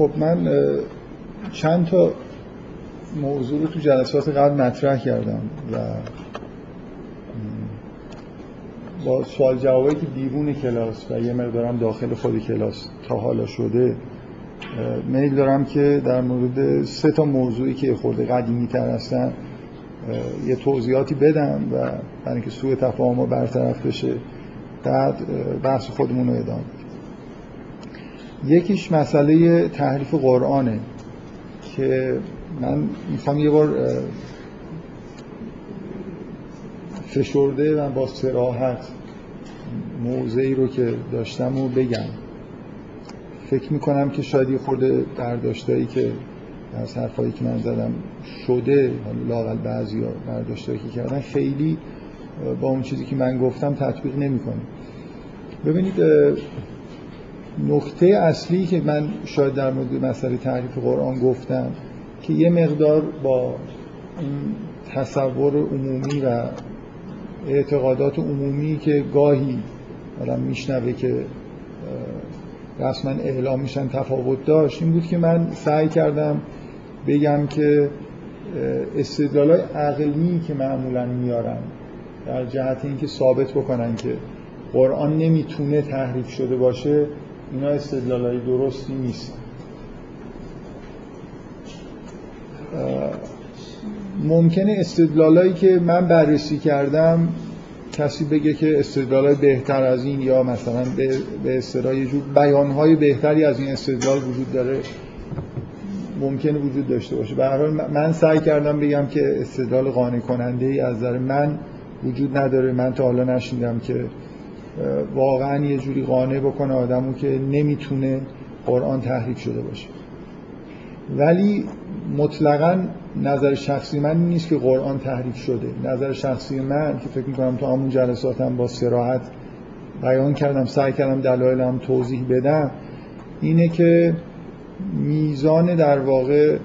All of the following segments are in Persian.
خب من چند تا موضوع رو تو جلسات قبل مطرح کردم و با سوال جوابی که بیرون کلاس و یه مقدارم داخل خود کلاس تا حالا شده میل دارم که در مورد سه تا موضوعی که خورده قدیمی تر هستن یه توضیحاتی بدم و برای اینکه سوء تفاهم برطرف بشه بعد بحث خودمون رو ادامه یکیش مسئله تحریف قرآنه که من می‌خوام یه بار فشرده و با سراحت موضعی رو که داشتم رو بگم. فکر می‌کنم که شاید یه خورده برداشتایی که از حرفایی که من زدم شده لاقل بعضی ها برداشتایی که کردن خیلی با اون چیزی که من گفتم تطبیق نمی‌کنه. ببینید نکته اصلی که من شاید در مورد مسئله تعریف قرآن گفتم که یه مقدار با این تصور عمومی و اعتقادات عمومی که گاهی آدم میشنوه که رسما اعلام میشن تفاوت داشت این بود که من سعی کردم بگم که استدلال عقلی که معمولا میارن در جهت اینکه ثابت بکنن که قرآن نمی‌تونه تحریف شده باشه اینا استدلال های درستی نیست. ممکنه استدلالایی که من بررسی کردم کسی بگه که استدلال بهتر از این یا مثلا به اصطلاح یه جور بیانهای بهتری از این استدلال وجود داره ممکنه وجود داشته باشه. به هر حال من سعی کردم بگم که استدلال قانع کننده ای از نظر من وجود نداره. من تا حالا نشیدم که واقعا یه جوری قانع بکنه آدمو که نمی‌تونه قرآن تحریف شده باشه. ولی مطلقا نظر شخصی من نیست که قرآن تحریف شده. نظر شخصی من که فکر می‌کنم تو همون جلساتم با سراحت بیان کردم سعی کردم دلایلم توضیح بدم اینه که میزان در واقع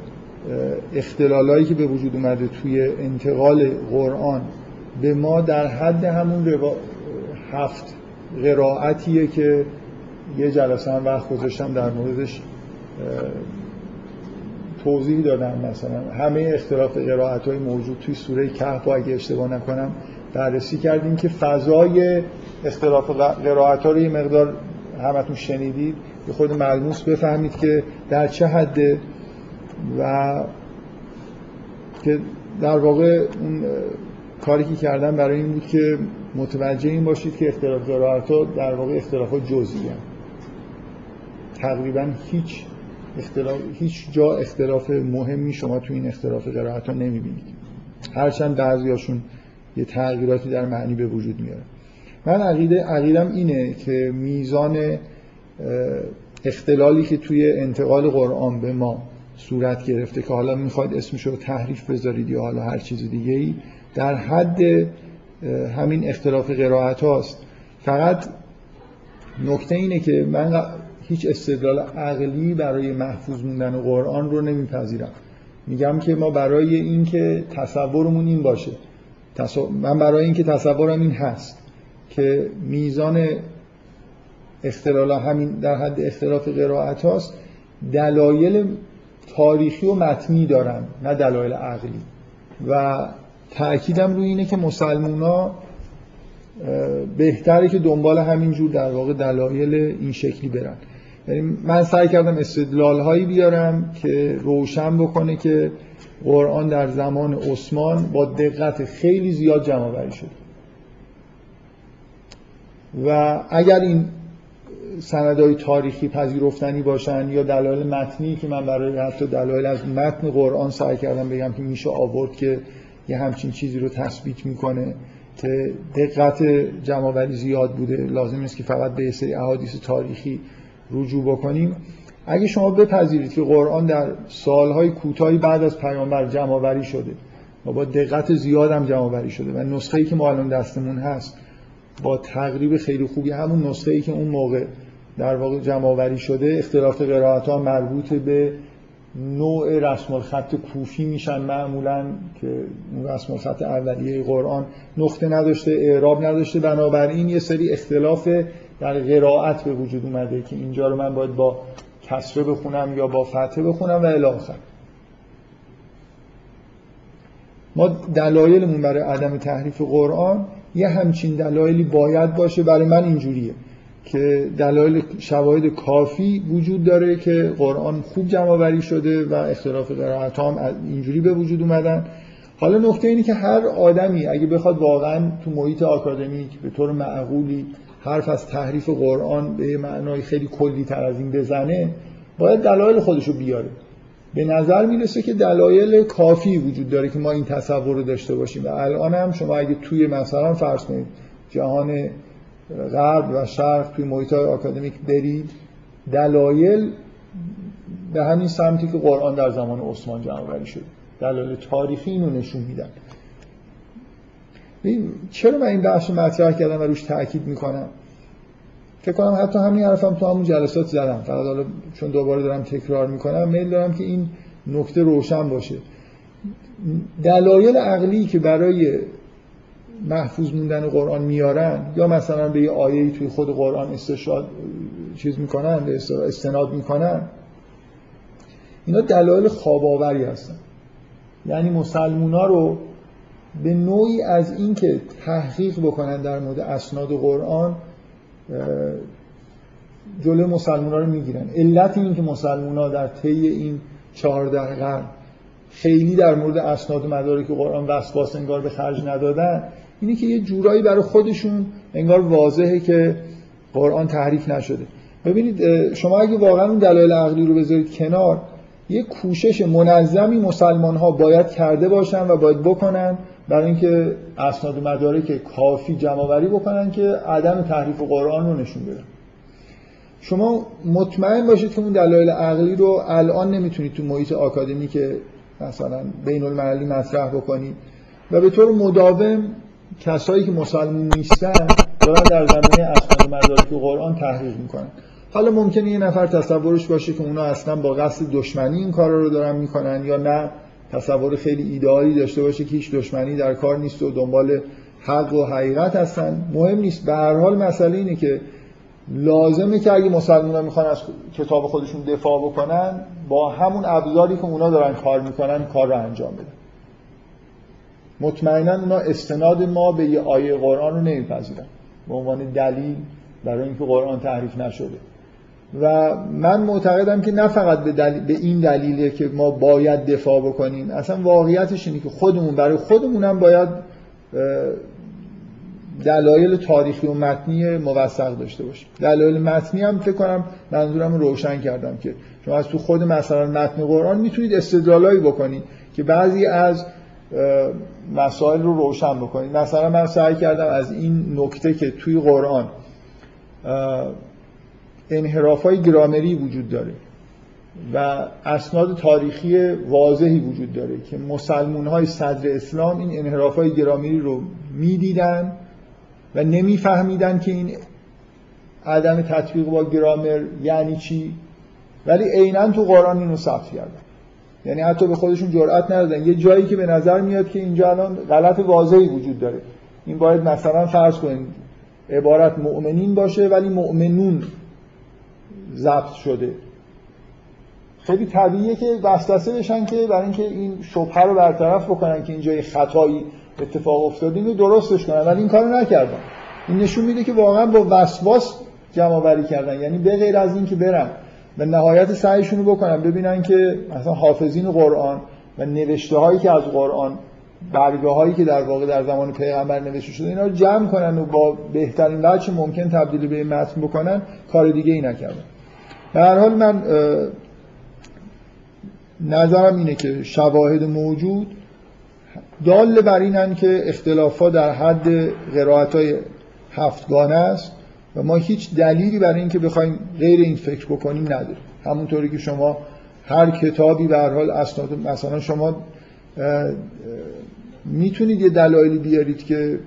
اختلالایی که به وجود اومده توی انتقال قرآن به ما در حد همون هفت قرائتیه که یه جلسه هم وقت گذاشتم در موردش توضیح دادم مثلا. همه اختلاف قرائت های موجود توی سوره کهف اگه اشتباه نکنم بررسی کردیم که فضای اختلاف قرائت ها رو یه مقدار همتون شنیدید. به خود ملموس بفهمید که در چه حده و که در واقع اون کاری که کردم برای این بود که متوجه این باشید که اختلاف ها در واقع اختلاف ها جزئی تقریبا هیچ اختلاف هیچ جا اختلاف مهمی شما تو این اختلاف قرائت ها نمی‌بینید. هرچند بعضیاشون یه تغییراتی در معنی به وجود میاره. من عقیده عقیدم اینه که میزان اختلالی که توی انتقال قرآن به ما صورت گرفته که حالا می‌خواید اسمش رو تحریف بذارید یا حالا هر چیز دیگه ای در حد همین اختلاف قرائت هاست. فقط نکته اینه که من هیچ استدلال عقلی برای محفوظ موندن قرآن رو نمیپذیرم. میگم که ما برای اینکه تصورمون این باشه. من برای اینکه تصورم این هست که میزان اختلال همین در حد اختلاف قرائت هاست دلایل تاریخی و متنی دارن نه دلایل عقلی. و تأکیدم روی اینه که مسلمونا بهتره که دنبال همین جور در واقع دلایل این شکلی برن. یعنی من سعی کردم استدلال هایی بیارم که روشن بکنه که قرآن در زمان عثمان با دقت خیلی زیاد جمع بری شد. و اگر این سندهای تاریخی پذیرفتنی باشن یا دلایل متنی که من برای حتی دلایل از متن قرآن سعی کردم بگم که میشه آورد که یه همچین چیزی رو تثبیت می‌کنه که دقت جمعآوری زیاد بوده. لازم نیست که فقط به سری احادیث تاریخی رجوع بکنیم. اگه شما بپذیرید که قرآن در سالهای کوتاهی بعد از پیامبر جمع شده و با دقت زیاد هم جمع شده و نسخه ای که ما الان دستمون هست با تقریب خیلی خوبی همون نسخه ای که اون موقع در واقع جمع شده اختلاف قرائت ها مربوط به نوع رسم الخط کوفی میشن معمولا که رسم الخط اولیه قرآن نقطه نداشته اعراب نداشته. بنابراین یه سری اختلاف در قرائت به وجود اومده که اینجا رو من باید با کسره بخونم یا با فتحه بخونم و الی ما دلایلمون برای عدم تحریف قرآن یه همچین دلایلی باید باشه. برای من اینجوریه. که دلایل شواهد کافی وجود داره که قرآن خوب جمع شده و اختلاف قرائت هم اینجوری به وجود اومدن. حالا نکته اینه که هر آدمی اگه بخواد واقعا تو محیط آکادمیک به طور معقولی حرف از تحریف قرآن به معنای خیلی کلی تر از این بزنه باید دلایل خودشو بیاره. به نظر می‌رسه که دلایل کافی وجود داره که ما این تصور رو داشته باشیم. و الان هم شما اگه توی مثلا فرض کنید جهان غرب و شرق توی محیط های آکادمیک برید. دلایل به همین سمتی که قرآن در زمان عثمان جمع شد. دلایل تاریخی اینو نشون میدن. چرا من این بحث رو مطرح کردم و روش تاکید می‌کنم؟ فکر کنم حتی همین حرفم تو همون جلسات زدم. فقط حالا چون دوباره دارم تکرار می‌کنم میل دارم که این نکته روشن باشه. دلایل عقلی که برای محفوظ موندن قرآن میارن یا مثلا به یه آیه توی خود قرآن استشهاد چیز می‌کنن استناد می‌کنن. اینا دلایل خواباوری هستن. یعنی مسلمونا رو به نوعی از اینکه تحقیق بکنن در مورد اسناد قرآن جلو مسلمان ها رو می‌گیرن. علت این که مسلمان ها در طی این چهارده قرن خیلی در مورد اسناد و که قرآن وسواس انگار به خرج ندادن. اینه که یه جورایی برای خودشون انگار واضحه که قرآن تحریف نشده. ببینید شما اگه واقعا اون دلایل عقلی رو بذارید کنار یه کوشش منظمی مسلمان ها باید کرده باشن و باید بکنن برای اینکه اسناد و مدارک کافی جمع بکنن که عدم تحریف قرآن رو نشون بدن. شما مطمئن باشید که اون دلایل عقلی رو الان نمی‌تونید تو محیط آکادمی که مثلا بین المللی مطرح بکنید و به طور مداوم کسایی که مسلمون نیستن دارن در زمینه اسناد و مدارک قرآن تحریف می‌کنن. حالا ممکنه یه نفر تصورش باشه که اونا اصلا با قصد دشمنی این کارا رو دارن می‌کنن یا نه تصور خیلی ایدئالی داشته باشه که هیچ دشمنی در کار نیست و دنبال حق و حقیقت هستن. مهم نیست. به هر حال مسئله اینه که لازمه که اگه مسلمان می‌خوان از کتاب خودشون دفاع بکنن با همون ابزاری که اونا دارن کار می‌کنن کار رو انجام بدن. مطمئنا اونا استناد ما به یه آیه قرآن رو نمیپذیرن. به عنوان دلیل برای اینکه قرآن تحریف نشده. و من معتقدم که نه فقط به, به این دلیله که ما باید دفاع بکنیم. اصلا واقعیتش اینه که خودمون برای خودمونم باید دلایل تاریخی و متنی موثق داشته باشیم. دلایل متنی هم فکر کنم منظورم رو روشن کردم که شما از تو خود مثلا متن قرآن می‌تونید استدلالایی بکنید که بعضی از مسائل رو روشن بکنید مثلا من سعی کردم از این نکته که توی قرآن انحراف های گرامری وجود داره و اسناد تاریخی واضحی وجود داره که مسلمون های صدر اسلام این انحراف های گرامری رو می‌دیدن و نمیفهمیدن که این عدم تطبیق با گرامر یعنی چی. ولی عینا تو قرآن اینو ثبت کردن. یعنی حتی به خودشون جرئت ندادن. یه جایی که به نظر میاد که اینجا الان غلط واضحی وجود داره. این باید مثلا فرض کنید عبارت مؤمنین باشه ولی مؤمنون ضبط شده. خیلی طبیعیه که وسوسه بشن که برای اینکه این شبهه رو برطرف بکنن که اینجا خطایی اتفاق افتاده اینو درستش کنن. ولی این کارو نکردن. این نشون میده که واقعا با وسواس جمع بری کردن. یعنی به غیر از این که برن. به نهایت سعیشون رو بکنن. ببینن که مثلا حافظین قرآن و نوشته هایی که از قرآن برگه هایی که در واقع در زمان پیغمبر نوشته شده اینا رو جمع کنن و با بهترین وجه ممکن تبدیل به متن بکنن کار دیگه ای نکردن. در حال من نظرم اینه که شواهد موجود دال بر اینن که اختلافات در حد قرائت های هفتگانه است. و ما هیچ دلیلی برای اینکه بخوایم غیر این فکر بکنیم نداریم. همونطوری که شما هر کتابی به هر حال اسناد مثلا شما می‌تونید یه دلایلی بیارید که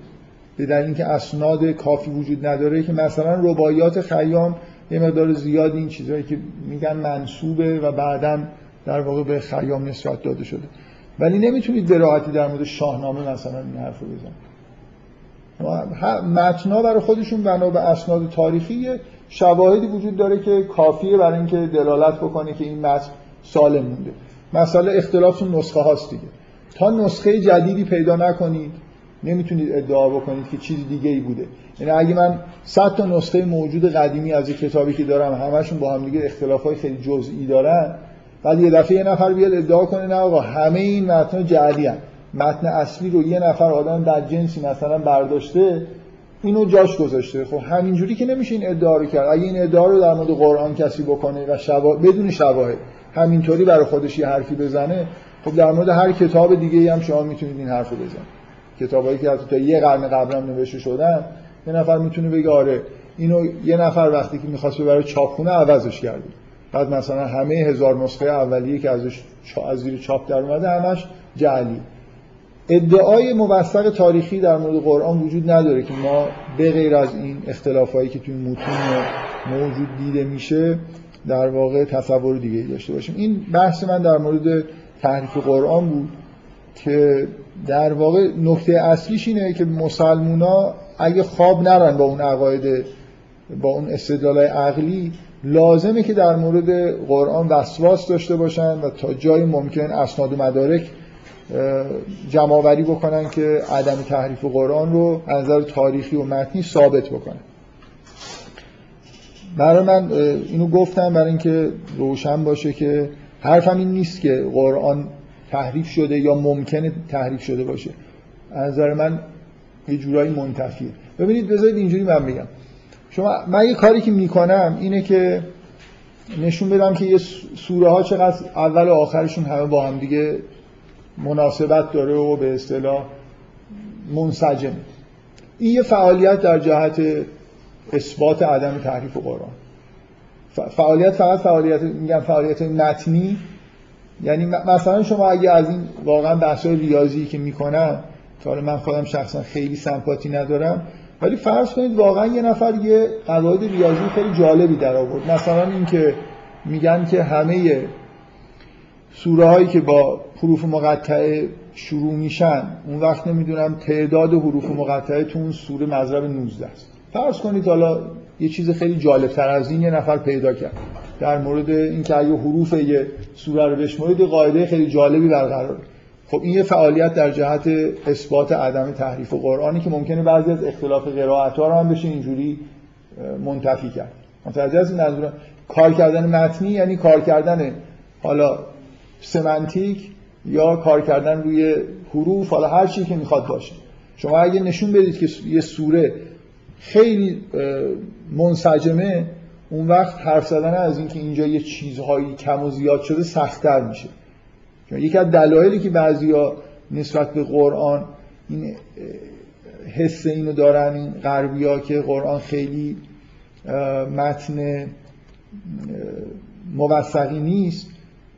به دلیل اینکه اسناد کافی وجود نداره که مثلا رباعیات خیام یه مقدار زیاد این چیزهایی که میگن منصوبه و بعدا در واقع به خیام نسبت داده شده. ولی نمی‌تونید به راحتی در مورد شاهنامه مثلا این حرف رو بزنید. متنا برای خودشون بنا به اسناد تاریخی شواهدی وجود داره که کافیه برای اینکه دلالت بکنه که این متن سالم مونده. مسئله اختلاف نسخه هاست دیگه. تا نسخه جدیدی پیدا نکنید نمی‌تونید ادعا بکنید که چیز دیگه ای بوده. یعنی اگه من 100 تا نسخه موجود قدیمی از کتابی که دارم همشون با هم دیگه اختلافای خیلی جزئی دارن بعد یه دفعه یه نفر بیاد ادعا کنه نه آقا همه این متن جعلی هن. متن اصلی رو یه نفر آدم در جنسی مثلا برداشته اینو جاش گذاشته. خب همینجوری که نمیشه این ادعا رو کرد. اگه این ادعا رو در مورد قرآن کسی بکنه و شوا... بدون شواهد همینطوری برای خودش یه حرفی بزنه خب در مورد هر کتاب دیگه هم شما می‌تونید این حرفو بزنید. کتابایی که حتی تا یه قرن قبلا نوشته شدن یه نفر می‌تونه بگه آره اینو یه نفر وقتی که می‌خواست ببره چاپخونه عوضش کرده بعد مثلا همه هزار نسخه اولیه که ازش از زیر چاپ در اومده همش جعلی. ادعای موثق تاریخی در مورد قرآن وجود نداره که ما به غیر از این اختلافایی که توی متون موجود دیده میشه در واقع تصور دیگه داشته باشیم. این بحث من در مورد تحریف قرآن بود که در واقع نکته اصلیش اینه که مسلمونا اگه خواب نرن با اون عقاید با اون استدلال عقلی لازمه که در مورد قرآن وسواس داشته باشن و تا جای ممکن اسناد و مدارک جمعآوری بکنن که عدم تحریف قرآن رو از نظر تاریخی و متنی ثابت بکنن. برای من اینو گفتم برای اینکه روشن باشه که حرفم این نیست که قرآن تحریف شده یا ممکنه تحریف شده باشه. از نظر من یه جورایی منتفیه. ببینید بذارید اینجوری من بگم. شما من یه کاری که می‌کنم اینه که نشون بدم که یه سوره ها چقدر اول و آخرشون همه با هم دیگه مناسبت داره و به اصطلاح منسجم این یه فعالیت در جهت اثبات عدم تحریف قرآن. فعالیت فقط فعالیت میگم فعالیت متنی. یعنی مثلا شما اگه از این واقعا بحث‌های ریاضی که می‌کنم که حالا من خودم شخصا خیلی سمپاتی ندارم ولی فرض کنید واقعا یه نفر یه قواعد ریاضی خیلی جالبی در آورد مثلا اینکه میگن که همه سوره هایی که با حروف مقطعه شروع میشن اون وقت نمی‌دونم تعداد حروف مقطعه تو اون سوره مضرب 19 است. فرض کنید حالا یه چیز خیلی جالب تر از این یه نفر پیدا کرد. در مورد اینکه اگه حروف یه سوره رو بشمارید قاعده خیلی جالبی برقرار. خب این یه فعالیت در جهت اثبات عدم تحریف قرآنی که ممکنه بعضی از اختلاف قرائت ها رو هم بشه اینجوری منتفی کرد. متوجه از این کار کردن متنی یعنی کار کردن حالا سمنتیک یا کار کردن روی حروف حالا هر چی که می‌خواد باشه. شما اگه نشون بدید که یه سوره خیلی منسجمه اون وقت حرف زدن از اینکه اینجا یه چیزهایی کم و زیاد شده سختتر میشه. یکی از دلایلی که بعضیا نسبت به قرآن این حس اینو دارن این غربی که قرآن خیلی متن موثقی نیست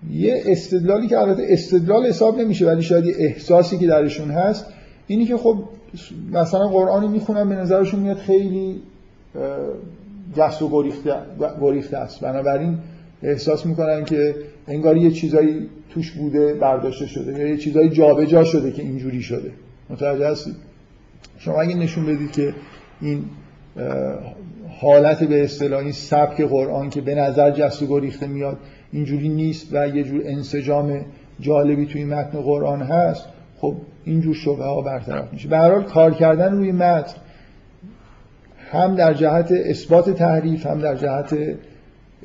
یه استدلالی که البته استدلال حساب نمیشه ولی شاید یه احساسی که درشون هست اینی که خب مثلا قرآنی می‌خونن به نظرشون میاد خیلی جست و گریخته است. بنابراین احساس می‌کنن که انگار یه چیزایی توش بوده برداشته شده یا یه چیزایی جابجا شده که اینجوری شده. متوجه هستید؟ شما اگه نشون بدید که این حالت به اصطلاح این سبک قرآن که به نظر جست و گریخته میاد اینجوری نیست و یه جور انسجام جالبی توی متن قرآن هست خب اینجور شبه ها برطرف میشه. به هر حال کار کردن روی متن هم در جهت اثبات تحریف هم در جهت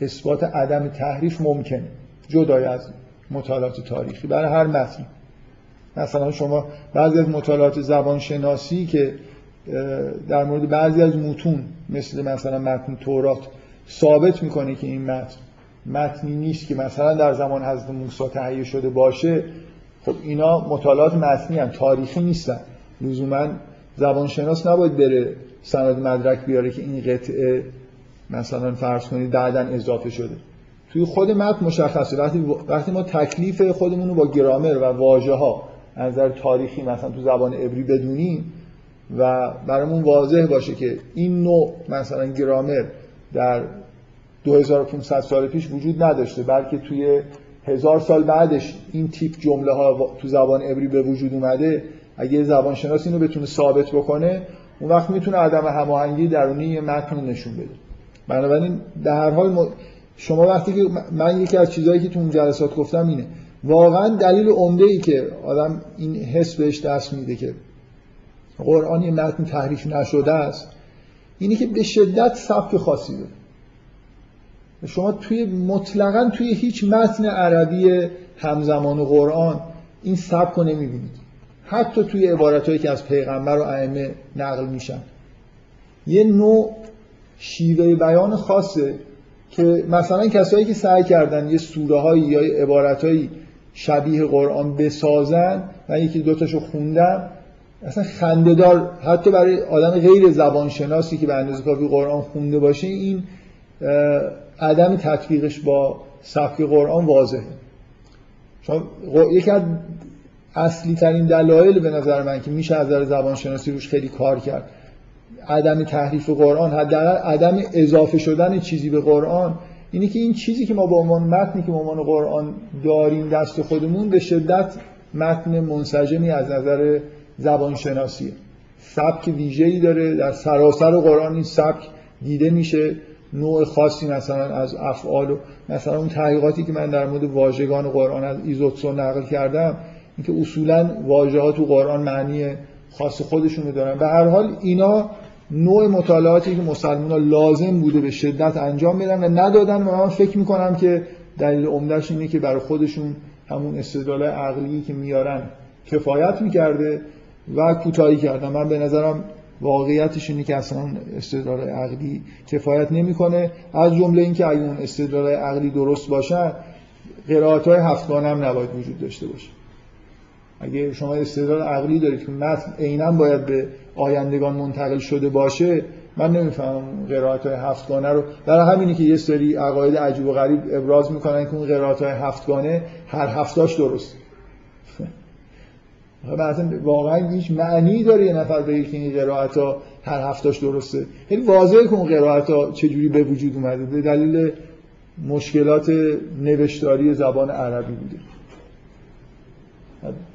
اثبات عدم تحریف ممکنه. جدای از مطالعات تاریخی برای هر متن. مثلا شما بعضی از مطالعات زبان شناسی که در مورد بعضی از متون مثل مثلا متن تورات ثابت می‌کنه که این متن متنی نیست که مثلا در زمان حضرت موسی تهیه شده باشه. خب اینا مطالعات متنی هم تاریخی نیستن. لزوما زبانشناس نباید بره سند مدرک بیاره که این قطعه مثلا فرض کنید بعدا اضافه شده. توی خود متن مشخصه. وقتی وقتی ما تکلیف خودمون رو با گرامر و واژه ها نظر تاریخی مثلا تو زبان عبری بدونیم و برامون واضح باشه که این نوع مثلا گرامر در 2500 سال پیش وجود نداشته بلکه توی هزار سال بعدش این تیپ جمله ها تو زبان عبری به وجود اومده. اگه زبان شناس اینو بتونه ثابت بکنه اون وقت می‌تونه عدم هماهنگی درونی یه متن نشون بده. بنابراین در هر حال شما وقتی که من یکی از چیزهایی که تو اون جلسات گفتم اینه. واقعا دلیل عمده ای که آدم این حس بهش دست میده که قرآن یه متن تحریف نشده است اینه که به شدت سبک خاصی داره. شما توی مطلقا توی هیچ متن عربی همزمان قرآن این سبک رو نمی‌بینید. حتی توی عبارتهایی که از پیغمبر و ائمه نقل میشن. یه نوع شیوه بیان خاصه که مثلا کسایی که سعی کردن یه سوره هایی یا عبارتهایی شبیه قرآن بسازن من یکی دوتاشو خوندم اصلا خندهدار حتی برای آدم غیر زبانشناسی که به اندازه کافی قرآن خونده باشه این عدم تطبیقش با سبک قرآن واضحه. چون یکی از اصلی ترین دلایل به نظر من که میشه از نظر زبان شناسی روش خیلی کار کرد عدم تحریف قرآن حداقل عدم اضافه شدن چیزی به قرآن اینه که این چیزی که ما با عنوان متنی که به عنوان قرآن داریم دست خودمون به شدت متن منسجمی از نظر زبان شناسیه سبک ویژه‌ای داره در سراسر قرآن این سبک دیده میشه. نوع خاصی مثلا از افعال و مثلا اون تحقیقاتی که من در مورد واژگان قرآن از ایزوتسو نقل کردم اینکه اصولا واژه ها تو قرآن معنی خاص خودشونو دارن. به هر حال اینا نوع مطالعاتی که مسلمان لازم بوده به شدت انجام بدن و ندادن و من فکر می‌کنم که دلیل عمدهش اینه که برای خودشون همون استدلال عقلی که میارن کفایت می‌کرده و کوتاهی کردن. من به نظرم واقعیتش اینه که اصلا استدلال عقلی کفایت نمی‌کنه. از جمله اینکه اگه اون استدلال عقلی درست باشن قرائت های هفتگانه هم نباید وجود داشته باشه. اگه شما استدلال عقلی دارید که متن عینا باید به آیندگان منتقل شده باشه من نمی‌فهمم قرائت های هفتگانه رو. برای همینی که یه سری عقاید عجیب و غریب ابراز می‌کنن که اون قرائت های هفتگانه هر هفتاش درست مثلا واقعا هیچ معنی داره یه نفر به که این قرائت ها هر هفتاش درسته. یعنی واضحه که اون قرائت ها چجوری به وجود اومده. به دلیل مشکلات نوشتاری زبان عربی بوده.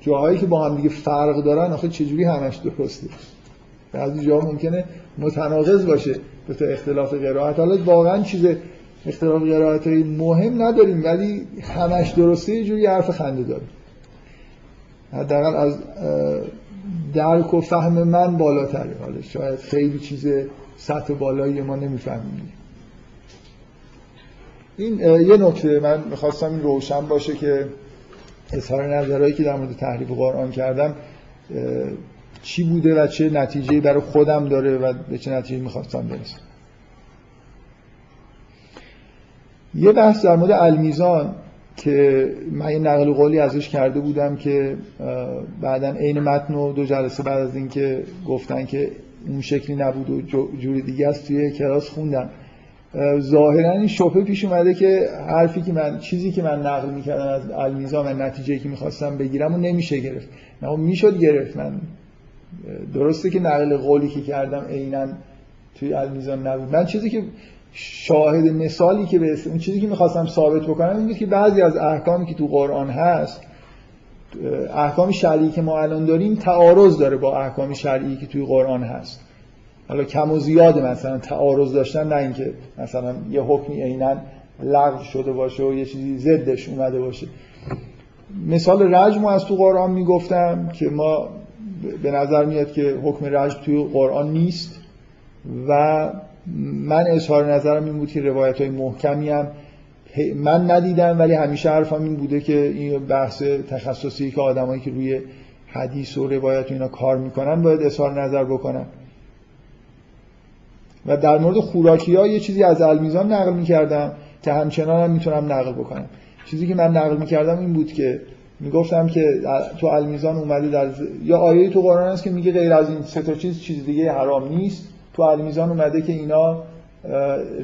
جاهایی که با هم دیگه فرق دارن آخه چجوری همش درسته؟ بعضی جاها ممکنه متناقض باشه به تو اختلاف قرائت. حالا واقعا چیز اختلاف قرائت مهم نداریم ولی همش درسته یه جوری حرف خنده داریم حداقل از درک و فهم من بالاتره. حالا شاید خیلی چیز سطح بالایی ما نمی‌فهمیم. این یه نکته من می‌خواستم این روشن باشه که اظهار نظرهایی که در مورد تحریف قرآن کردم چی بوده و چه نتیجه برای خودم داره و به چه نتیجه می‌خواستم برسم. یه بحث در مورد المیزان. که من یه نقل قولی ازش کرده بودم که بعدا عین متن و دو جلسه بعد از اینکه گفتن که اون شکلی نبود و جور دیگه است توی کلاس خوندم. ظاهرا این شبهه پیش اومده که حرفی که من چیزی که من نقل می‌کردم از المیزان و نتیجه که می‌خواستم بگیرم و نمیشه گرفت. نه می‌شد گرفت. من درسته که نقل قولی که کردم عینا توی المیزان نبود. من چیزی که شاهد مثالی که به اون چیزی که می‌خواستم ثابت بکنم اینه که بعضی از احکامی که تو قرآن هست احکام شرعی که ما الان داریم تعارض داره با احکام شرعی که توی قرآن هست. حالا کم و زیاد مثلا تعارض داشتن نه اینکه مثلا یه حکمی عینا لغو شده باشه و یه چیزی ضدش اومده باشه. مثال رجم از تو قرآن می‌گفتم که ما به نظر میاد که حکم رجم توی قرآن نیست و من اظهار نظرم این بود که روایت های محکمی هم من ندیدم ولی همیشه حرفم این بوده که این بحث تخصصی که آدمایی که روی حدیث و روایت و اینا کار می‌کنن باید اظهار نظر بکنن. و در مورد خوراکی ها یه چیزی از المیزان نقل می‌کردم که همچنان هم می‌تونم نقل بکنم. چیزی که من نقل می‌کردم این بود که می‌گفتم که تو المیزان اومده در یا آیه تو قرآن است که میگه غیر از این سه تا چیز چیز دیگه حرام نیست. تو المیزان اومده که اینا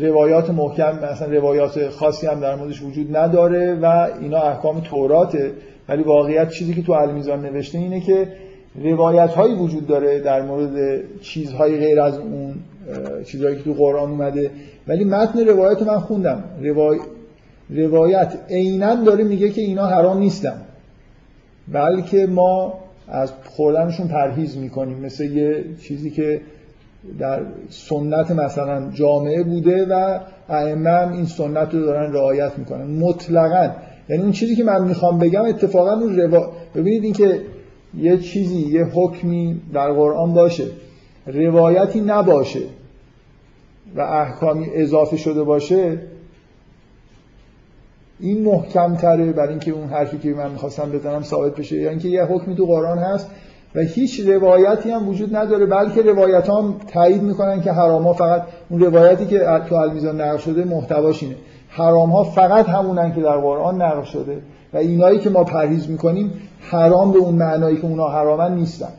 روایات محکم مثلا روایات خاصی هم در موردش وجود نداره و اینا احکام توراته. ولی واقعیت چیزی که تو المیزان نوشته اینه که روایت هایی وجود داره در مورد چیزهای غیر از اون چیزهایی که تو قرآن اومده. ولی متن روایت من خوندم. روای... روایت عینا داره میگه که اینا حرام نیستن. بلکه ما از خوردنشون پرهیز می‌کنیم. مثل یه چیزی که در سنت مثلا جامعه بوده و ائمه هم این سنت رو دارن رعایت می‌کنن. مطلقا. یعنی اون چیزی که من می‌خوام بگم اتفاقا اون روا... ببینید اینکه یه چیزی یه حکمی در قرآن باشه. روایتی نباشه و احکامی اضافه شده باشه این محکم تره برای اینکه اون حرفی که من می‌خواستم بزنم ثابت بشه. یعنی اینکه یه حکمی تو قرآن هست و هیچ روایتی هم وجود نداره بلکه روایت هم تایید می‌کنن که حرام ها فقط اون روایتی که تو المیزان نقل شده محتواش اینه. حرام ها فقط همونن که در قرآن نقل شده و اینایی که ما پرهیز می‌کنیم حرام به اون معنایی که اونا حرامن نیستن.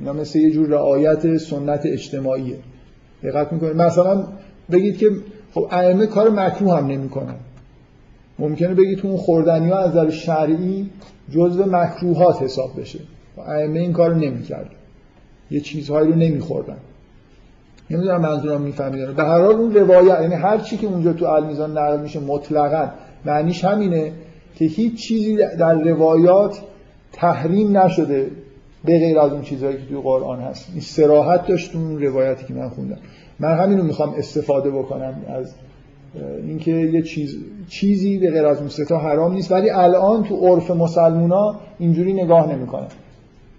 اینا مثل یه جور رعایت سنت اجتماعیه. دقت می‌کنید مثلا بگید که خب ائمه کار مکروه هم نمی‌کنن. ممکنه بگید اون خوردنی ها از نظر شرعی جزء مکروهات حساب بشه. ائمه این کارو نمی‌کرد یه چیزهایی رو نمیخوردن. نمی‌دونم منظورم می‌فهمید به هر حال اون روایت یعنی هر چی که اونجا تو المیزان نقل میشه مطلقا معنیش همینه که هیچ چیزی در روایات تحریم نشده به غیر از اون چیزهایی که توی قرآن هست. این سراحت داشت اون روایتی که من خوندم. من همین رو می‌خوام استفاده بکنم از اینکه یه چیز چیزی به غیر از اون ستا حرام نیست ولی الان تو عرف مسلمونا اینجوری نگاه نمی‌کنن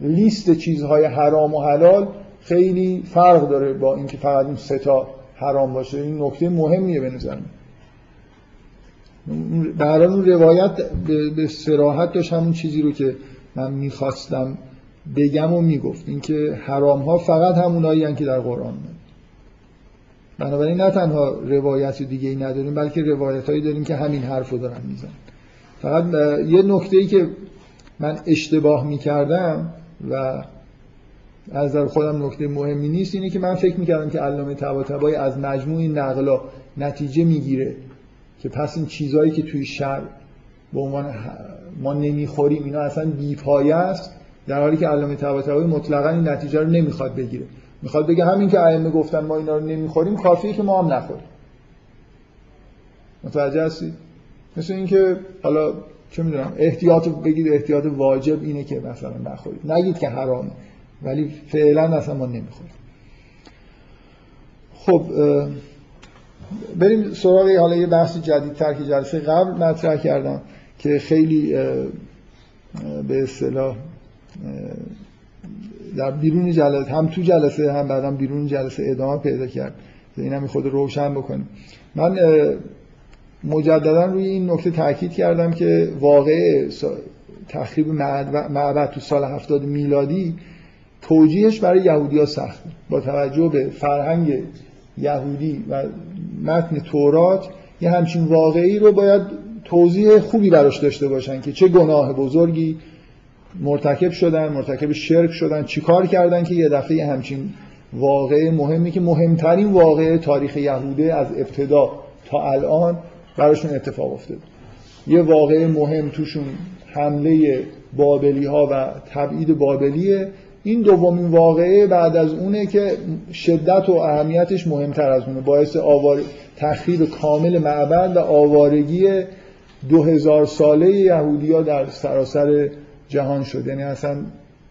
لیست چیزهای حرام و حلال خیلی فرق داره با اینکه فقط اون ستا حرام باشه. این نکته مهمیه به نظر من. اون روایت به سراحت داشت همون چیزی رو که من می‌خواستم بگم و می‌گفت. اینکه حرام ها فقط همونایی که در قرآن من. بنابراین نه تنها روایت دیگه ای نداریم بلکه روایت هایی داریم که همین حرف رو دارن میزن فقط یه نکته ای که من اشتباه می‌کردم و از نظر خودم نکته مهمی نیست اینه که من فکر می‌کردم که علامه طباطبایی از مجموع این نقلا نتیجه می‌گیره که پس این چیزهایی که توی شهر به عنوان ما نمی‌خوریم اینا اصلا بیپایه است. در حالی که علامه طباطبایی مطلقا این نتیجه رو نمی‌خواد بگیره. می‌خواد بگه همین که ائمه گفتن ما اینا رو نمی‌خوریم کافیه که ما هم نخوریم. متوجه هستید؟ مثل اینکه حالا چه می‌دونم احتیاط بگید احتیاط واجب اینه که مثلا نخورید. نگید که حرامه ولی فعلا مثلا ما نمی‌خوریم. خب بریم سراغ حالا یه بحث جدیدتر که جلسه قبل مطرح کردم که خیلی به اصطلاح در بیرون جلسه هم تو جلسه هم بعدم بیرون جلسه ادامه پیدا کرد. اینم خود روشن بکنیم. من مجددا روی این نکته تاکید کردم که واقع تخریب معبد تو سال 70 میلادی توجیهش برای یهودی ها سخته با توجه به فرهنگ یهودی و متن تورات یه همچین واقعی رو باید توضیح خوبی براش داشته باشن که چه گناه بزرگی مرتکب شدن مرتکب شرک شدن چیکار کردن که یه دفعه همچین واقع مهمی که مهمترین واقع تاریخ یهوده از ابتدا تا الان براشون اتفاق افتاد. یه واقع مهم توشون حمله بابلی ها و تبعید بابلیه. این دومین واقعه بعد از اونه که شدت و اهمیتش مهمتر از اونه. باعث آوار... تخریب کامل معبد و آوارگی دو هزار ساله یهودی ها در سراسر جهان شد. یعنی اصلا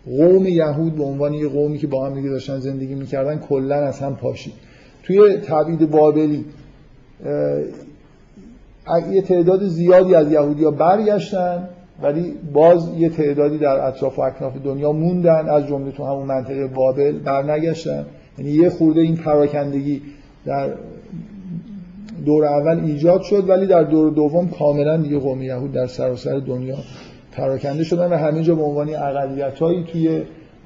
قوم یهود به عنوان یه قومی که با هم دیگه داشتن زندگی می‌کردن کلا از هم پاشید. توی تبعید بابلی یه تعداد زیادی از یهودی ها برگشتن ولی باز یه تعدادی در اطراف و اکناف دنیا موندن از جمله تو همون منطقه بابل برنگشتن. یعنی یه خورده این پراکندگی در دور اول ایجاد شد ولی در دور دوم کاملا دیگه قوم یهود در سراسر دنیا پراکنده شدن و همه جا به عنوان اقلیت‌هایی توی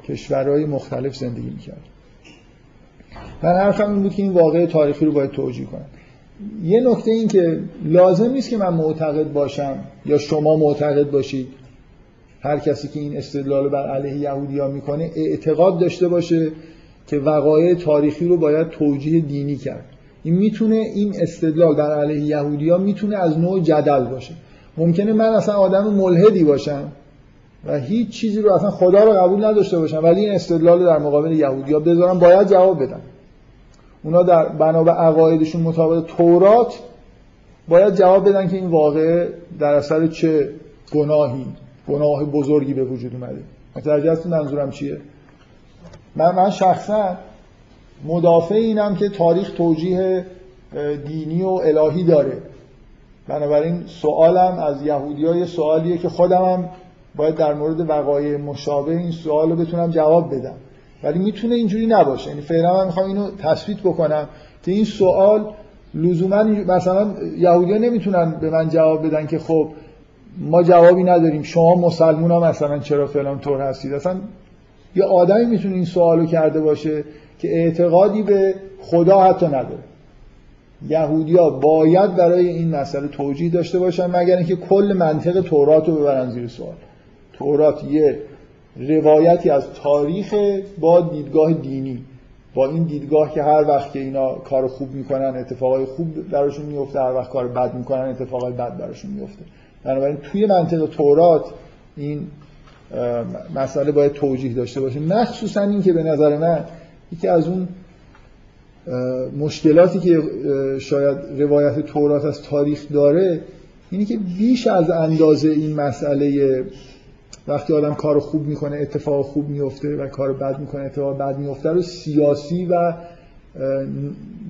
کشورهای مختلف زندگی می‌کرد من حرفم این بود که این واقع تاریخی رو باید توجیه کنم. یه نکته این که لازم نیست که من معتقد باشم یا شما معتقد باشید. هر کسی که این استدلال بر علیه یهودی ها می‌کنه اعتقاد داشته باشه که وقایع تاریخی رو باید توجیه دینی کرد. این می‌تونه این استدلال بر علیه یهودی ها می‌تونه از نوع جدل باشه. ممکنه من اصلا آدم ملحدی باشم و هیچ چیزی رو اصلا خدا رو قبول نداشته باشم ولی این استدلال در مقابل یهودی ها بذارم باید جواب بدم. اونا در بنا به عقایدشون مطابق تورات باید جواب بدن که این واقعه در اثر چه گناهی گناه بزرگی به وجود اومده. متوجه هستید منظورم چیه؟ من من شخصا مدافع اینم که تاریخ توجیه دینی و الهی داره. بنابراین سوالم از یهودی های سوالیه که خودم هم باید در مورد وقایع مشابه این سوال رو بتونم جواب بدم. ولی می‌تونه اینجوری نباشه. یعنی فعلا من می‌خوام اینو تثبیت بکنم که این سوال لزوما مثلا یهودی ها نمی‌تونن به من جواب بدن که خب ما جوابی نداریم. شما مسلمون ها مثلا چرا فلان طور هستید؟ اصلا یه آدمی می‌تونه این سوالو کرده باشه که اعتقادی به خدا حتی نداره. یهودیا باید برای این مسئله توجیه داشته باشن مگر اینکه کل منطق تورات رو ببرن زیر سوال. تورات یه روایتی از تاریخ با دیدگاه دینی. با این دیدگاه که هر وقت که اینا کار خوب می‌کنن اتفاقای خوب براشون میفته هر وقت کار بد می‌کنن اتفاقای بد براشون میفته بنابراین توی منطق تورات این مسئله باید توجیه داشته باشه مخصوصا این که به نظر من یکی از اون مشکلاتی که شاید روایت تورات از تاریخ داره اینی که بیش از اندازه این مسئله وقتی آدم کار خوب می‌کنه اتفاق خوب میفته و کار بد می‌کنه اتفاق بد میفته رو سیاسی و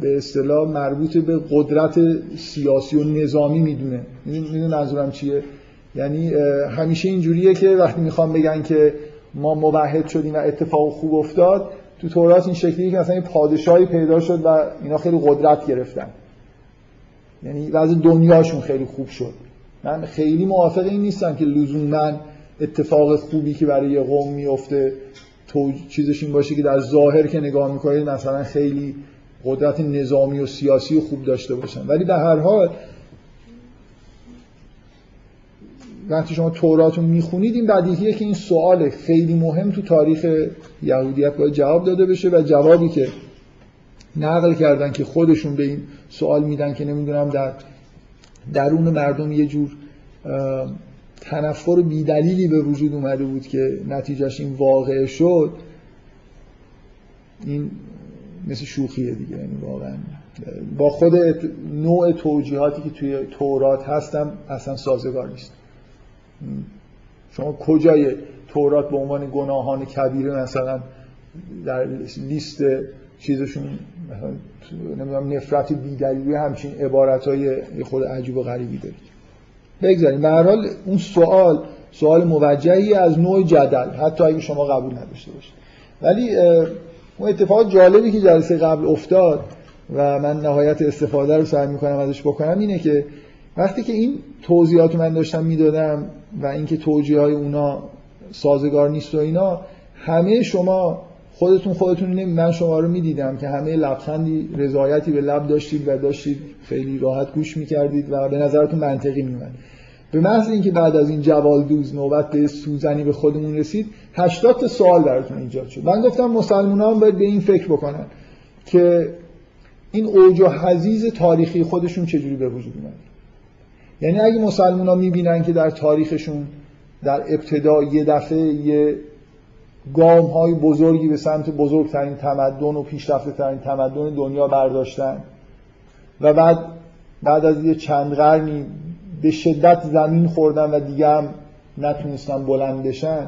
به اصطلاح مربوط به قدرت سیاسی و نظامی می‌دونه. می‌دونه منظورم چیه؟ یعنی همیشه اینجوریه که وقتی می‌خوام بگن که ما موحد شدیم و اتفاق خوب افتاد تو تورات این شکلیه که مثلا پادشاهی پیدا شد و اینا خیلی قدرت گرفتن. یعنی وضع دنیاشون خیلی خوب شد. من خیلی موافق این نیستم که لزوما اتفاق خوبی که برای یه قوم میفته تو چیزش این باشه که در ظاهر که نگاه می‌کنید مثلا خیلی قدرت نظامی و سیاسی و خوب داشته باشن. ولی به هر حال وقتی شما تورات می‌خونید این بدیهیه که این سوال خیلی مهم تو تاریخ یهودیت باید جواب داده بشه و جوابی که نقل کردن که خودشون به این سوال میدن که نمی‌دونم در درون مردم یه جور تنفر بیدلیلی به وجود اومده بود که نتیجهش این واقع شد این مثل شوخیه دیگه یعنی واقعا. با خود نوع توجیهاتی که توی تورات هستم اصلا سازگار نیست. شما کجای تورات به عنوان گناهان کبیره مثلا در لیست چیزشون نمی‌دونم نفرت بیدلیلی همچین عبارت های خود عجیب و غریبی دارید؟ بگذاریم. به هر حال اون سوال سوال موجهی از نوع جدل حتی اگه شما قبول نداشته باشید. ولی اون اتفاق جالبی که جلسه قبل افتاد و من نهایت استفاده رو سعی می‌کنم ازش بکنم اینه که وقتی که این توضیحات من داشتم می‌دادم و اینکه توجیه های اونا سازگار نیست و اینا همه شما خودتون خودتون نمی من شما رو می‌دیدم که همه لبخندی رضایتی به لب داشتید و داشتید خیلی راحت گوش می‌کردید و به نظرتون منطقی میومد به محض اینکه بعد از این جوال دوز نوبت به سوزنی به خودمون رسید 80 تا سوال براتون ایجاد شد. من گفتم مسلمان هم باید به این فکر بکنن که این اوج و حزیز تاریخی خودشون چجوری به وجود اومد. یعنی اگه مسلمان ها می‌بینن که در تاریخشون در ابتدا یه دفعه یه گام های بزرگی به سمت بزرگترین تمدن و پیشرفته ترین تمدن دنیا برداشتن. و بعد بعد از یه چند قرنی به شدت زمین خوردن و دیگه هم نتونستن بلند بشن.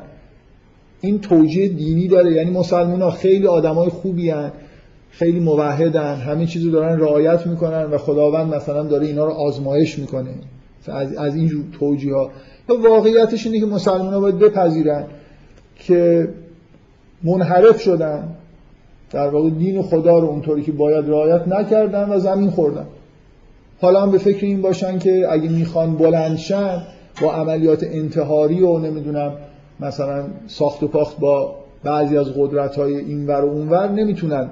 این توجیه دینی داره. یعنی مسلمان ها خیلی آدمای خوبی هن. خیلی موحدن همه چیزو دارن رعایت می‌کنن و خداوند مثلا داره اینا رو آزمایش می‌کنه. از, از این توجیه ها واقعیتش اینه که مسلمان ها باید بپذیرن که منحرف شدن در واقع دین خدا رو اونطوری که باید رعایت نکردن و زمین خوردن حالا هم به فکر این باشن که اگه می‌خوان بلندشن با عملیات انتحاری و نمی‌دونم مثلا ساخت و پاخت با بعضی از قدرت های اینور و اونور نمی‌تونن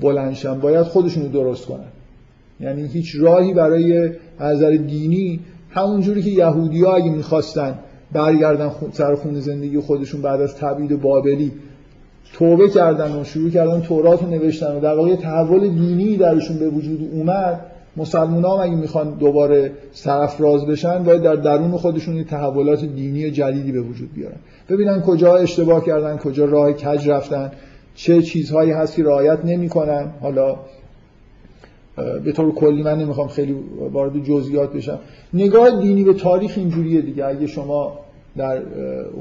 بلندشن باید خودشون رو درست کنن. یعنی هیچ راهی برای نظر دینی همون جوری که یهودی ها اگه می‌خواستن برگردن سر خون زندگی خودشون بعد از تبعید بابلی توبه کردن و شروع کردن تورات رو نوشتن و در واقع تحول دینی درشون به وجود اومد مسلمان ها اگه می‌خوان دوباره سرفراز بشن باید در درون خودشون تحولات دینی جدیدی به وجود بیارن. ببینن کجا اشتباه کردن کجا راه کج رفتن چه چیزهایی هست که رعایت نمی‌کنن. حالا به طور کلی من نمی‌خوام خیلی وارد جزئیات بشم. نگاه دینی به تاریخ اینجوریه دیگه. اگه شما در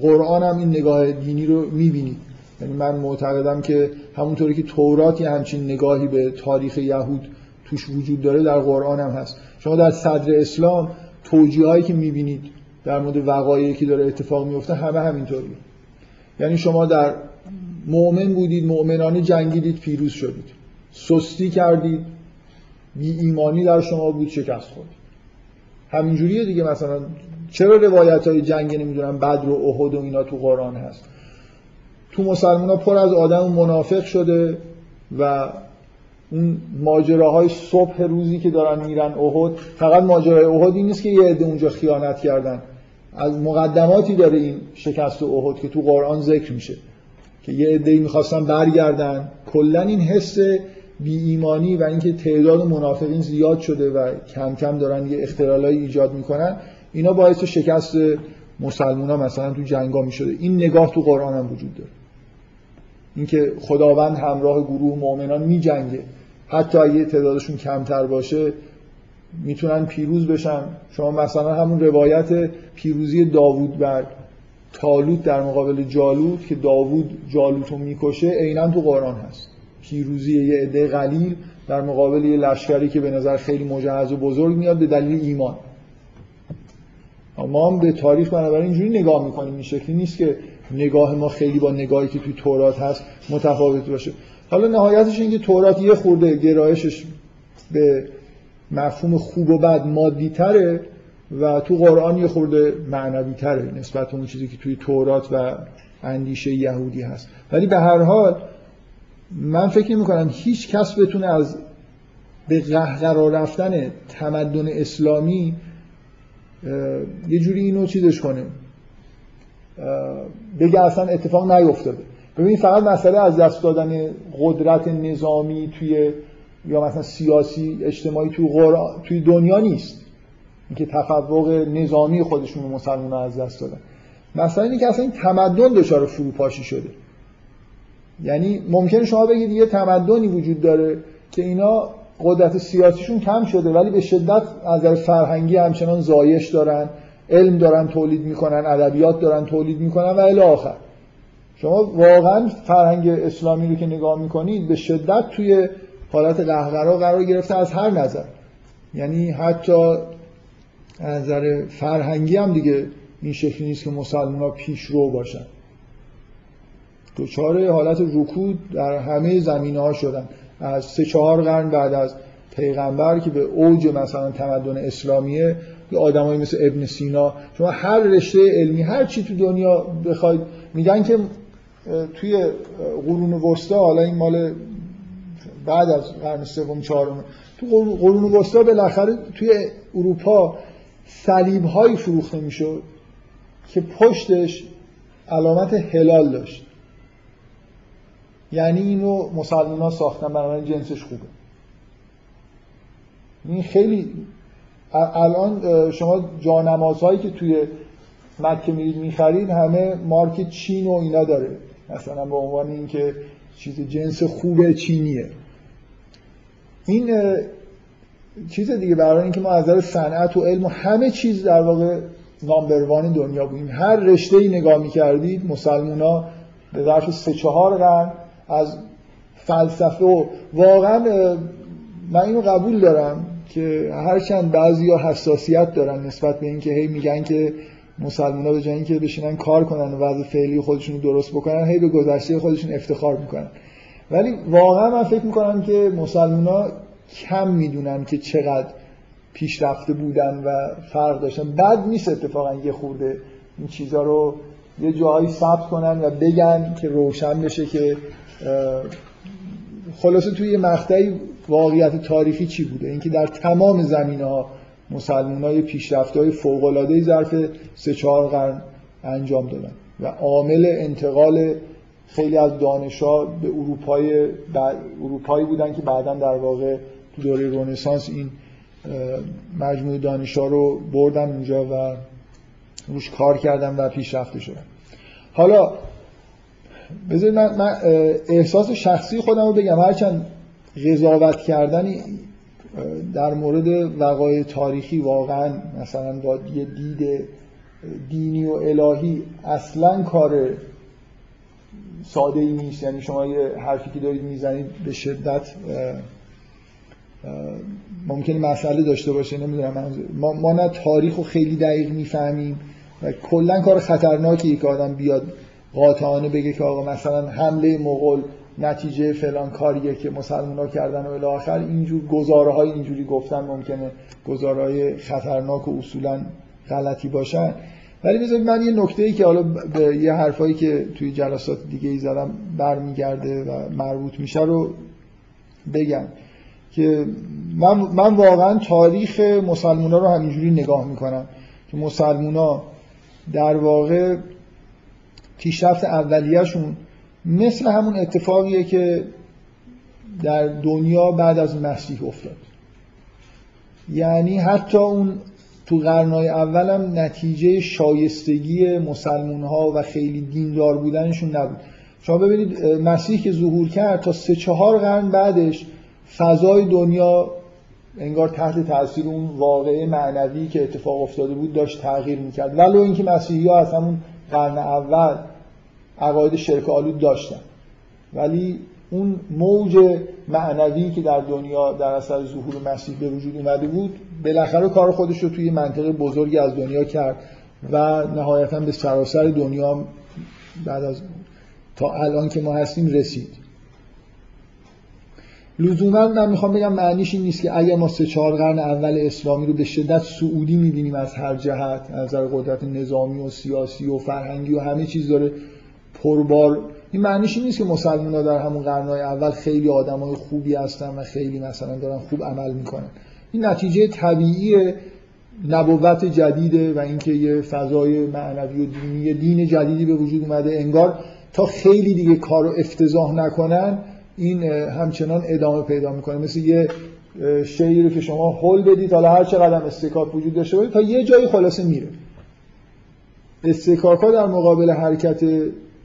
قرآن هم این نگاه دینی رو می‌بینید. یعنی من معتقدم که همونطوری که توراتی همچین نگاهی به تاریخ یهود توش وجود داره در قرآن هم هست. شما در صدر اسلام توجیه هایی که می‌بینید در مورد وقایعی که داره اتفاق میفته همه همینطوریه یعنی شما در مؤمن بودید مؤمنانه جنگیدید پیروز شدید. سستی کردید بی ایمانی در شما بود شکست خورد همینجوریه دیگه مثلا چرا روایت های جنگ نمی‌دونم بدر و احد و اینا تو قرآن هست؟ تو مسلمان ها پر از آدم منافق شده و اون ماجراهای صبح روزی که دارن میرن احد فقط ماجرای احد نیست که یه عده اونجا خیانت کردن. از مقدماتی داره این شکست احد که تو قرآن ذکر میشه که یه عده می‌خواستن برگردن. کلا این حس بی ایمانی و اینکه تعداد منافقین زیاد شده و کم کم دارن یه اختلالایی ایجاد می‌کنن اینا باعث شکست مسلمان ها مثلا تو جنگا می‌شده. این نگاه تو قرآن هم وجود داره. اینکه خداوند همراه گروه مؤمنان میجنگه. حتی اگه تعدادشون کمتر باشه می‌تونن پیروز بشن. شما مثلا همون روایت پیروزی داوود بر تالوت در مقابل جالوت که داوود جالوت رو می‌کشه عینا تو قرآن هست. پیروزی یه عده قلیل در مقابل یه لشکری که به نظر خیلی مجهز و بزرگ میاد به دلیل ایمان. ما هم به تاریخ بنابراین اینجوری نگاه می‌کنیم. این شکلی نیست که نگاه ما خیلی با نگاهی که توی تورات هست متفاوت باشه. حالا نهایتش اینکه تورات یه خورده گرایشش به مفهوم خوب و بد مادی تره و تو قرآن یه خورده معنوی تره نسبت اون چیزی که توی تورات و اندیشه یهودی هست. ولی به هر حال من فکر نمی کنم هیچ کس بتونه از به قهقرا رفتن تمدن اسلامی یه جوری اینو چیزش کنه. بگه اصلا اتفاق نیفتاده. ببینید فقط مسئله از دست دادن قدرت نظامی توی یا مثلا سیاسی اجتماعی توی, توی دنیا نیست. اینکه تفوق نظامی خودشون رو مسلمان از دست دادن. مثلا اینکه که اصلا این تمدن دچار فروپاشی شده. یعنی ممکنه شما بگید یه تمدنی وجود داره که اینا قدرت سیاسیشون کم شده ولی به شدت از نظر فرهنگی همچنان زایش دارن. علم دارن تولید می‌کنن ادبیات دارن تولید می‌کنن و الی آخر. شما واقعا فرهنگ اسلامی رو که نگاه می‌کنید به شدت توی حالت قهقرا قرار گرفته از هر نظر. یعنی حتی از نظر فرهنگی هم دیگه این شکلی نیست که مسلمان ها پیش رو باشن. دوچاره حالت رکود در همه زمینه ها شدن. از سه چهار قرن بعد از پیغمبر که به اوج مثلا تمدن اسلامیه یه آدمایی مثل ابن سینا. شما هر رشته علمی هر چی تو دنیا بخواید میگن که توی قرون وسطا حالا این مال بعد از قرن سوم چهارم تو قرون وسطا بالاخره توی اروپا صلیب هایی فروخته می‌شد که پشتش علامت هلال داشت. یعنی اینو مسلمان ها ساختن بنابراین جنسش خوبه. این خیلی الان شما جانمازهایی که توی مکه میرید می‌خرید همه مارک چین و اینا داره. مثلا به عنوان اینکه چیز جنس خوب چینیه. این چیز دیگه برای اینکه ما از نظر صنعت و علم و همه چیز در واقع نامبروان دنیا بودیم. هر رشته ای نگاه می‌کردید مسلمونا به ظرف سه چهار قرن از فلسفه و واقعا من اینو قبول دارم. که هرچند ها حساسیت دارن نسبت به اینکه هی میگن که مسلمان ها به جای اینکه بشینن کار کنن و وضع فعلی خودشون رو درست بکنن هی به گذشته خودشون افتخار می‌کنن. ولی واقعا من فکر می‌کنم که مسلمان ها کم می‌دونن که چقدر پیشرفته بودن و فرق داشتن. بد نیست اتفاقا یه خورده این چیزها رو یه جایی ثبت کنن و بگن که روشن بشه که خلاصه توی یه مقطعی واقعیت تاریخی چی بوده؟ اینکه در تمام زمینه ها مسلمان های پیشرفت های فوق ظرف سه چهار قرن انجام دادن و عامل انتقال خیلی از دانشا به اروپای اروپایی بودن که بعدا در واقع تو دوره رنسانس این مجموعه دانشا رو بردن اونجا و روش کار کردن و پیشرفته شدن. حالا بذارید من, من احساس شخصی خودم رو بگم. هرچند قضاوت کردن در مورد وقایع تاریخی واقعا مثلا با یه دید دینی و الهی اصلا کار ساده ای نیست. یعنی شما یه حرفی که دارید می‌زنید به شدت ممکنه مسئله داشته باشه نمی‌دونم. ما, ما نه تاریخ رو خیلی دقیق می‌فهمیم و کلا کار خطرناکی که آدم بیاد قاطعانه بگه که آقا مثلا حمله مغول نتیجه فلان کاریه که مسلمان ها کردن و الاخر اینجور گزاره های اینجوری گفتن ممکنه گزاره های خطرناک و اصولا غلطی باشن. ولی بذارید من یه نکته ای که حالا به یه حرفایی که توی جلسات دیگه ای زدم برمیگرده و مربوط میشه رو بگم که من, من واقعا تاریخ مسلمان ها رو همینجوری نگاه می‌کنم که مسلمان ها در واقع پیشرفت اولیهشون مثل همون اتفاقیه که در دنیا بعد از مسیح افتاد. یعنی حتی اون تو قرنهای اولم نتیجه شایستگی مسلمون ها و خیلی دیندار بودنشون نبود. شما ببینید مسیح که ظهور کرد تا سه چهار قرن بعدش فضای دنیا انگار تحت تاثیر اون واقعه معنوی که اتفاق افتاده بود داشت تغییر می‌کرد. ولو اینکه مسیحی ها از همون قرن اول عقاید شرک آلود داشتن. ولی اون موج معنوی که در دنیا در اثر ظهور مسیح به وجود اومده بود بالاخره کار خودش رو توی منطقه بزرگی از دنیا کرد و نهایتا به سراسر دنیا بعد از تا الان که ما هستیم رسید. لزوما من می‌خوام بگم معنیش این نیست که اگر ما سه چهار قرن اول اسلامی رو به شدت سعودی می‌بینیم از هر جهت از نظر قدرت نظامی و سیاسی و فرهنگی و همه چیز داره پربار این معنیش نیست که مسلمان ها در همون قرنهای اول خیلی آدمای خوبی هستن و خیلی مثلا دارن خوب عمل می‌کنن. این نتیجه طبیعی نبوت جدیده و اینکه یه فضای معنوی و دینی دین جدیدی به وجود اومده. انگار تا خیلی دیگه کارو افتضاح نکنن این همچنان ادامه پیدا می‌کنه. مثل یه شیعی رو که شما هول بدید حالا هر چقدر استکاک وجود داشته باشه تا یه جایی خلاصه میره. استکاک ها در مقابل حرکت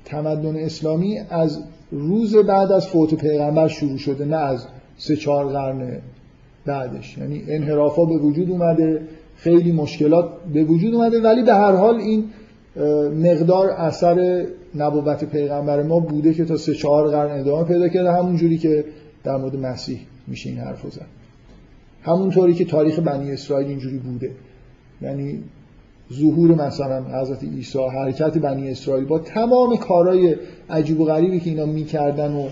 تمدن اسلامی از روز بعد از فوت پیغمبر شروع شده نه از سه چهار قرن بعدش. یعنی انحرافا به وجود اومده خیلی مشکلات به وجود اومده ولی به هر حال این مقدار اثر نبوت پیغمبر ما بوده که تا سه چهار قرن ادامه پیدا کرده همون جوری که در مورد مسیح میشه این حرف زد. همونطوری که تاریخ بنی اسرائیل اینجوری بوده. یعنی ظهور مثلا حضرت عیسی حرکت بنی اسرائیل با تمام کارهای عجیب و غریبی که اینا می‌کردن و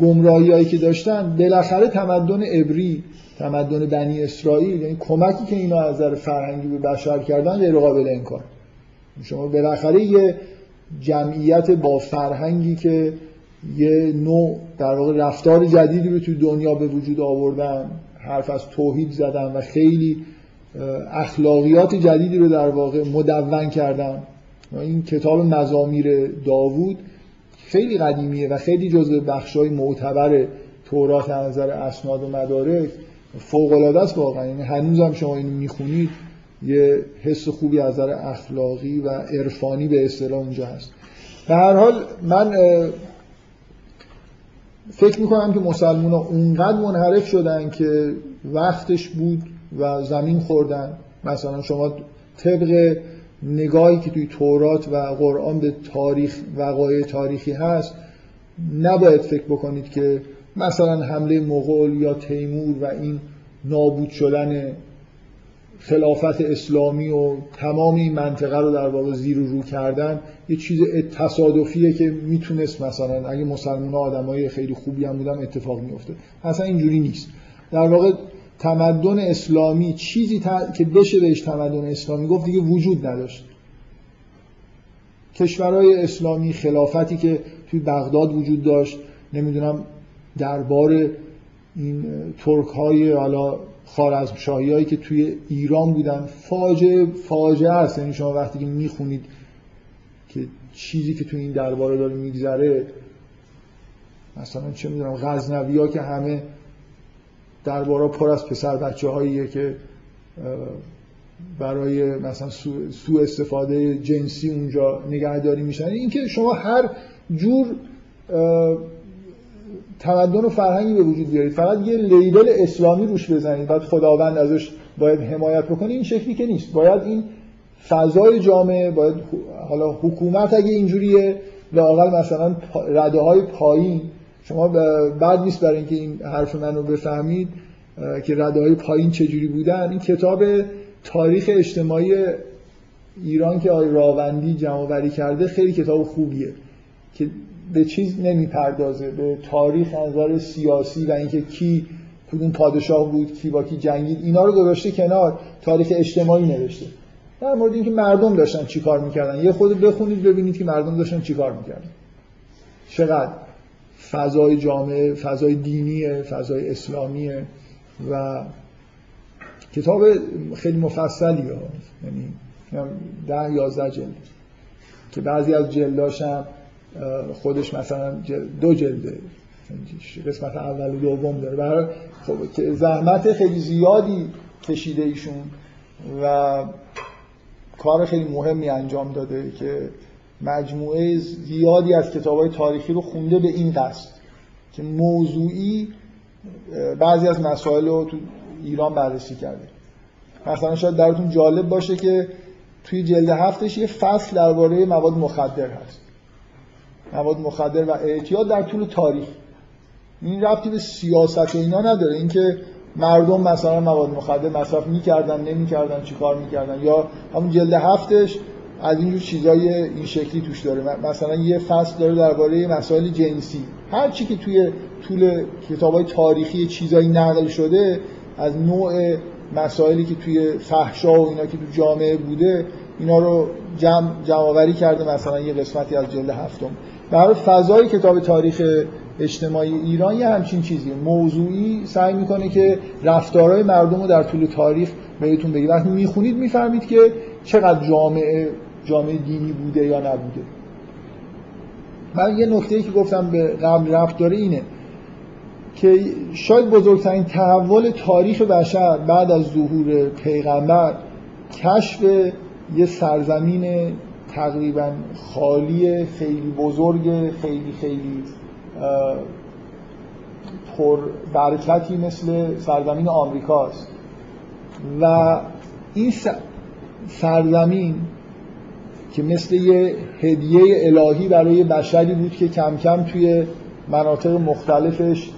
گمراهی هایی که داشتن بالاخره تمدن عبری تمدن بنی اسرائیل یعنی کمکی که اینا از نظر فرهنگی به بشر کردن غیر قابل انکار. شما بالاخره یه جمعیت با فرهنگی که یه نوع در واقع رفتار جدیدی رو تو دنیا به وجود آوردن حرف از توحید زدن و خیلی اخلاقیات جدیدی رو در واقع مدون کردن. این کتاب مزامیر داوود خیلی قدیمیه و خیلی جزء بخشای معتبر تورات از نظر اسناد و مدارک فوق العاده است واقعا. یعنی هنوزم شما اینو می‌خونید یه حس خوبی از نظر اخلاقی و عرفانی به اصطلاح اونجا هست. به هر حال من فکر می‌کنم که مسلمان ها اونقدر منحرف شدن که وقتش بود و زمین خوردن. مثلا شما طبق نگاهی که توی تورات و قرآن به تاریخ وقایع تاریخی هست نباید فکر بکنید که مثلا حمله مغول یا تیمور و این نابود شدن خلافت اسلامی و تمام این منطقه رو در واقع زیر و رو کردن یه چیز تصادفیه که می‌تونست مثلا اگه مسلمان آدمای خیلی خوبی هم بودن اتفاق میفته اصلا اینجوری نیست. در واقع تمدن اسلامی چیزی که بشه بهش تمدن اسلامی گفت دیگه وجود نداشت. کشورهای اسلامی خلافتی که توی بغداد وجود داشت نمی‌دونم دربار این ترک های حالا خارزم هایی که توی ایران بودن فاجعه فاجعه است. یعنی شما وقتی که می‌خونید که چیزی که تو این درباره داره میگذره مثلا چه می‌دونم غزنوی ها که همه درباره پر از پسر بچه هاییه که برای مثلا سو, استفاده جنسی اونجا نگهداری میشن. اینکه شما هر جور تمدن و فرهنگی به وجود بیارید فقط یه لیبل اسلامی روش بزنید بعد خداوند ازش باید حمایت بکنه این شکلی که نیست. باید این فضای جامعه باید حالا حکومت اگه اینجوریه لاقل مثلا رده های پایین شما بعد نیست برای اینکه این حرف من رو بفهمید که رده های پایین چجوری بودن. این کتاب تاریخ اجتماعی ایران که آقای راوندی جمع کرده خیلی کتاب خوبیه که به چیز نمی‌پردازه به تاریخ نظر سیاسی و اینکه کی کدوم پادشاه بود کی با کی جنگید. اینا رو گذاشته کنار تاریخ اجتماعی نوشته. در مورد اینکه مردم داشتن چیکار می‌کردن. یه خود بخونید ببینید که مردم داشتن چیکار می‌کردن. چقدر؟ فضای جامعه فضای دینیه فضای اسلامیه و کتاب خیلی مفصلی ها. یعنی ده یازده جلد. که بعضی از جلداش هم خودش مثلا دو جلده. قسمت اول و دوم داره. برای خب زحمت خیلی زیادی کشیده ایشون و کار خیلی مهمی انجام داده که مجموعه زیادی از کتاب تاریخی رو خونده به این قصد که موضوعی بعضی از مسائل رو تو ایران بررسی کرده. مثلا شاید درتون جالب باشه که توی جلد هفتش یه فصل درباره مواد مخدر هست. مواد مخدر و اعتیاد در طول تاریخ. این ربطی به سیاست و اینا نداره. اینکه مردم مثلا مواد مخدر مصرف می‌کردن نمی‌کردن چیکار می‌کردن. یا همون جلد هفتش از اینجور چیزای این شکلی توش داره. مثلا یه فصل داره درباره مسائل جنسی هر چی که توی طول کتاب های تاریخی چیزایی نقل شده از نوع مسائلی که توی فحشا و اینا که تو جامعه بوده اینا رو جمع جمع کرده مثلا یه قسمتی از جلد هفتم. برای فضای کتاب تاریخ اجتماعی ایران یه همچین چیزی موضوعی سعی می‌کنه که رفتارهای مردم رو در طول تاریخ بهتون بگی وقتی می‌خونید می‌فهمید که چقدر جامعه جامعه دینی بوده یا نبوده. من یه نکته که گفتم به قبل رفت داره اینه که شاید بزرگترین تحول تاریخ بشر بعد از ظهور پیغمبر کشف یه سرزمین تقریبا خالی خیلی بزرگ خیلی خیلی پر برکتی مثل سرزمین آمریکاست. و این سرزمین که مثل یه هدیه الهی برای بشری بود که کم کم توی مناطق مختلفش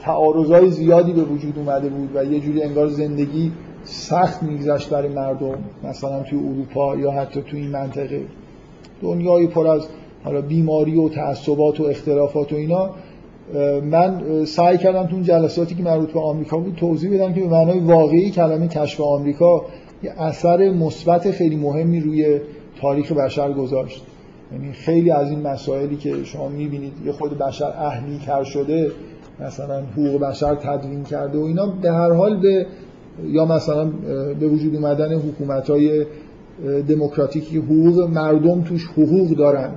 تعارضای زیادی به وجود اومده بود و یه جوری انگار زندگی سخت میگذشت برای مردم مثلا توی اروپا یا حتی توی این منطقه. دنیای پر از حالا بیماری و تعصبات و اختلافات و اینا. من سعی کردم تو اون جلساتی که مربوط به آمریکا بود توضیح بدم که به معنای واقعی کلمه کشف آمریکا یه اثر مثبت خیلی مهمی روی تاریخ بشر گذاشت. یعنی خیلی از این مسائلی که شما می‌بینید یه خود بشر اهلی تر شده مثلا حقوق بشر تدوین کرده و اینا به هر حال به یا مثلا به وجود اومدن حکومت های دموکراتیکی حقوق مردم توش حقوق دارن.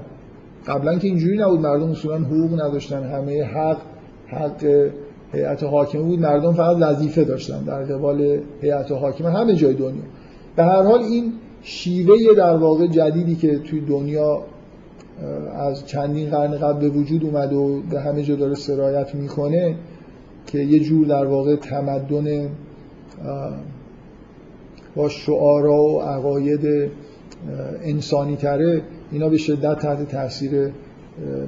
قبلا که اینجوری نبود مردم اصولا حقوق نداشتن. همه حق حق هیئت حاکمه بود. مردم فقط وظیفه داشتن در قبال هیئت حاکمه. همه جای دنیا. به هر حال این شیوه در واقع جدیدی که توی دنیا از چندین قرن قبل به وجود اومد و به همه جا داره سرایت می‌کنه که یه جور در واقع تمدن با شعارا و عقاید انسانی تره اینا به شدت تحت تاثیر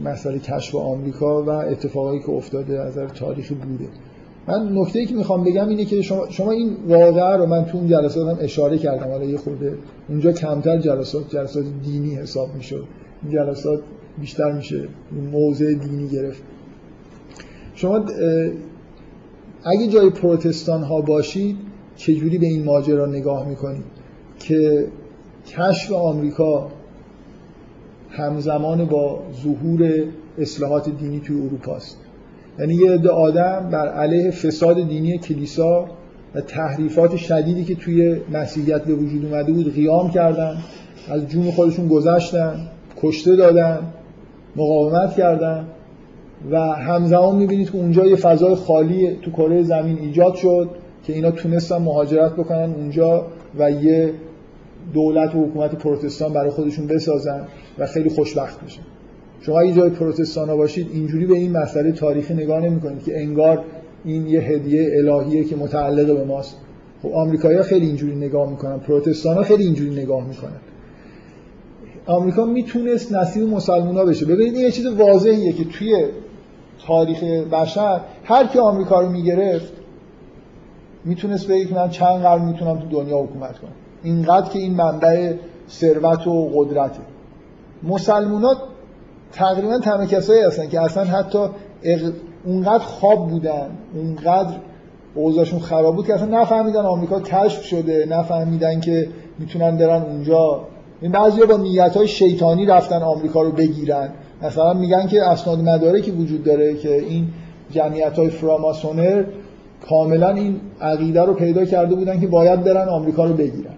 مسئله کشف آمریکا و اتفاقایی که افتاده از نظر تاریخی بوده. من نکته ای که می‌خوام بگم اینه که شما, شما این واقعه رو من تو اون جلسات هم اشاره کردم. حالا یه خورده اونجا کمتر جلسات جلسات دینی حساب می‌شد این جلسات بیشتر میشه. موضع دینی گرفت. شما اگه جای پروتستان ها باشید چجوری به این ماجرا نگاه می‌کنید که کشف آمریکا همزمان با ظهور اصلاحات دینی توی اروپا است یعنی یه عده آدم بر علیه فساد دینی کلیسا و تحریفات شدیدی که توی مسیحیت به وجود اومده بود قیام کردن از جون خودشون گذشتن کشته دادن مقاومت کردن و همزمان می‌بینید که اونجا یه فضای خالی تو کره زمین ایجاد شد که اینا تونستن مهاجرت بکنن اونجا و یه دولت و حکومت پروتستان برای خودشون بسازن و خیلی خوشبخت بشن. شما اگه جای پروتستان ها باشید اینجوری به این مسئله تاریخی نگاه نمی کنید که انگار این یه هدیه الهیه که متعلق به ماست. خب آمریکایی‌ها خیلی اینجوری نگاه می‌کنن پروتستان ها خیلی اینجوری نگاه می‌کنن. آمریکا می‌تونست نصیب مسلمان بشه. ببینید یه چیز واضحیه که توی تاریخ بشر هر کی آمریکا رو می‌گرفت می‌تونست بگه من چند قرن می‌تونم تو دنیا حکومت کنم. اینقدر که این منبع ثروت و قدرته. مسلمانات تقریبا تنها کسایی هستن که اصلا حتی اغ... اونقدر خواب بودن اونقدر اوضاعشون خراب بود که اصلا نفهمیدن آمریکا کشف شده نفهمیدن که می‌تونن برن اونجا. این بعضیا با نیت شیطانی رفتن آمریکا رو بگیرن. مثلا میگن که اسناد مدارکی وجود داره که این جمعیت های فراماسونر کاملا این عقیده رو پیدا کرده بودن که باید برن آمریکا رو بگیرن.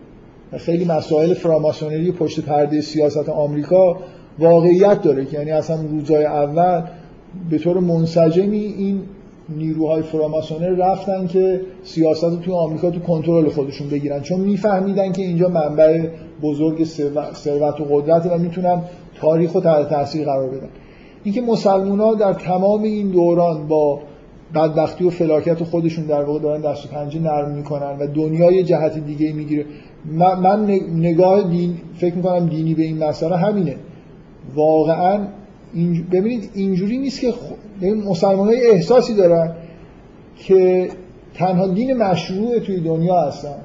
خیلی مسائل فراماسونری پشت پرده سیاست آمریکا واقعیت داره که یعنی اصلا روزای اول به طور منسجمی این نیروهای فراماسونر رفتن که سیاست رو آمریکا تو کنترل خودشون بگیرن. چون میفهمیدن که اینجا منبع بزرگ ثروت و قدرت و می‌تونن تاریخ رو تحت تاثیر قرار بدن. اینکه مسلمان در تمام این دوران با بدبختی و فلاکت خودشون در واقع دارن دست و پنجه نرم می‌کنن و دنیای جهت دیگه می‌گیره. من نگاه دین فکر می‌کنم دینی به این مسئله همینه. واقعا این ببینید اینجوری نیست که مسلمان های احساسی دارن که تنها دین مشروع توی دنیا هستن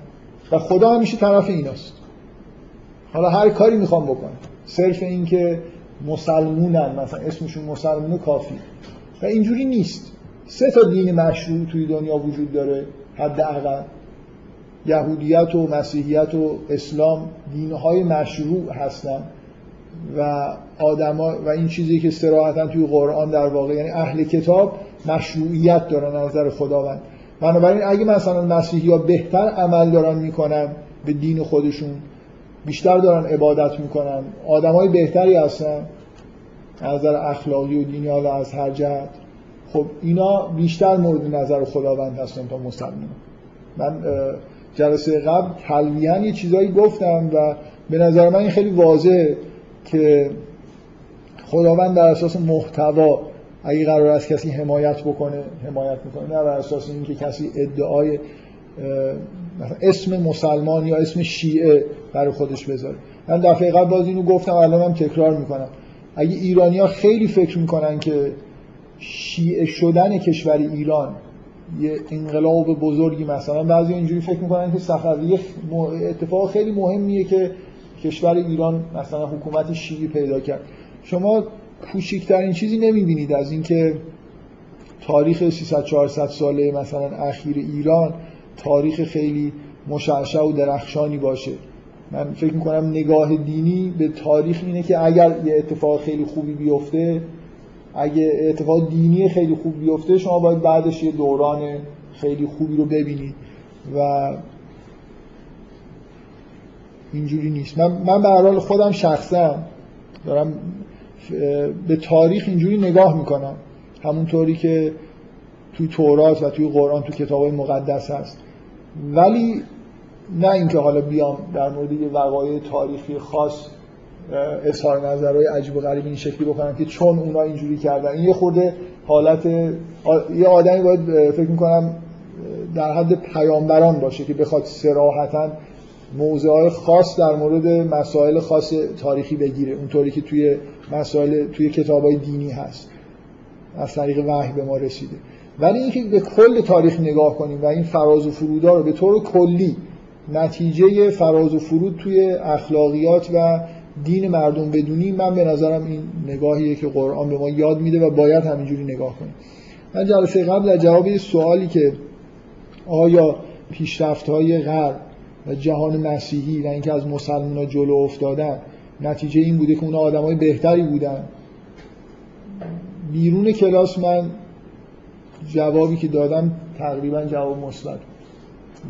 و خدا همیشه طرف ایناست. حالا هر کاری می‌خوام بکنم. صرف این که مسلمونن مثلا اسمشون مسلمون کافی. و اینجوری نیست. سه تا دین مشروع توی دنیا وجود داره حداقل. یهودیت و مسیحیت و اسلام دینهای مشروع هستن. و آدما و این چیزی که استراحتا توی قرآن در واقع یعنی اهل کتاب مشروعیت دارن نظر خداوند. بنابراین اگه مثلا مسیحی ها بهتر عمل دارن می‌کنن به دین خودشون بیشتر دارن عبادت می‌کنن آدمای بهتری هستن از نظر اخلاقی و دینی حالا از هر جهت. خب اینا بیشتر مورد نظر خداوند هستن تا مسلمان. من جلسه قبل تلویحا یه چیزایی گفتم و به نظر من این خیلی واضحه. که خداوند در اساس محتوا اگه قرار است کسی حمایت بکنه حمایت می‌کنه. نه بر اساس اینکه کسی ادعای اسم مسلمان یا اسم شیعه برای خودش بذاره. من دفعه قبل باز اینو گفتم الان هم تکرار می‌کنم. اگه ایرانی ها خیلی فکر می‌کنن که شیعه شدن کشور ایران یه انقلاب بزرگی مثلا بعضی اینجوری فکر می‌کنن که صفویه اتفاق خیلی مهمیه که کشور ایران مثلا حکومت شیعی پیدا کرد. شما کوچکترین چیزی نمی‌بینید از اینکه تاریخ 300 400 ساله مثلا اخیر ایران تاریخ خیلی مشعشع و درخشانی باشه. من فکر می‌کنم نگاه دینی به تاریخ اینه که اگر یه اتفاق خیلی خوبی بیفته اگه اتفاق دینی خیلی خوب بیفته شما باید بعدش یه دوران خیلی خوبی رو ببینید. و اینجوری نیست. من, من به حال خودم شخصا دارم به تاریخ اینجوری نگاه می‌کنم. همونطوری که توی تورات و توی قرآن توی کتاب مقدس هست. ولی نه اینکه حالا بیام در مورد یه وقایع تاریخی خاص اظهار نظرهای عجیب و غریب این شکلی بکنم که چون اونا اینجوری کردن. این یه خورده حالت یه آدمی باید فکر می‌کنم در حد پیامبران باشه که بخواد سراحتا موضوع خاص در مورد مسائل خاص تاریخی بگیره. اونطوری که توی مسائل توی کتابای دینی هست. از طریق وحی به ما رسیده. ولی اینکه به کل تاریخ نگاه کنیم و این فراز و فرودا رو به طور کلی نتیجه فراز و فرود توی اخلاقیات و دین مردم بدونیم من به نظرم این نگاهیه که قرآن به ما یاد میده و باید همینجوری نگاه کنیم. من جلسه قبل در جواب سوالی که آیا پیشرفت های غرب و جهان مسیحی و اینکه از مسلمان جلو افتادن نتیجه این بوده که اونا آدم های بهتری بودن. بیرون کلاس من جوابی که دادم تقریبا جواب مثبت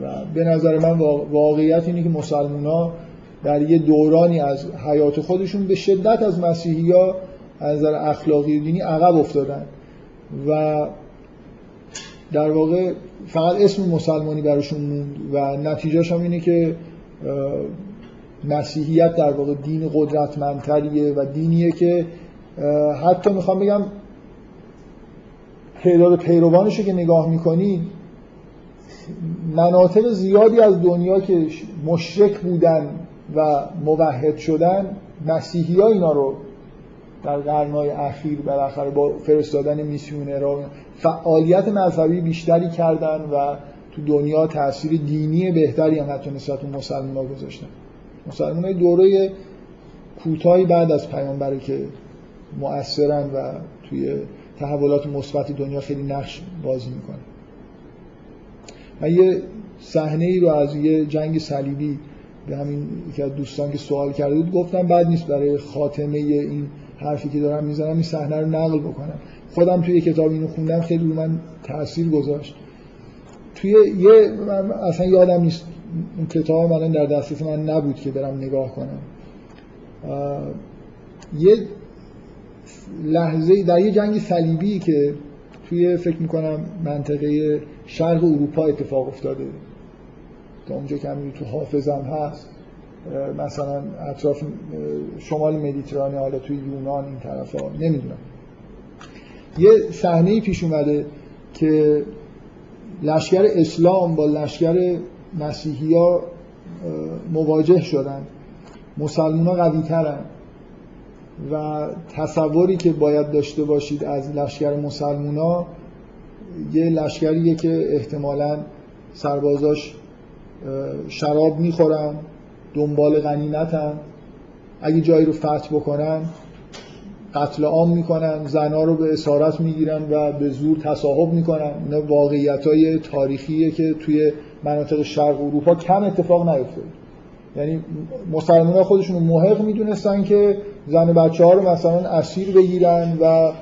و به نظر من واقعیت اینه که مسلمان ها در یه دورانی از حیات خودشون به شدت از مسیحی ها از نظر اخلاقی دینی عقب افتادن. و در واقع فقط اسم مسلمانی براشون موند و نتیجهش هم اینه که مسیحیت در واقع دین قدرتمندتریه و دینیه که حتی می‌خوام بگم تعداد پیروانش که نگاه می‌کنید مناطق زیادی از دنیا که مشرک بودن و موحد شدن مسیحی ها اینا رو در قرنهای اخیر بالاخره با فرستادن میسیونرها فعالیت مذهبی بیشتری کردن و تو دنیا تاثیر دینی بهتری هم حتی نسبت به مسلمان گذاشتن. مسلمان های دوره کوتاهی بعد از پیامبره که مؤثرن و توی تحولات مثبت دنیا خیلی نقش بازی می‌کنه. من یه صحنه ای رو از یه جنگ صلیبی به همین که از دوستان که سوال کرده بود گفتم بعد نیست برای خاتمه این حرفی که دارم می‌زنم این صحنه رو نقل بکنم. خودم توی کتاب اینو خوندم خیلی رو من تاثیر گذاشت. توی یه من اصلا یادم نیست اون کتاب من در دسترس من نبود که برم نگاه کنم. یه لحظه در یه جنگ صلیبی که توی فکر می‌کنم منطقه شرق اروپا اتفاق افتاده. تا اونجا که تو حافظم هست. مثلا اطراف شمال مدیترانه حالا توی یونان این طرف ها نمی‌دونم. یه صحنه پیش اومده که لشکر اسلام با لشکر مسیحی ها مواجه شدن. مسلمان ها قوی ترن. و تصوری که باید داشته باشید از لشکر مسلمان ها یه لشکریه که احتمالا سربازاش شراب می‌خورن. دنبال غنیمتن. اگه جایی رو فتح بکنن قتل عام می‌کنن زنا رو به اسارت می‌گیرن و به زور تصاحب می‌کنن. اینا واقعیت های تاریخیه که توی مناطق شرق اروپا کم اتفاق نیفتاد یعنی مسلمان خودشون محق می‌دونستن که زن بچه ها رو مثلا اسیر بگیرن و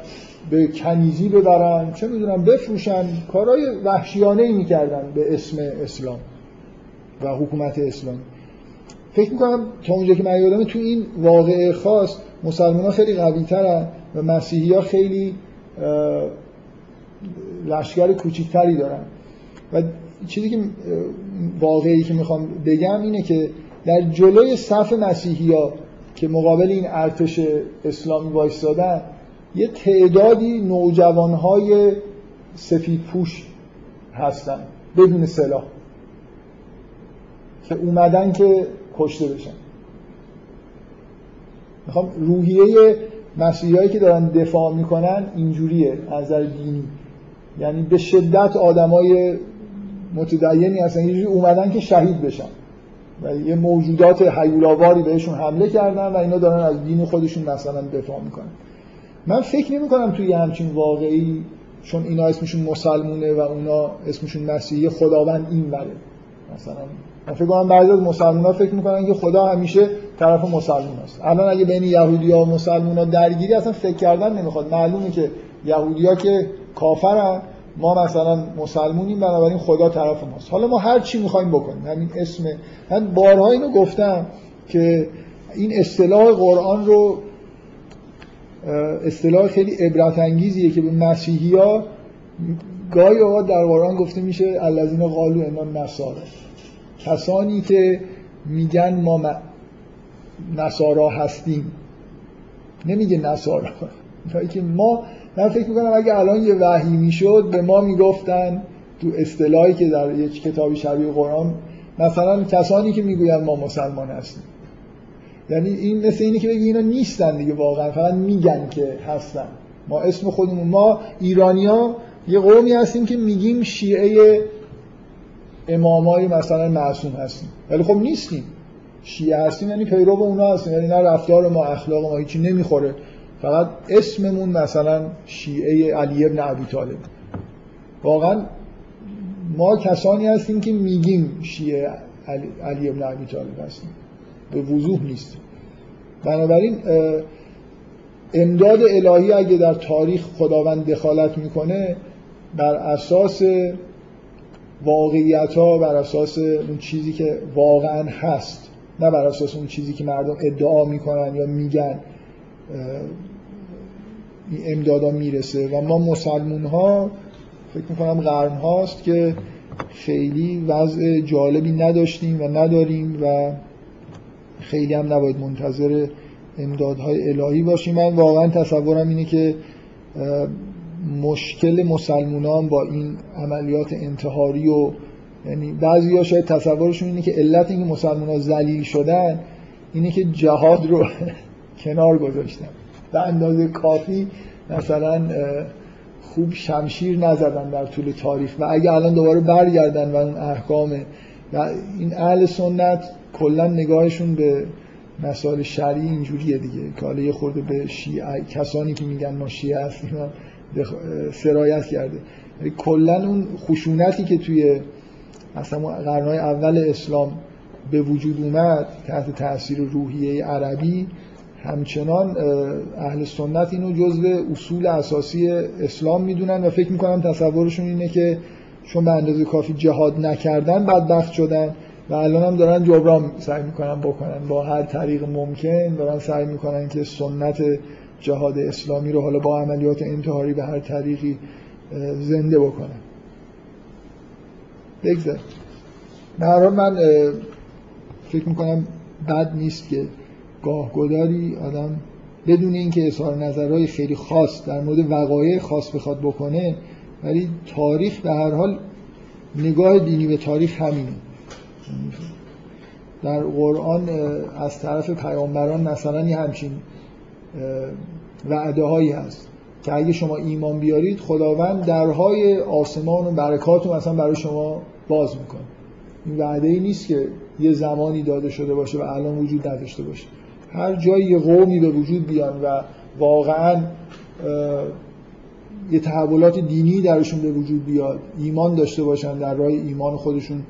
به کنیزی ببرن. چه می‌دونم بفروشن. کارهای وحشیانه ای می‌کردن به اسم اسلام و حکومت اسلام. فکر می‌کنم تا اونجا که من یادمه تو این واقعه خاص مسلمان ها خیلی قوی ترن و مسیحی ها خیلی لشکر کوچیکتری دارن. و چیزی که واقعی که می‌خوام بگم اینه که در جلوی صف مسیحی ها که مقابل این ارتش اسلامی وایستادن یه تعدادی نوجوان های سفید پوش هستن بدون سلاح. که اومدن که کشته بشن. می‌خوام روحیه مسیحیایی که دارن دفاع می‌کنن اینجوریه از نظر دینی. یعنی به شدت آدمای متدینی هستن یه اومدن که شهید بشن. و یه موجودات حیولاواری بهشون حمله کردن و اینا دارن از دین خودشون مثلا دفاع می‌کنن. من فکر نمی کنم توی همچین واقعی چون اینا اسمشون مسلمونه و اونا اسمشون مسیحی خداوند این بره مثلا فکر کنم بعضی از مسلمان فکر می‌کنن که خدا همیشه طرف مسلمان است. الان اگه بین یهودی ها و مسلمان ها درگیری اصلا فکر کردن نمی‌خواد. معلومه که یهودی ها که کافرن ما مثلا مسلمونیم بنابراین خدا طرف ماست. حالا ما هر چی می‌خوایم بکنیم. همین اسم من بارها اینو گفتم که این اصطلاح قرآن رو اصطلاح خیلی عبرت انگیزیه که به مسیحی ها گاهی اوقات در قرآن گفته میشه الذین قالو انا نصارا کسانی که میگن ما نصارا هستیم. نمیگه نصارا. که ما من فکر می‌کنم اگه الان یه وحی می‌شد به ما می‌گفتن تو اصطلاحی که در یک کتابی شبیه قرآن مثلا کسانی که می‌گوین ما مسلمان هستیم. یعنی این مثل اینی که بگی اینا نیستن دیگه واقعا فقط میگن که هستن. ما اسم خودمون ما ایرانیا یه قومی هستیم که میگیم شیعه امامای مثلا معصوم هستیم. ولی خب نیستیم. شیعه هستیم یعنی پیرو اونا هستیم. یعنی نه رفتار ما اخلاق ما هیچی نمی‌خوره. فقط اسممون مثلا شیعه علی ابن ابی طالب. واقعا ما کسانی هستیم که میگیم شیعه علی ابن ابی طالب هستیم. به وضوح نیست بنابراین امداد الهی اگه در تاریخ خداوند دخالت می‌کنه بر اساس واقعیت ها بر اساس اون چیزی که واقعا هست نه بر اساس اون چیزی که مردم ادعا می‌کنن یا میگن. امدادا می‌رسه. و ما مسلمون ها فکر می‌کنم قرن هاست که خیلی وضع جالبی نداشتیم و نداریم و خیلی هم نباید منتظر امدادهای الهی باشیم. من واقعا تصورم اینه که مشکل مسلمانان با این عملیات انتحاری و یعنی بعضی ها شاید تصورشون اینه که علت اینکه مسلمان ها زلیل شدن اینه که جهاد رو کنار گذاشتن. به اندازه کافی مثلا خوب شمشیر نزدن در طول تاریخ و اگه الان دوباره برگردن و اون احکام و این اهل سنت کلا نگاهشون به مسائل شرعی اینجوریه دیگه. که حالا یه خورده به شیعه کسانی که میگن ما شیعه هستیم سرایت کرده. یعنی کلا اون خشونتی که توی اصلا قرنهای اول اسلام به وجود اومد تحت تاثیر روحیه عربی همچنان اهل سنت اینو جزو اصول اساسی اسلام می‌دونن و فکر می‌کنم تصورشون اینه که چون به اندازه کافی جهاد نکردن بدبخت شدن و الان هم دارن جبران سعی می‌کنن بکنن. با هر طریق ممکن دارن سعی می‌کنن که سنت جهاد اسلامی رو حالا با عملیات انتحاری به هر طریقی زنده بکنن بگذار. در من فکر می‌کنم بد نیست که گاه گداری آدم بدون اینکه اظهار نظرهای خیلی خاص در مورد وقایع خاص بخواد بکنه ولی تاریخ به هر حال نگاه دینی به تاریخ همینه. در قرآن از طرف پیامبران مثلا یه همچین وعده هایی هست که اگه شما ایمان بیارید خداوند درهای آسمان و برکات رو مثلا برای شما باز می‌کنه. این وعده ای نیست که یه زمانی داده شده باشه و الان وجود نداشته باشه. هر جایی یه قومی به وجود بیان و واقعا یه تحولات دینی درشون به وجود بیاد ایمان داشته باشن در راه ایمان خودشون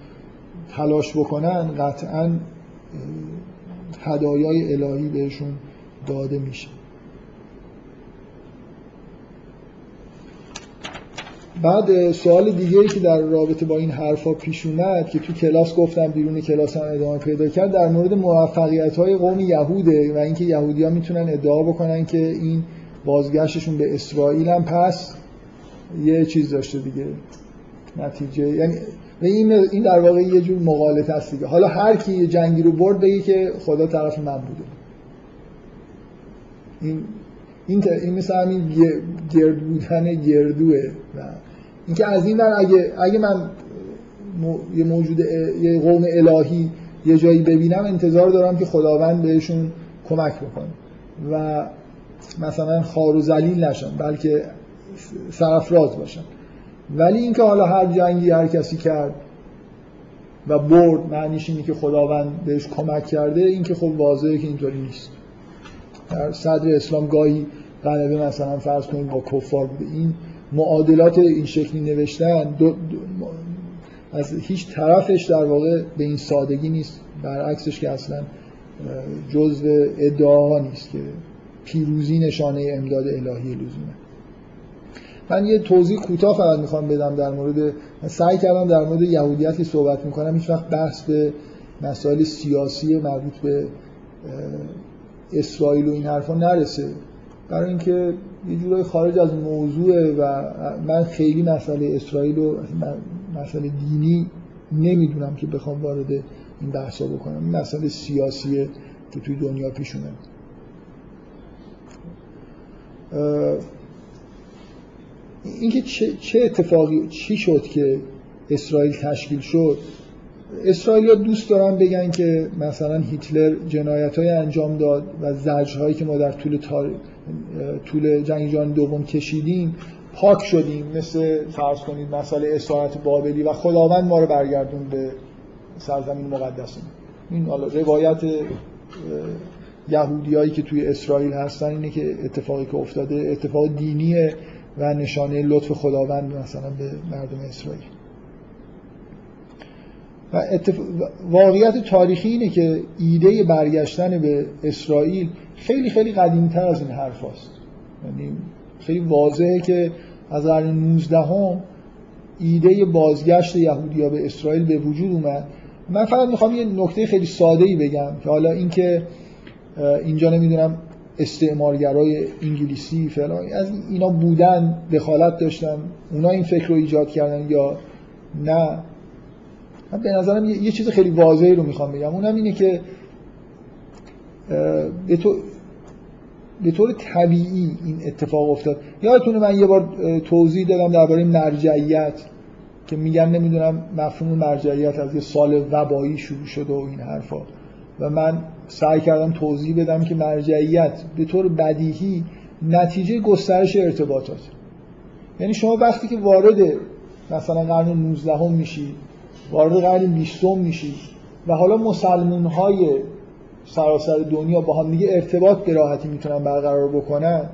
تلاش بکنن قطعا هدایای الهی بهشون داده میشه. بعد سوال دیگه ای که در رابطه با این حرفا پیش اومد که تو کلاس گفتم بیرون کلاس هم ادامه پیدا کرد در مورد موفقیت های قوم یهوده و اینکه یهودی ها می‌تونن ادعا بکنن که این بازگشتشون به اسرائیل هم پس یه چیز داشته دیگه. نتیجه یعنی این این در واقع یه جور مقالطه است دیگه. حالا هر کی یه جنگی رو برد بگه که خدا طرف من بوده. این این این مثل همین گرد بودن گردوه. و اینکه از این ور اگه اگه من یه موجود یه قوم الهی یه جایی ببینم انتظار دارم که خداوند بهشون کمک بکنه. و مثلا خار و ذلیل نشن بلکه سرفراز باشن. ولی اینکه حالا هر جنگی هر کسی کرد و برد معنیش اینه که خداوند بهش کمک کرده اینکه خب واضحه که اینطوری نیست. در صدر اسلام گاهی غلبه مثلا فرض کنید با کفار بوده این معادلات این شکلی نوشتن دو از هیچ طرفش در واقع به این سادگی نیست. برعکسش که اصلا جزء ادعاها نیست که پیروزی نشانه امداد الهی لزومه. من یه توضیح کوتاه فقط می‌خوام بدم در مورد سعی کردم در مورد یهودیت که صحبت می‌کنم. هیچ وقت بحث به مسائل سیاسی مربوط به اسرائیل و این حرفا نرسه. برای اینکه یه جورای خارج از موضوع و من خیلی مسئله اسرائیل و مسئله دینی نمی‌دونم که بخوام وارد این بحثا بکنم. این مسئله سیاسیه که توی دنیا پیش اینکه چه،, چه اتفاقی چی شد که اسرائیل تشکیل شد؟ اسرائیل دوست دارن بگن که مثلا هیتلر جنایت های انجام داد و زجر هایی که ما در طول, طول جنگ جهانی دوم کشیدیم پاک شدیم. مثل فرض کنید مسئله اسارت بابلی و خداوند ما رو برگردون به سرزمین مقدس این روایت یهودیایی که توی اسرائیل هستن اینه که اتفاقی که افتاده اتفاق دینیه و نشانه لطف خداوند مثلا به مردم اسرائیل. و واقعیت تاریخی اینه که ایده برگشتن به اسرائیل خیلی خیلی قدیمتر از این حرف هست. یعنی خیلی واضحه که از قرن 19 هم ایده بازگشت یهودیا به اسرائیل به وجود اومد من فقط می‌خوام یه نکته خیلی ساده ای بگم که حالا اینکه اینجا نمی‌دونم استعمارگرای انگلیسی فلان از اینا بودن دخالت داشتن اونا این فکر رو ایجاد کردن یا نه من به نظرم یه چیز خیلی واضحی رو می‌خوام بگم. اونم اینه که به تو به طور طبیعی این اتفاق افتاد. یادتونه من یه بار توضیح دادم درباره مرجعیت که میگن نمی‌دونم مفهوم مرجعیت از یه سال وبایی شروع شده و این حرفا. و من سعی کردم توضیح بدم که مرجعیت به طور بدیهی نتیجه گسترش ارتباطات. یعنی شما وقتی که وارد مثلا قرن 19 هم میشی وارد قرن 20 میشی. و حالا مسلمون های سراسر دنیا با هم دیگه ارتباط به راحتی می‌تونن برقرار بکنن.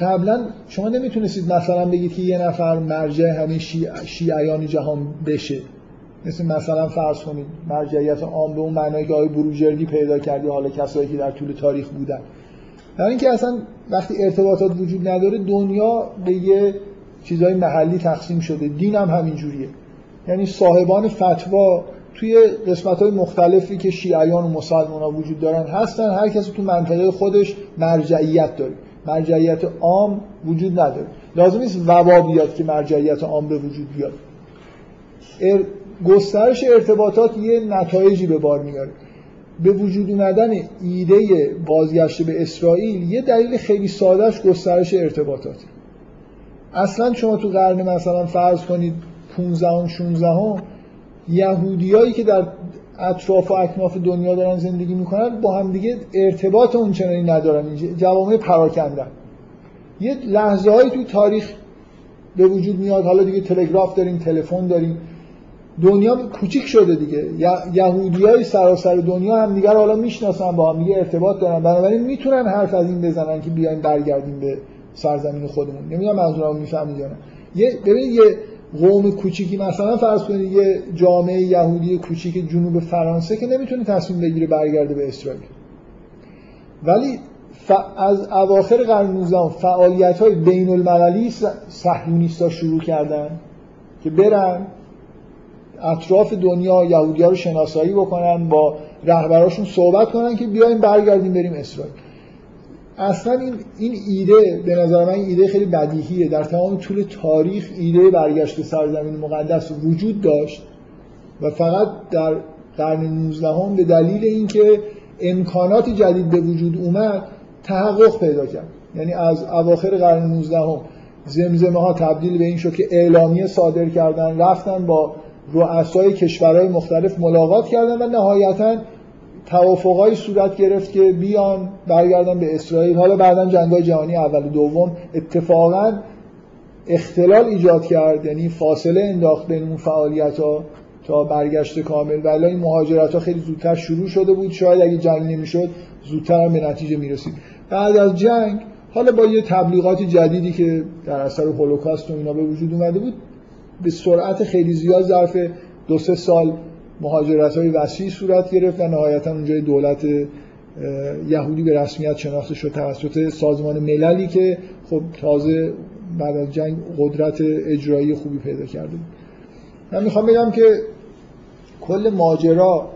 قبلا شما نمی‌تونستید مثلا بگید که یه نفر مرجع همین شیعیان جهان بشه. مثل مثلا فرض کنید مرجعیت عام به اون معنایی که آقای بروجردی پیدا کردی حالا کسایی که در طول تاریخ بودن. در اینکه اصلا وقتی ارتباطات وجود نداره دنیا به یه چیزهای محلی تقسیم شده. دین هم همین جوریه یعنی صاحبان فتوا توی قسمت های مختلفی که شیعیان و مسلمان ها وجود دارن هستن. هر کسی تو منطقه خودش مرجعیت داره. مرجعیت عام وجود نداره. لازم نیست وبا بیاد که مرجعیت عام به وجود بیاد. ار... گسترش ارتباطات یه نتایجی به بار میاره. به وجود اومدن ایده بازگشت به اسرائیل یه دلیل خیلی سادهش گسترش ارتباطات اصلا شما تو قرن مثلا فرض کنید 15 16 یهودیایی که در اطراف و اکناف دنیا دارن زندگی می‌کنن با هم دیگه ارتباط اونچنانی ندارن. جوامع پراکندن. یه لحظه هایی توی تاریخ به وجود میاد. حالا دیگه تلگراف داریم تلفن داریم. دنیا کوچیک شده دیگه. یهودی های سراسر دنیا هم دیگر حالا می‌شناسن با هم دیگه ارتباط دارن. بنابراین می‌تونن حرف از این بزنن که بیاین برگردیم به سرزمین خودمون. نمی‌دونم منظورم می‌فهمید یا نه. یه ببین یه قوم کوچیکی مثلا فرض کنید یه جامعه یهودی کوچیک جنوب فرانسه که نمی‌تونه تصمیم بگیره برگرده به اسرائیل. ولی از اواخر قرن 19 فعالیت های بین المللی صهیونیستا شروع کردن که برن اطراف دنیا یهودی ها رو شناسایی بکنن با رهبراشون صحبت کنن که بیایم برگردیم بریم اسرائیل. اصلا این, این ایده به نظر من ایده خیلی بدیهیه. در تمام طول تاریخ ایده برگشت سرزمین مقدس وجود داشت و فقط در قرن 19 هم به دلیل اینکه امکانات جدید به وجود اومد تحقق پیدا کرد. یعنی از اواخر قرن 19 هم زمزمه ها تبدیل به این شد که اعلامیه صادر کردن رفتن با رؤسای کشورهای مختلف ملاقات کردن و نهایتا توافقای صورت گرفت که بیان برگردن به اسرائیل. حالا بعدا جنگای جهانی اول و دوم اتفاقا اختلال ایجاد کرد یعنی فاصله انداخت بین اون فعالیت ها تا برگشت کامل. ولی این مهاجرت ها خیلی زودتر شروع شده بود. شاید اگه جنگ نمی‌شد زودتر هم به نتیجه می‌رسید. بعد از جنگ حالا با یه تبلیغات جدیدی که در اثر هولوکاست و اینا به وجود اومده بود به سرعت خیلی زیاد ظرف دو سه سال مهاجرت های وسیعی صورت گرفت و نهایتا اونجای دولت یهودی به رسمیت شناخته شد توسط سازمان مللی که خب تازه بعد از جنگ قدرت اجرایی خوبی پیدا کرده. من می‌خوام بگم که کل ماجرا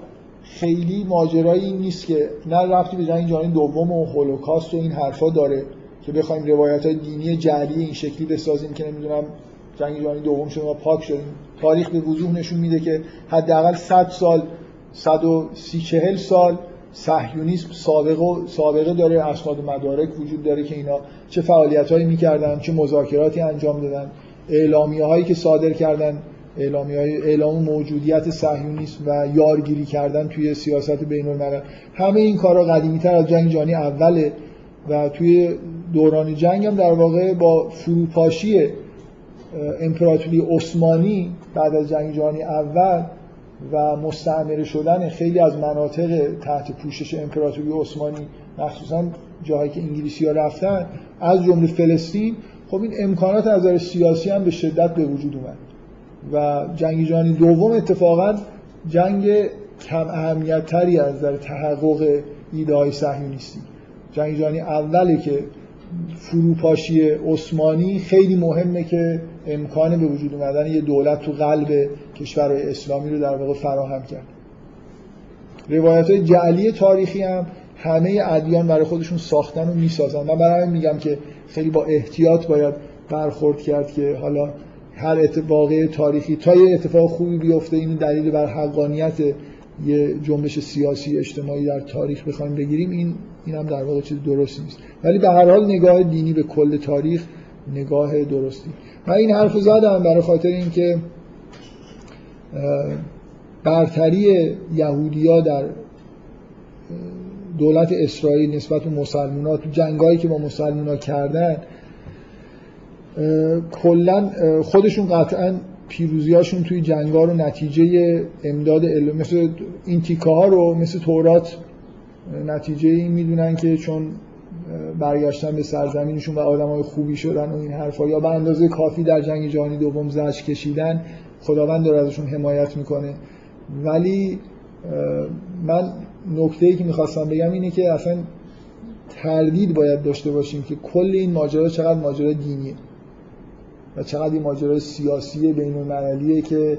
خیلی ماجرایی نیست که نه رفتی به جنگ جهانی دوم و هولوکاست و این حرفا داره که بخوایم روایت های دینی جعلی این شکلی بسازیم که نمی‌دونم جنگ جهانی دوم شد ما پاک شدیم تاریخ به وضوح نشون میده که حداقل 100 سال 130 40 سال صهیونیسم سابقه سابقه داره اسناد مدارک وجود داره که اینا چه فعالیتایی می‌کردن چه مذاکراتی انجام دادن. اعلامیه هایی که صادر کردن اعلامی های اعلام موجودیت صهیونیسم و یارگیری کردن توی سیاست بین الملل همه این کارا قدیمی تر از جنگ جهانی اوله و توی دوران جنگ هم در واقع با فروپاشی امپراتوری عثمانی بعد از جنگ جهانی اول و مستعمره شدن خیلی از مناطق تحت پوشش امپراتوری عثمانی مخصوصا جاهایی که انگلیسی ها رفتن از جمله فلسطین خب این امکانات از نظر سیاسی هم به شدت به وجود اومد. و جنگ جهانی دوم اتفاقا جنگ کم اهمیت تری از نظر تحقق ایده های صهیونیستی. جنگ جهانی اوله که فروپاشی عثمانی خیلی مهمه که امکان به وجود اومدن یه دولت تو قلب کشورهای اسلامی رو در واقع فراهم کرد. روایت های جعلی تاریخی هم همه ادیان برای خودشون ساختن و می‌سازن. من برای میگم که خیلی با احتیاط باید برخورد کرد که حالا هر اتفاق تاریخی تا یه اتفاق خوبی بیفته این دلیل بر حقانیت یه جنبش سیاسی اجتماعی در تاریخ بخوایم بگیریم این این در واقع چیز درستی نیست. ولی به هر حال نگاه دینی به کل تاریخ نگاه درستی. من این حرف زدم برای خاطر اینکه برتری یهودیا در دولت اسرائیل نسبت به مسلمان تو جنگایی که با مسلمان کردن کلا خودشون قطعا پیروزیاشون توی جنگا رو نتیجه امداد علم مثل این تیکه ها رو مثل تورات نتیجه این می‌دونن که چون برگشتن به سرزمینشون و آدمای خوبی شدن و این حرفا. یا به اندازه کافی در جنگ جهانی دوم زج کشیدن خداوند داره ازشون حمایت می‌کنه. ولی من نکته ای که می‌خواستم بگم اینه که اصلا تردید باید داشته باشیم که کل این ماجرا چقدر ماجرا دینیه و چقدر این ماجرا سیاسی بین المللیه که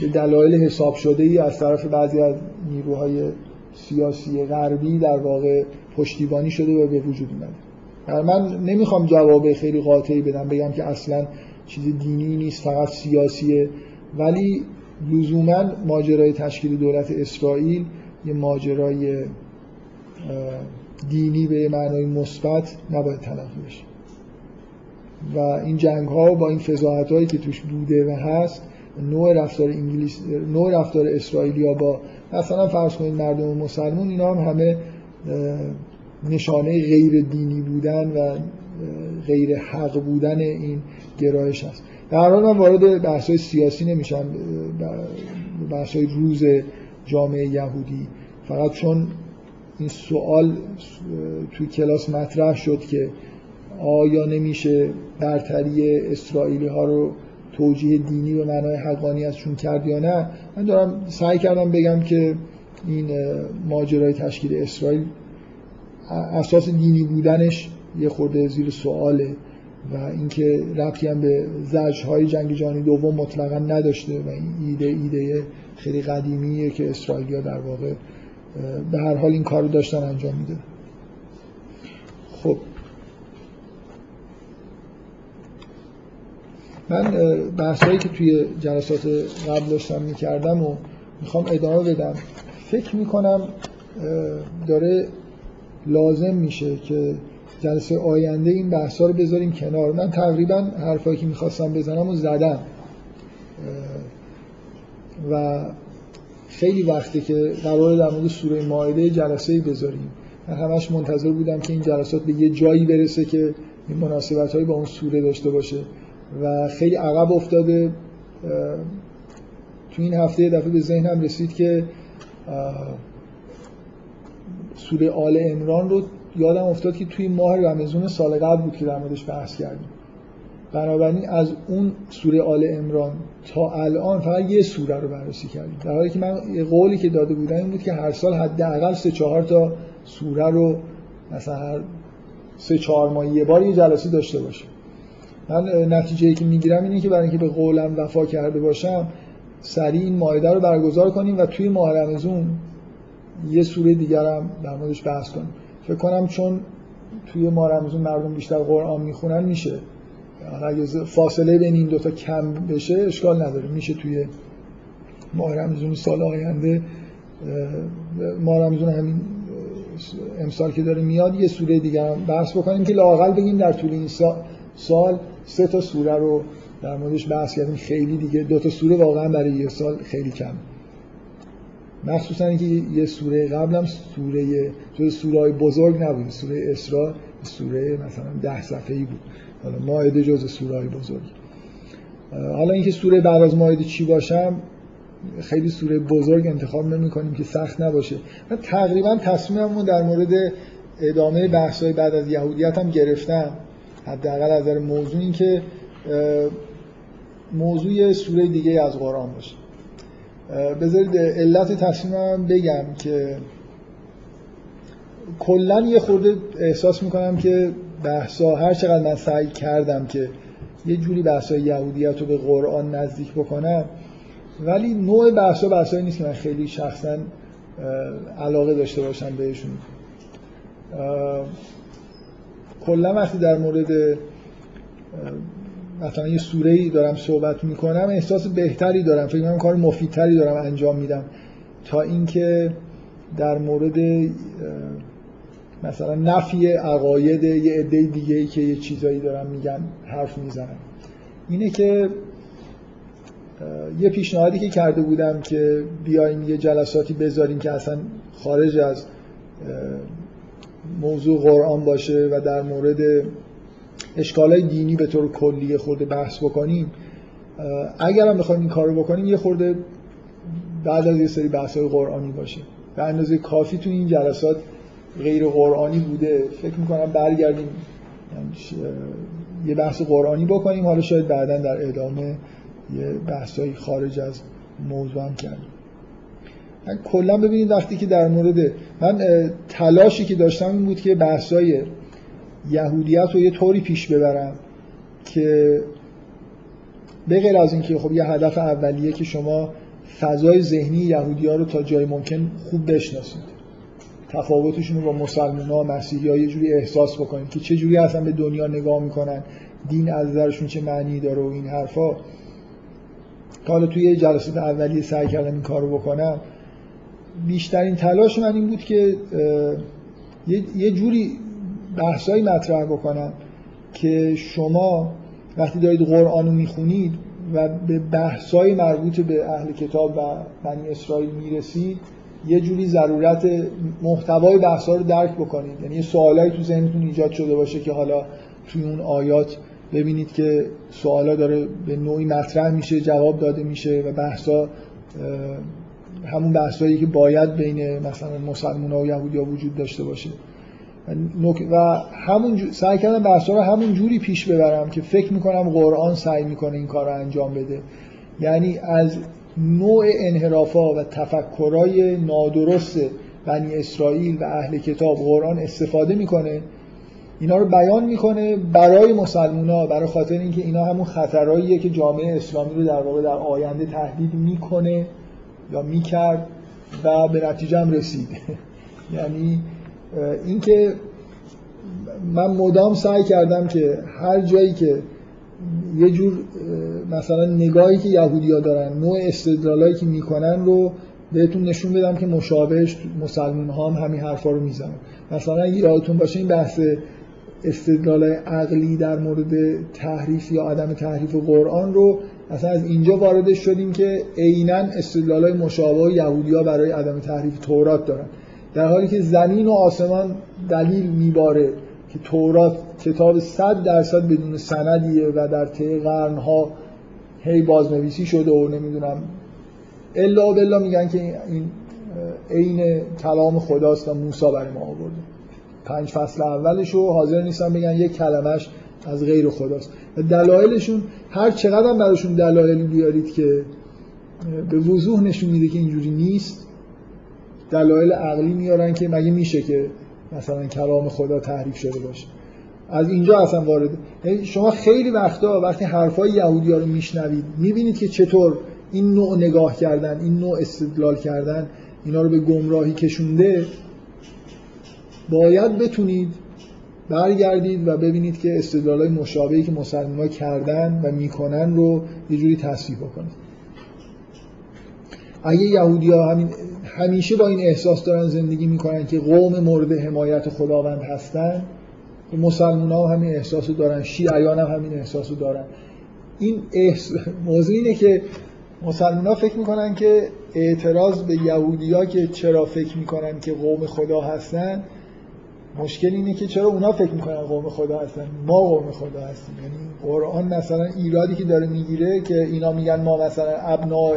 به دلایل حساب شده ای از طرف بعضی از نیروهای سیاسی غربی در واقع پشتیبانی شده و به وجود اومده. من نمی‌خوام جواب خیلی قاطعی بدم بگم که اصلا چیز دینی نیست فقط سیاسیه. ولی لزوما ماجرای تشکیل دولت اسرائیل یه ماجرای دینی به معنای مثبت نباید تلقی بشه. و این جنگ ها با این فضاحت هایی که توش بوده و هست نوع رفتار انگلیس نوع رفتار اسرائیلیا با مثلا فرض کنید مردم مسلمون اینا هم همه نشانه غیر دینی بودن و غیر حق بودن این گرایش هست در حال من وارد بحث سیاسی نمیشم بحث روز جامعه یهودی. فقط چون این سوال توی کلاس مطرح شد که آیا نمیشه برتری اسرائیلی ها رو توجیه دینی به معنای حقانیتشون کرد یا نه من دارم سعی کردم بگم که این ماجرای تشکیل اسرائیل اساس دینی بودنش یه خورده زیر سواله و اینکه ربطی هم به های جنگ جهانی دوم مطلقا نداشته و این ایده ایده خیلی قدیمیه که اسرائیلیا در واقع به هر حال این کار رو داشتن انجام میده. خب. من بحثایی که توی جلسات قبل داشتم می‌کردم و می‌خوام ادامه بدم فکر می‌کنم داره لازم میشه که جلسه آینده این بحثا رو بذاریم کنار. من تقریبا حرفایی که می‌خواستم بزنم و زدم. و خیلی وقتی که قرار در مورد سوره ماعده جلسه بذاریم. من همش منتظر بودم که این جلسات به یه جایی برسه که این مناسبت با اون سوره داشته باشه. و خیلی عقب افتاده. تو این هفته دفعه به ذهنم رسید که سوره آل امران رو یادم افتاد که توی ماه رمزون سال قبل بود که در موردش بحث کردیم. بنابراین از اون سوره آل امران تا الان فقط یه سوره رو بررسی کردیم. در حالی که من قولی که داده بودم این بود که هر سال حداقل سه چهار تا سوره رو مثلا هر سه چهار ماه یه بار یه جلسه داشته باشیم. من نتیجه ای که می‌گیرم اینه که برای اینکه به قولم وفا کرده باشم سریع این مایده رو برگزار کنیم و توی ماه رمزون یه سوره دیگر هم در موردش بحث کنیم. فکر کنم چون توی ماه رمزون مردم بیشتر قرآن می‌خونن میشه. اگه فاصله بین این دوتا کم بشه اشکال نداره. میشه توی ماه رمزون سال آینده ماه رمزون همین امسال که داره میاد یه سوره دیگر هم بحث بکنیم که لاقل بگیم در طول این سال سه تا سوره رو در موردش بحث کردیم. خیلی دیگه دو تا سوره واقعا برای یه سال خیلی کم مخصوصا اینکه یه سوره قبلم سوره تو سوره های بزرگ نبود سوره اسراء سوره مثلا ده صفحه ای بود. حالا ماعده جز سوره های بزرگ. حالا اینکه سوره بعد از ماعده چی باشم خیلی سوره بزرگ انتخاب نمی کنیم که سخت نباشه. من تقریبا تصمیممو در مورد ادامه بحث‌های بعد از یهودیت هم گرفتم. حداقل از نظر موضوع این که موضوع سوره دیگه از قرآن باشه. بذارید علت تصمیمم بگم که کلا یه خورده احساس می‌کنم که بحثا هر چقدر من سعی کردم که یه جوری بحثای یهودیت رو به قرآن نزدیک بکنم ولی نوع بحثا بحثایی نیست که من خیلی شخصا علاقه داشته باشم بهشون. کلا وقتی در مورد مثلا یه سوره ای دارم صحبت می‌کنم احساس بهتری دارم. فکر کنم کار مفیدتری دارم انجام میدم. تا اینکه در مورد مثلا نفی عقاید یه عده دیگه ای که یه چیزایی دارم میگن حرف می‌زنم. اینه که یه پیشنهادی که کرده بودم که بیایم یه جلساتی بذاریم که اصلا خارج از موضوع قرآن باشه و در مورد اشکالای دینی به طور کلی خورده بحث بکنیم اگر هم بخوایم این کارو بکنیم یه خورده بعد از یه سری بحث های قرآنی باشه. به اندازه کافی تو این جلسات غیر قرآنی بوده. فکر می‌کنم برگردیم یه بحث قرآنی بکنیم. حالا شاید بعدا در ادامه یه بحثایی خارج از موضوع هم کردیم. کلا ببینید وقتی که در مورد من تلاشی که داشتم این بود که بحثای یهودیت رو یه طوری پیش ببرم که به غیر از اینکه خب یه هدف اولیه که شما فضای ذهنی یهودی ها رو تا جای ممکن خوب بشناسید. تفاوتشون رو با مسلمان ها مسیحی ها یه جوری احساس بکنید که چه جوری اصلا به دنیا نگاه می‌کنن دین از نظرشون چه معنی داره و این حرفا. حالا توی جلسات اولیه سعی کردم این کارو بکنم بیشترین تلاش من این بود که یه جوری بحثایی مطرح بکنم که شما وقتی دارید قرآن رو می‌خونید و به بحثای مربوط به اهل کتاب و بنی اسرائیل می‌رسید یه جوری ضرورت محتوای بحثا رو درک بکنید. یعنی یه سوالایی تو ذهنتون ایجاد شده باشه که حالا توی اون آیات ببینید که سوالا داره به نوعی مطرح میشه جواب داده میشه و بحثا همون بحثایی که باید بین مثلا مسلمان و یهودی وجود داشته باشه. و همون سعی کردم بحثا رو همون جوری پیش ببرم که فکر می‌کنم قرآن سعی می‌کنه این کار رو انجام بده. یعنی از نوع انحرافا و تفکرای نادرست بنی اسرائیل و اهل کتاب قرآن استفاده می‌کنه. اینا رو بیان می‌کنه برای مسلمونا برای خاطر اینکه اینا همون خطرهاییه که جامعه اسلامی رو در واقع در آینده تهدید می‌کنه یا می‌کرد و به نتیجه هم رسید. یعنی اینکه من مدام سعی کردم که هر جایی که یه جور مثلا نگاهی که یهودیا دارن نوع استدلالایی که می‌کنن رو بهتون نشون بدم که مشابهش مسلمان ها هم همین حرفا رو می‌زنن. مثلا یادتون باشه این بحث استدلال عقلی در مورد تحریف یا عدم تحریف قرآن رو اصلا از اینجا واردش شدیم که عینا استدلال های مشابه یهودیا برای عدم تحریف تورات دارن. در حالی که زمین و آسمان دلیل میباره که تورات کتاب صد درصد بدون سندیه و در طی قرنها هی بازنویسی شده و نمی‌دونم. الا بلا میگن که این عین کلام خداست و موسی برای ما آورده. پنج فصل اولش رو حاضر نیستن بگن یک کلمش از غیر خداست. و دلایلشون هر چقدر براشون دلایلی بیارید که به وضوح نشون میده که اینجوری نیست دلایل عقلی میارن که مگه میشه که مثلا کلام خدا تحریف شده باشه. از اینجا اصلا وارد یعنی شما خیلی وقتا وقتی حرفای یهودی ها رو میشنوید می‌بینید که چطور این نوع نگاه کردن این نوع استدلال کردن اینا رو به گمراهی کشونده باید بتونید برگردید و ببینید که استدلال های مشابهی که مسلمان کردن و می‌کنن رو یه جوری تصحیح بکنید. اگه یهودی ها همین همیشه با این احساس دارن زندگی می‌کنن که قوم مورد حمایت خداوند هستن. مسلمان ها همین احساس دارن شیعیان هم همین احساس دارن. این احس... موضوع اینه که مسلمان ها فکر می‌کنن که اعتراض به یهودی ها که چرا فکر می‌کنن که قوم خدا هستن مشکل اینه که چرا اونا فکر می‌کنن قوم خدا هستن؟ ما قوم خدا هستیم. یعنی قرآن مثلا ایرادی که داره می‌گیره که اینا میگن ما مثلا ابناء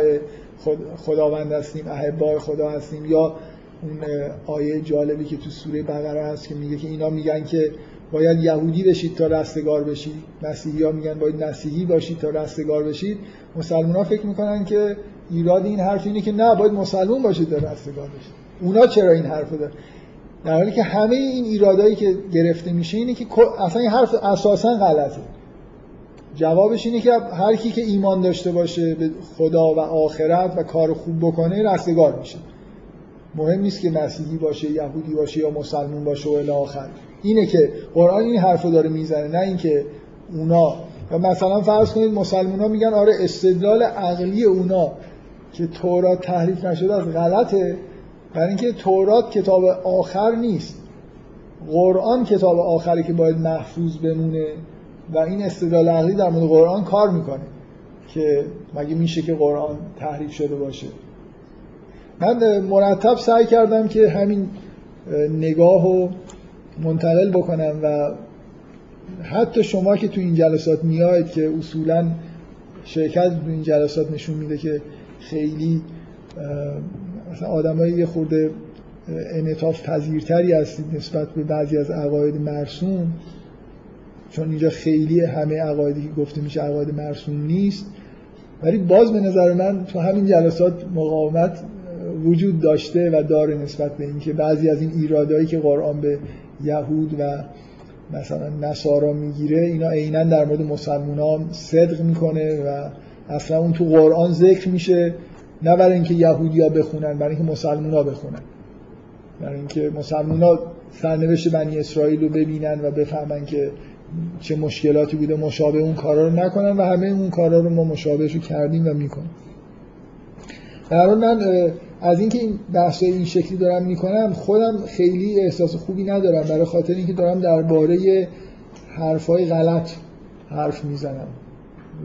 خداوند هستیم احبای خدا هستیم یا اون آیه جالبی که تو سوره بقره هست که میگه که اینا میگن که باید یهودی بشید تا رستگار بشید مسیحی ها میگن باید مسیحی باشید تا رستگار بشید. مسلمان ها فکر می‌کنن که ایراد این حرف اینه که نه باید مسلمان باشید تا رستگار بشید. اونا چرا این حرف دارن؟ در حالی که همه این ایرادایی که گرفته میشه اینه که اصلا این حرف اساسا غلطه. جوابش اینه که هر کی که ایمان داشته باشه به خدا و آخرت و کار خوب بکنه رستگار میشه. مهم نیست که مسیحی باشه یهودی باشه یا مسلمون باشه و الی آخر. اینه که قرآن این حرفو داره می‌زنه نه اینکه اونا. و مثلا فرض کنید مسلمان ها میگن آره استدلال عقلی اونا که تورات تحریف نشده از غلطه برای اینکه تورات کتاب آخر نیست. قرآن کتاب آخری که باید محفوظ بمونه. و این استدلال عقلی در مورد قرآن کار می‌کنه که مگه میشه که قرآن تحریف شده باشه. من مرتب سعی کردم که همین نگاه رو منتقل بکنم و حتی شما که تو این جلسات میاید که اصولا شرکت تو این جلسات نشون میده که خیلی مثلا آدمای یه خورده انعطاف پذیرتری هستید نسبت به بعضی از عقاید مرسوم چون اینجا خیلی همه عقایدی که گفته میشه عقاید مرسوم نیست. ولی باز به نظر من تو همین جلسات مقاومت وجود داشته و داره نسبت به اینکه بعضی از این ایرادایی که قرآن به یهود و مثلا نصارا می‌گیره اینا عینا در مورد مسلمان صدق می‌کنه و اصلا اون تو قرآن ذکر میشه نه برای اینکه یهودیا بخونن برای اینکه مسلمان بخونن. برای اینکه مسلمان ها سرنوشت بنی اسرائیل رو ببینن و بفهمن که چه مشکلاتی بوده مشابه اون کارا رو نکنن و همه اون کارا رو ما مشابهش رو کردیم و می‌کنیم. در من از اینکه این بحث این شکلی دارم می‌کنم خودم خیلی احساس خوبی ندارم. برای خاطر اینکه دارم درباره حرفای غلط حرف می‌زنم.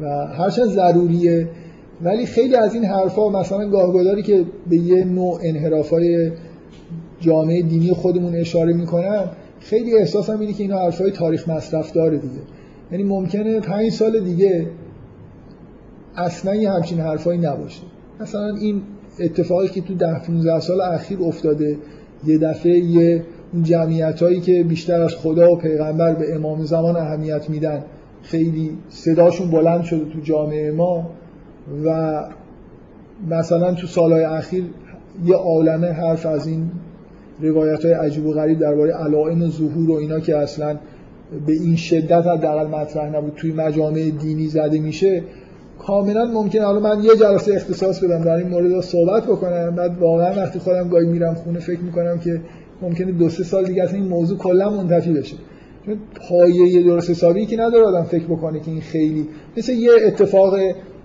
و هرچند ضروریه ولی خیلی از این حرفا مثلا گاهگداری که به یه نوع انحرافای جامعه دینی خودمون اشاره می‌کنم خیلی احساسم اینه که اینا حرفای تاریخ مصرف داره دیگه. یعنی ممکنه پنج سال دیگه اصلا یه همچین حرفایی نباشه. مثلا این اتفاقی که تو ده 15 سال اخیر افتاده یه دفعه یه جمعیت هایی که بیشتر از خدا و پیغمبر به امام زمان اهمیت میدن خیلی صداشون بلند شده تو جامعه ما و مثلا تو سالهای اخیر یه عالمه حرف از این روایت های عجیب و غریب درباره علائم ظهور و اینا که اصلا به این شدت حداقل مطرح نبود توی مجامع دینی زده میشه. کاملا ممکنه حالا من یه جلسه اختصاص بدم در این مورد صحبت بکنم. بعد واقعا وقتی خودم گاهی میرم خونه فکر می‌کنم که ممکنه دو سه سال دیگه این موضوع کلا منتفی بشه. چون پایه درست حسابی که نداره آدم فکر بکنه که این خیلی مثل یه اتفاق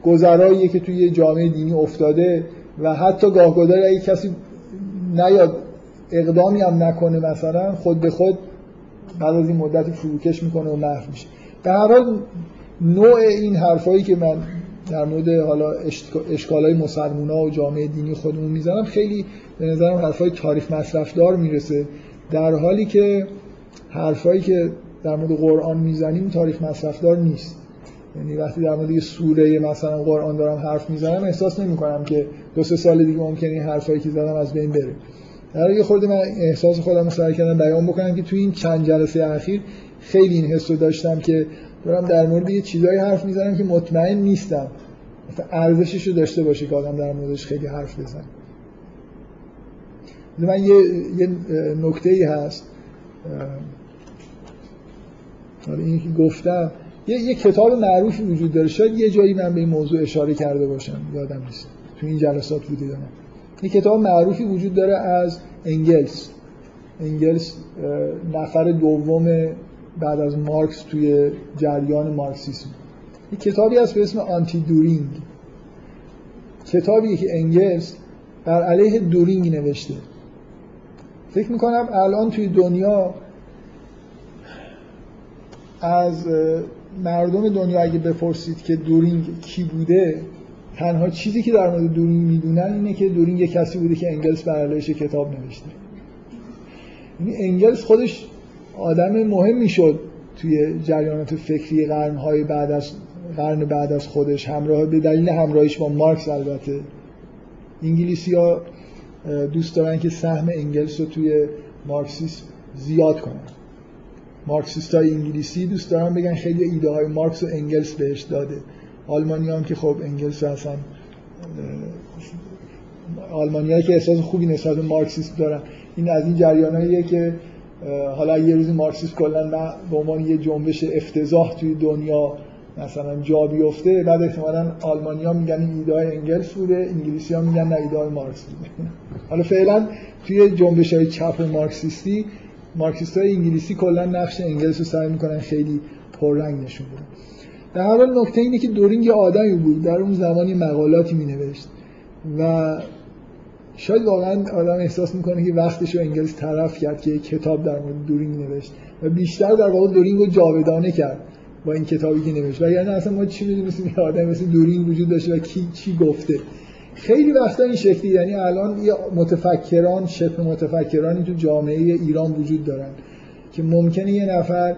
گذراییه که توی جامعه دینی افتاده و حتی گاهگداری اگه کسی نیاد اقدامی هم نکنه مثلا خود به خود بعد از این مدت فروکش می‌کنه و محو میشه. به هر حال نوع این حرفایی که من در مورد حالا اشکال های و جامعه دینی خودمون می‌زنم خیلی به نظرم حرفای تاریخ مصرف دار می‌رسه. در حالی که حرفایی که در مورد قرآن می‌زنیم تاریخ مصرف دار نیست. یعنی وقتی در مورد یه سوره مثلا قرآن دارم حرف می‌زنم احساس نمی کنم که دو سه سال دیگه ممکنه این حرفایی که زدم از بین بره. در یه خورده من احساس خودم رو سعی کردم بیان بکنم که توی این چند جلسه اخیر خیلی این حس رو داشتم که دارم در مورد یه چیزایی حرف می‌زنم که مطمئن نیستم. ارزشش رو داشته باشه که آدم در موردش خیلی حرف بزنه. من یه, یه نکته ای هست این که گفتم یه, یه کتاب معروفی وجود داره. شاید یه جایی من به این موضوع اشاره کرده باشم. یادم نیست. تو این جلسات بوده دارم یه کتاب معروفی وجود داره از انگلس. انگلس نفر دوم بعد از مارکس توی جریان مارکسیسم. یه کتابی هست به اسم آنتی دورینگ کتابی که انگلس بر علیه دورینگ نوشته. فکر می‌کنم الان توی دنیا از مردم دنیا اگه بپرسید که دورینگ کی بوده تنها چیزی که در مورد دورینگ می‌دونن اینه که دورینگ یه کسی بوده که انگلس بر علیهش کتاب نوشته. یعنی انگلس خودش آدم مهمی شد توی جریانات فکری قرنهای بعد از قرن بعد از خودش. همراه به دلیل همراهیش با مارکس البته. انگلیسی ها دوست دارن که سهم انگلس رو توی مارکسیسم زیاد کنن. مارکسیست های انگلیسی دوست دارن بگن خیلی ایده های مارکس و انگلس بهش داده. آلمانی هم که خب انگلس اصلا آلمانی که احساس خوبی نسبت به مارکسیسم دارن. این از این جریاناییه که حالا یه روزی مارکسیسم کلا به عنوان یه جنبش افتضاح توی دنیا مثلا جا بیفته بعد احتمالا آلمانیا میگن این ایده های انگلس بوده انگلیسی ها میگن نه ایده های مارکس بوده. حالا فعلا توی جنبش های چپ مارکسیستی مارکسیست های انگلیسی کلا نقش انگلس رو سعی می‌کنن خیلی پررنگ نشون بدن. در حال نکته اینه که دورینگ آدمی بود. در اون زمانی مقالاتی می نوشت و شاید واقعا آدم احساس می‌کنه که وقتش رو انگلیس طرف کرد که کتاب در مورد دورینگ نوشت. و بیشتر در واقع دورینگ رو جاودانه کرد با این کتابی که نوشت. و یعنی اصلا ما چی می‌دونستیم یه آدم مثل دورینگ وجود داشته و کی چی گفته. خیلی وقتا این شکلی یعنی الان یه متفکران شبه متفکرانی تو جامعه ایران وجود دارن که ممکنه یه نفر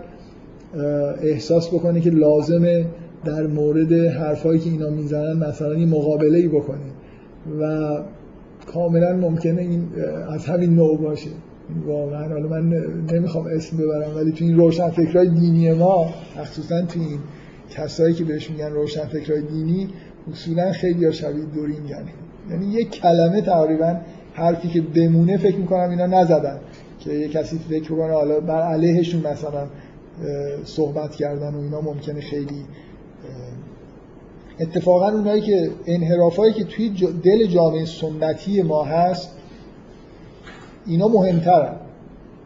احساس بکنه که لازمه در مورد حرفایی که اینا می‌زنن مثلا یه مقابله ای بکنه و کاملا ممکنه این از همین نوع باشه. واقعا حالا من نمی‌خوام اسم ببرم ولی تو این روشن فکرهای دینی ما مخصوصا تو این کسایی که بهش میگن روشن فکرهای دینی اصولا خیلی شبیه دورین یعنی یعنی یک کلمه تقریبا حرفی که بمونه فکر می‌کنم اینا نزدن که یه کسی فکر کنه حالا بر علیهشون مثلا صحبت کردن و اینا ممکنه خیلی اتفاقا اونایی که انحرافایی که توی دل جامعه سنتی ما هست اینا مهمترن.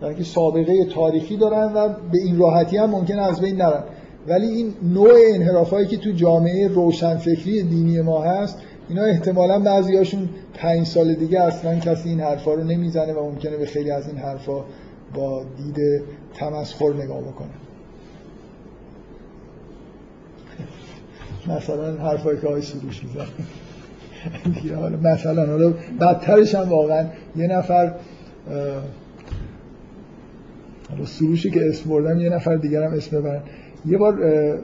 برای که سابقه تاریخی دارن و به این راحتی هم ممکن از بین نرن. ولی این نوع انحرافایی که تو جامعه روشنفکری دینی ما هست اینا احتمالا بعضیاشون پنج سال دیگه اصلا کسی این حرفا رو نمی‌زنه و ممکنه به خیلی از این حرفا با دید تمسخر نگاه بکنه. مثلا حرفایی که های سروش میزن مثلا حالا بدترش هم واقعا یه نفر حالا سروشی که اسم بردم یه نفر دیگر هم اسم ببرن. یه بار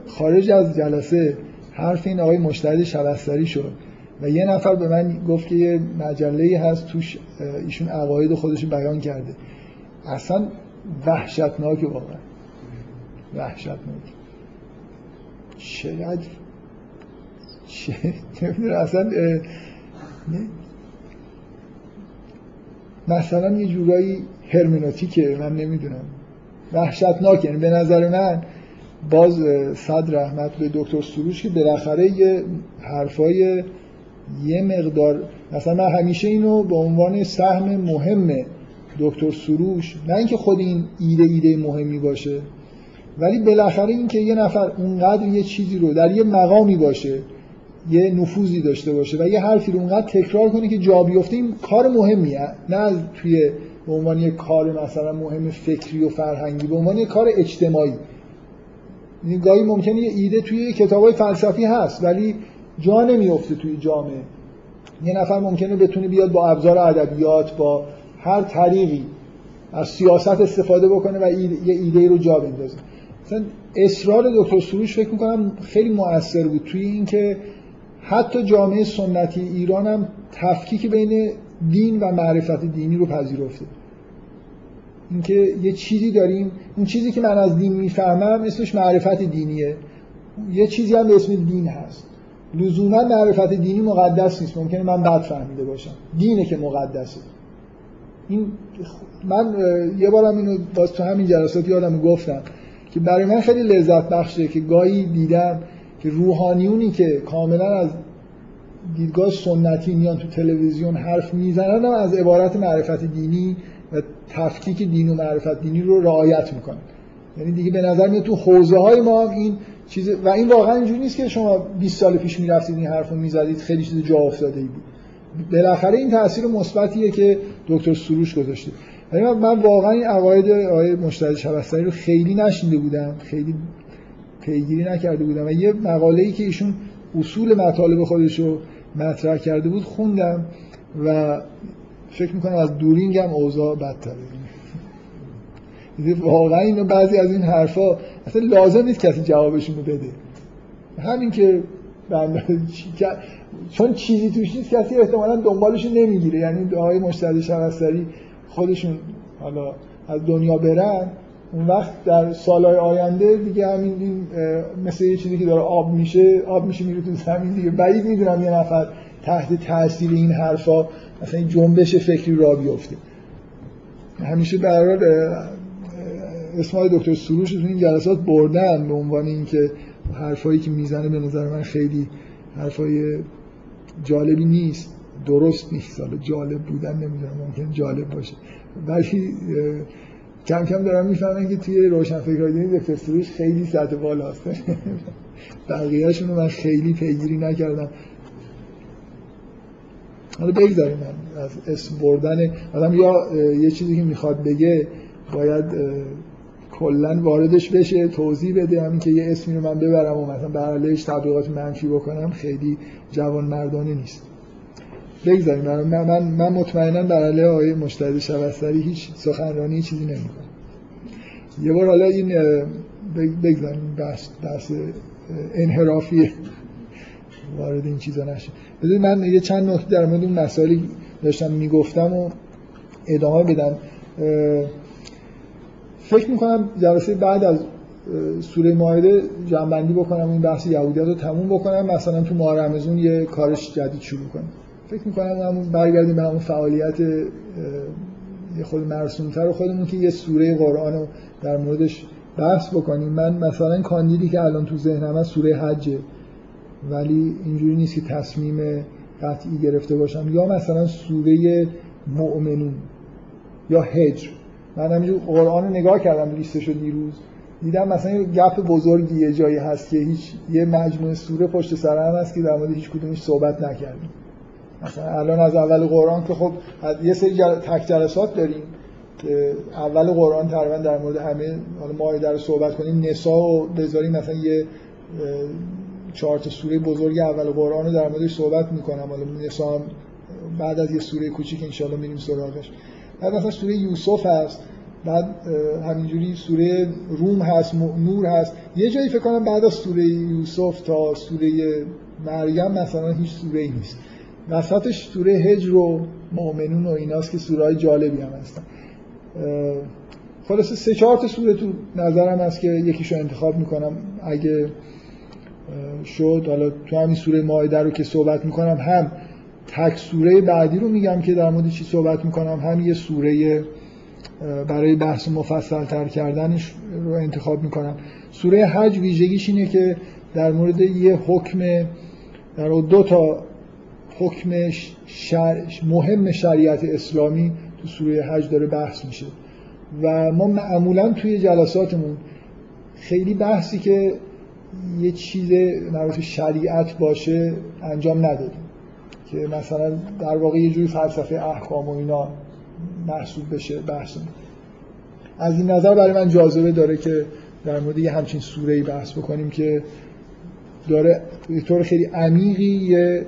خارج از جلسه حرف این آقای مشتهد شبستری شد و یه نفر به من گفت که یه مجله هست توش ایشون عقاید خودش بیان کرده. اصلا وحشتناک واقعا. وحشتناک. چقدر چه اصلا مثلا یه جورایی هرمنوتیکه من نمی‌دونم. وحشتناک یعنی به نظر من باز صد رحمت به دکتر سروش که بالاخره یه حرفای یه مقدار مثلا من همیشه اینو به عنوان سهم مهم دکتر سروش نه اینکه خود این ایده ایده مهمی باشه ولی بالاخره اینکه یه نفر اونقدر یه چیزی رو در یه مقامی باشه یه نفوذی داشته باشه و یه حرفی رو اونقدر تکرار کنه که جا بیفته این کار مهمیه. نه از توی به عنوان یه کار مثلا مهم فکری و فرهنگی به عنوان یه کار اجتماعی. این گاهی ممکنه یه ایده توی کتابای فلسفی هست ولی جا نمیفته توی جامعه. یه نفر ممکنه بتونه بیاد با ابزار ادبیات با هر طریقی از سیاست استفاده بکنه و یه ایده رو جا بندازه. مثلا اصرار دکتر سروش فکر می‌کنم خیلی مؤثر بود توی اینکه حتی جامعه سنتی ایران هم تفکیک بین دین و معرفت دینی رو پذیرفته. اینکه یه چیزی داریم اون چیزی که من از دین می‌فهمم اسمش معرفت دینیه. یه چیزی هم به اسم دین هست. لزوما معرفت دینی مقدس نیست ممکنه من بد فهمیده باشم. دینه که مقدسه. این من یه بارم اینو باز تو همین جلسات یادم گفتم که برای من خیلی لذت بخشه که گاهی دیدم که روحانیونی که کاملا از دیدگاه سنتی میان تو تلویزیون حرف می‌زنن از عبارت معرفت دینی و تفکیک دین و معرفت دینی رو رعایت می‌کنن. یعنی دیگه به نظر میاد تو حوزه های ما هم این چیز و این واقعا اینجوری نیست که شما 20 سال پیش می‌رفتید این حرفو می‌زدید خیلی چیز جا افتاده ای بود. بالاخره این تاثیر مثبتیه که دکتر سروش گذاشته. من واقعا این عقاید آقای مشتری شبستری رو خیلی نشینده بودم. خیلی پیگیری نکرده بودم. و یه مقاله ای که ایشون اصول مطالب خودش رو مطرح کرده بود خوندم و فکر می‌کنم از دورینگ هم اوضاع بدتره. واقعا اینو بعضی از این حرفا اصلا لازم نیست کسی جوابشون رو بده. همین که چون چیزی توش نیست کسی احتمالا دنبالش نمی‌گیره. یعنی دعای مشتری شبستری خودشون حالا از دنیا برن اون وقت در سالهای آینده دیگه همین این مثل یه چیزی که داره آب میشه آب میشه میره تو زمین دیگه. بعید می‌دونم یه نفر تحت تاثیر این حرفا مثلا این جنبش فکری را بیفته. همیشه برای اسمای دکتر سروش تو این جلسات بردن به عنوان اینکه حرفایی که می‌زنه به نظر من خیلی حرفای جالبی نیست درست نیست. حالا جالب بودن نمی‌دونم ممکن جالب باشه. ولی کم کم دارم می‌فهمن که توی روشنفکرهای دینی دکتر خیلی سطح بالا هست بقیهشون رو من خیلی پیگیری نکردم. حالا بگذاریم من از اسم بردن. آدم یا یه چیزی که می‌خواد بگه باید کلا واردش بشه توضیح بده همین که یه اسمی رو من ببرم و مثلا برالش تبلیغات منفی بکنم خیلی جوان مردانه نیست. بگذاریم. من, من, من مطمئنا در علیه آقای مشتهد شبستری هیچ سخنرانی چیزی نمی‌کنم یه بار حالا این بگذاریم. بحث, بحث انحرافی وارد این چیزا نشه. بذارید من یه چند نکته در مورد اون مسائلی داشتم می‌گفتم و ادامه بدم. فکر می‌کنم جلسه بعد از سوره ماهده جنبندی بکنم این بحث یهودیت رو تموم بکنم. مثلا تو ماه رمزون یه کارش جدید شروع کنم فکر می‌کنم همون برگردیم به همون فعالیت یه خود مرسومتر و خودمون که یه سوره قرآن رو در موردش بحث بکنیم. من مثلا کاندیدی که الان تو ذهنم از سوره حجه ولی اینجوری نیست که تصمیم قطعی گرفته باشم. یا مثلا سوره مؤمنون یا هجر. من همینجور قرآن رو نگاه کردم لیستش رو دیروز. دیدم مثلا یه گپ بزرگی یه جایی هست که هیچ یه مجموعه سوره پشت سر هم هست که در مورد هیچ کدومش صحبت نکردیم. مثلا الان از اول قرآن که خب یه سری جل... تک جلسات داریم که اول قرآن تقریبا در مورد همه حالا مایده رو صحبت کنیم نسا و بذاریم مثلا یه چهار تا سوره بزرگ اول قرآن رو در موردش صحبت می‌کنم. حالا نسا بعد از یه سوره کوچیک انشالله میریم سراغش. بعد مثلا سوره یوسف هست. بعد همینجوری سوره روم هست نور هست. یه جایی فکر کنم بعد از سوره یوسف تا سوره مریم مثلا هیچ سوره ای نیست. وسطش سوره هجر و مؤمنون و ایناست که سوره جالبی هم هستن. خلاصه سه چهار تا سوره تو نظرم هست که یکیشو انتخاب می‌کنم. اگه شد حالا تو همین سوره مایده رو که صحبت می‌کنم هم تک سوره بعدی رو میگم که در مورد چی صحبت می‌کنم. هم یه سوره برای بحث مفصل تر کردنش رو انتخاب می‌کنم. سوره حج ویژگیش اینه که در مورد یه حکم در دو تا حکم مهم شریعت اسلامی تو سوره حج داره بحث میشه. و ما معمولا توی جلساتمون خیلی بحثی که یه چیز مربوط شریعت باشه انجام ندادیم. که مثلا در واقع یه جوری فلسفه احکام و اینا محسوب بشه بحث از این نظر برای من جاذبه داره که در مورد یه همچین سوره بحث بکنیم که داره به طور خیلی عمیقی یه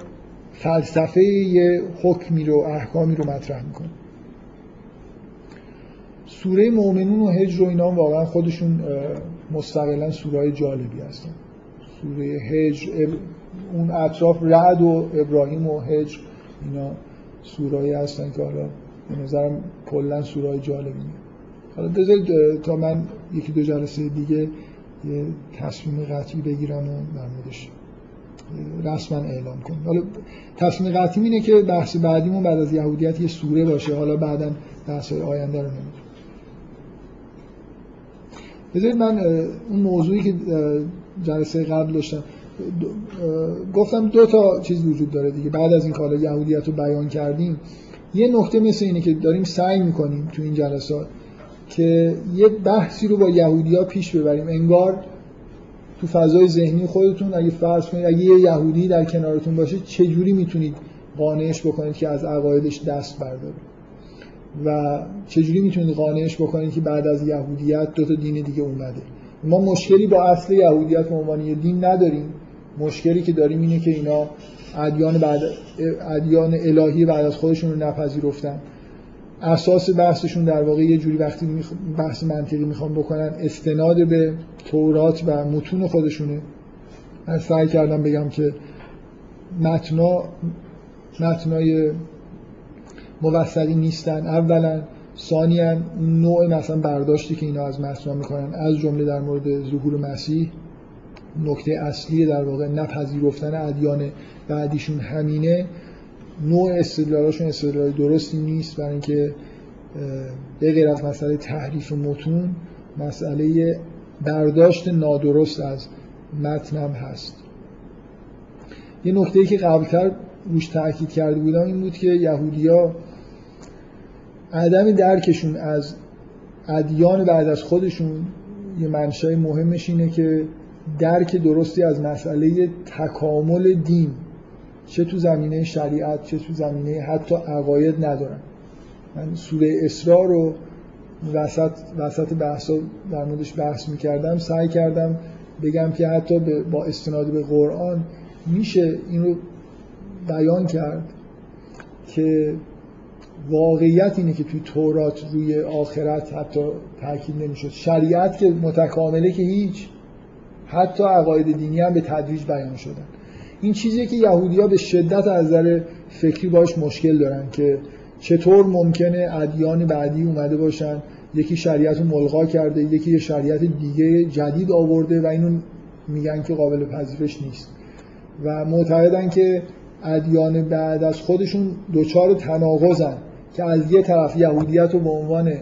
فلسفه یه حکمی رو احکامی رو مطرح می‌کنه. سوره مؤمنون و هجر و اینا واقعا خودشون مستقلا سوره جالبی هستن. سوره هجر اون اطراف رعد و ابراهیم و هجر اینا سورایی هستن که حالا به نظرم کلا سورای جالبی حالا بذارید تا من یکی دو جلسه دیگه یه تصمیم قطعی بگیرم و در موردش رسما اعلام کنم. حالا تصمیم قطعی اینه که بحث بعدیمون بعد از یهودیت یه سوره باشه. حالا بعدا بحث آینده رو نمی‌دونم. بذارید من اون موضوعی که جلسه قبل داشتم گفتم دو تا چیز وجود داره دیگه. بعد از این کالا یهودیت رو بیان کردیم یه نکته مثل اینه که داریم سعی می‌کنیم تو این جلسات که یه بحثی رو با یهودیا پیش ببریم. انگار تو فضای ذهنی خودتون اگه فرض کنید اگه یه یهودی در کنارتون باشه چه جوری می‌تونید قانعش بکنید که از عقایدش دست برداره و چجوری می‌تونید قانعش بکنید که بعد از یهودیت دو تا دین دیگه اومده؟ ما مشکلی با اصل یهودیت به عنوان یه دین نداریم. مشکلی که داریم اینه که اینا ادیان بعد ادیان الهی بعد از خودشون رو نپذیرفتن. اساس بحثشون در واقع یه جوری وقتی بحث منطقی می‌خوام بکنن استناد به تورات و متون خودشونه. من سعی کردم بگم که متنا متنای موثقی نیستن. اولا ثانیا نوع مثلا برداشتی که اینا از متنا می‌کنن از جمله در مورد ظهور مسیح. نکته اصلی در واقع نپذیرفتن ادیان بعدیشون همینه. نوع استدلالاشون استدلال درستی نیست برای اینکه به از مسئله تحریف متون مسئله برداشت نادرست از متنم هست. یه نکته که قبلتر روش تاکید کرده بودم این بود که یهودیا عدم درکشون از ادیان بعد از خودشون یه منشأ مهمش اینه که درک درستی از مسئله تکامل دین. چه تو زمینه شریعت چه تو زمینه حتی عقاید ندارن. من سوره اسراء رو وسط, وسط بحث در موردش بحث می‌کردم سعی کردم بگم که حتی با استناد به قرآن میشه این رو بیان کرد که واقعیت اینه که توی تورات روی آخرت حتی تاکید نمی‌شد. شریعت که متکامله که هیچ. حتی عقاید دینی هم به تدریج بیان شدن. این چیزیه که یهودیا به شدت از نظر فکری باش مشکل دارن که چطور ممکنه ادیان بعدی اومده باشن یکی شریعت ملغا کرده یکی یه شریعت دیگه جدید آورده و اینو میگن که قابل پذیرش نیست. و معتقدن که ادیان بعد از خودشون دوچار تناقضن که از یه طرف یهودیت رو به عنوان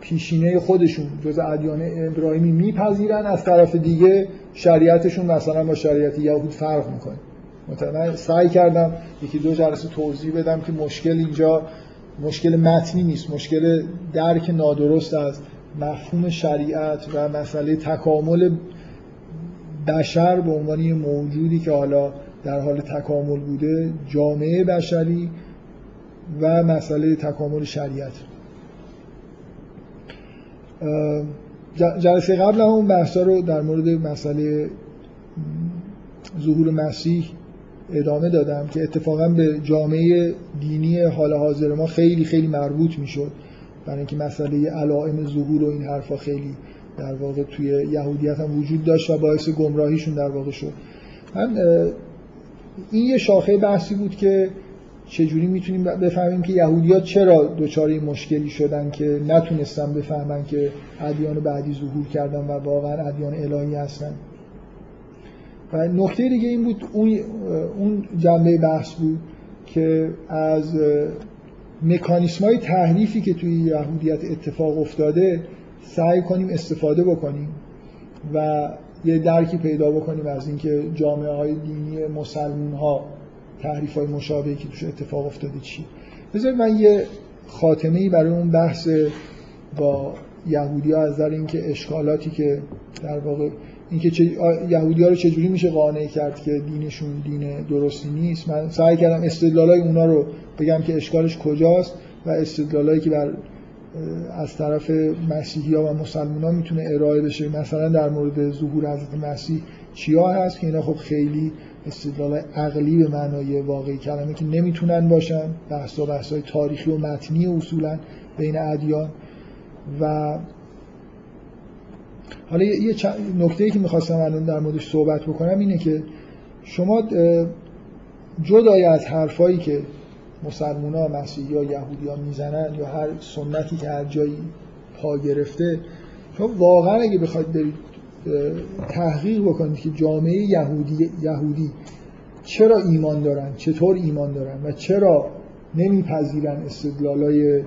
پیشینه خودشون جز ادیان ابراهیمی میپذیرن از طرف دیگه شریعتشون مثلا با شریعت یهود فرق می‌کنه. مثلا سعی کردم یکی دو جلسه توضیح بدم که مشکل اینجا مشکل متنی نیست. مشکل درک نادرست از مفهوم شریعت و مسئله تکامل بشر به عنوان موجودی که حالا در حال تکامل بوده جامعه بشری و مسئله تکامل شریعت. جلسه قبل هم اون بحثا رو در مورد مسئله ظهور مسیح ادامه دادم که اتفاقا به جامعه دینی حال حاضر ما خیلی خیلی مربوط می‌شد. برای اینکه مسئله علائم ظهور و این حرفا خیلی در واقع توی یهودیت هم وجود داشت و باعث گمراهیشون در واقع شد. من این یه شاخه بحثی بود که چجوری می‌تونیم بفهمیم که یهودیات چرا دچار مشکلی شدن که نتونستن بفهمن که ادیان بعدی ظهور کردن و واقعا ادیان الهی هستن؟ و نکته دیگه این بود اون, اون جنبه بحث بود که از مکانیسم های تحریفی که توی یهودیت اتفاق افتاده سعی کنیم استفاده بکنیم و یه درکی پیدا بکنیم از اینکه جامعه های دینی مسلمون ها تحریف های مشابهی که توش اتفاق افتاده چی بذارید من یه خاتمه ای برای اون بحث با یهودی ها از در اینکه اشکالاتی که در واقع اینکه چه یهودی ها رو چجوری میشه قانع کرد که دینشون دین درستی نیست. من سعی کردم استدلالای اونا رو بگم که اشکالش کجاست و استدلالایی که بر از طرف مسیحی ها و مسلمان ها می‌تونه ارائه بشه. مثلا در مورد ظهور حضرت مسیح چیا هست که اینا خب خیلی استدلال عقلی به معنای واقعی کلمه که نمی‌تونن باشن بحث بحث های تاریخی و متنی اصولا بین ادیان. و حالا یه نکته ای که می‌خواستم الان در موردش صحبت بکنم اینه که شما جدای از حرفایی که مسلمان ها مسیحی ها یهودی ها می‌زنن یا هر سنتی که هر جایی پا گرفته شما واقعا اگه بخواید برید تحقیق بکنید که جامعه یهودی یهودی چرا ایمان دارن چطور ایمان دارن و چرا نمیپذیرن استدلالای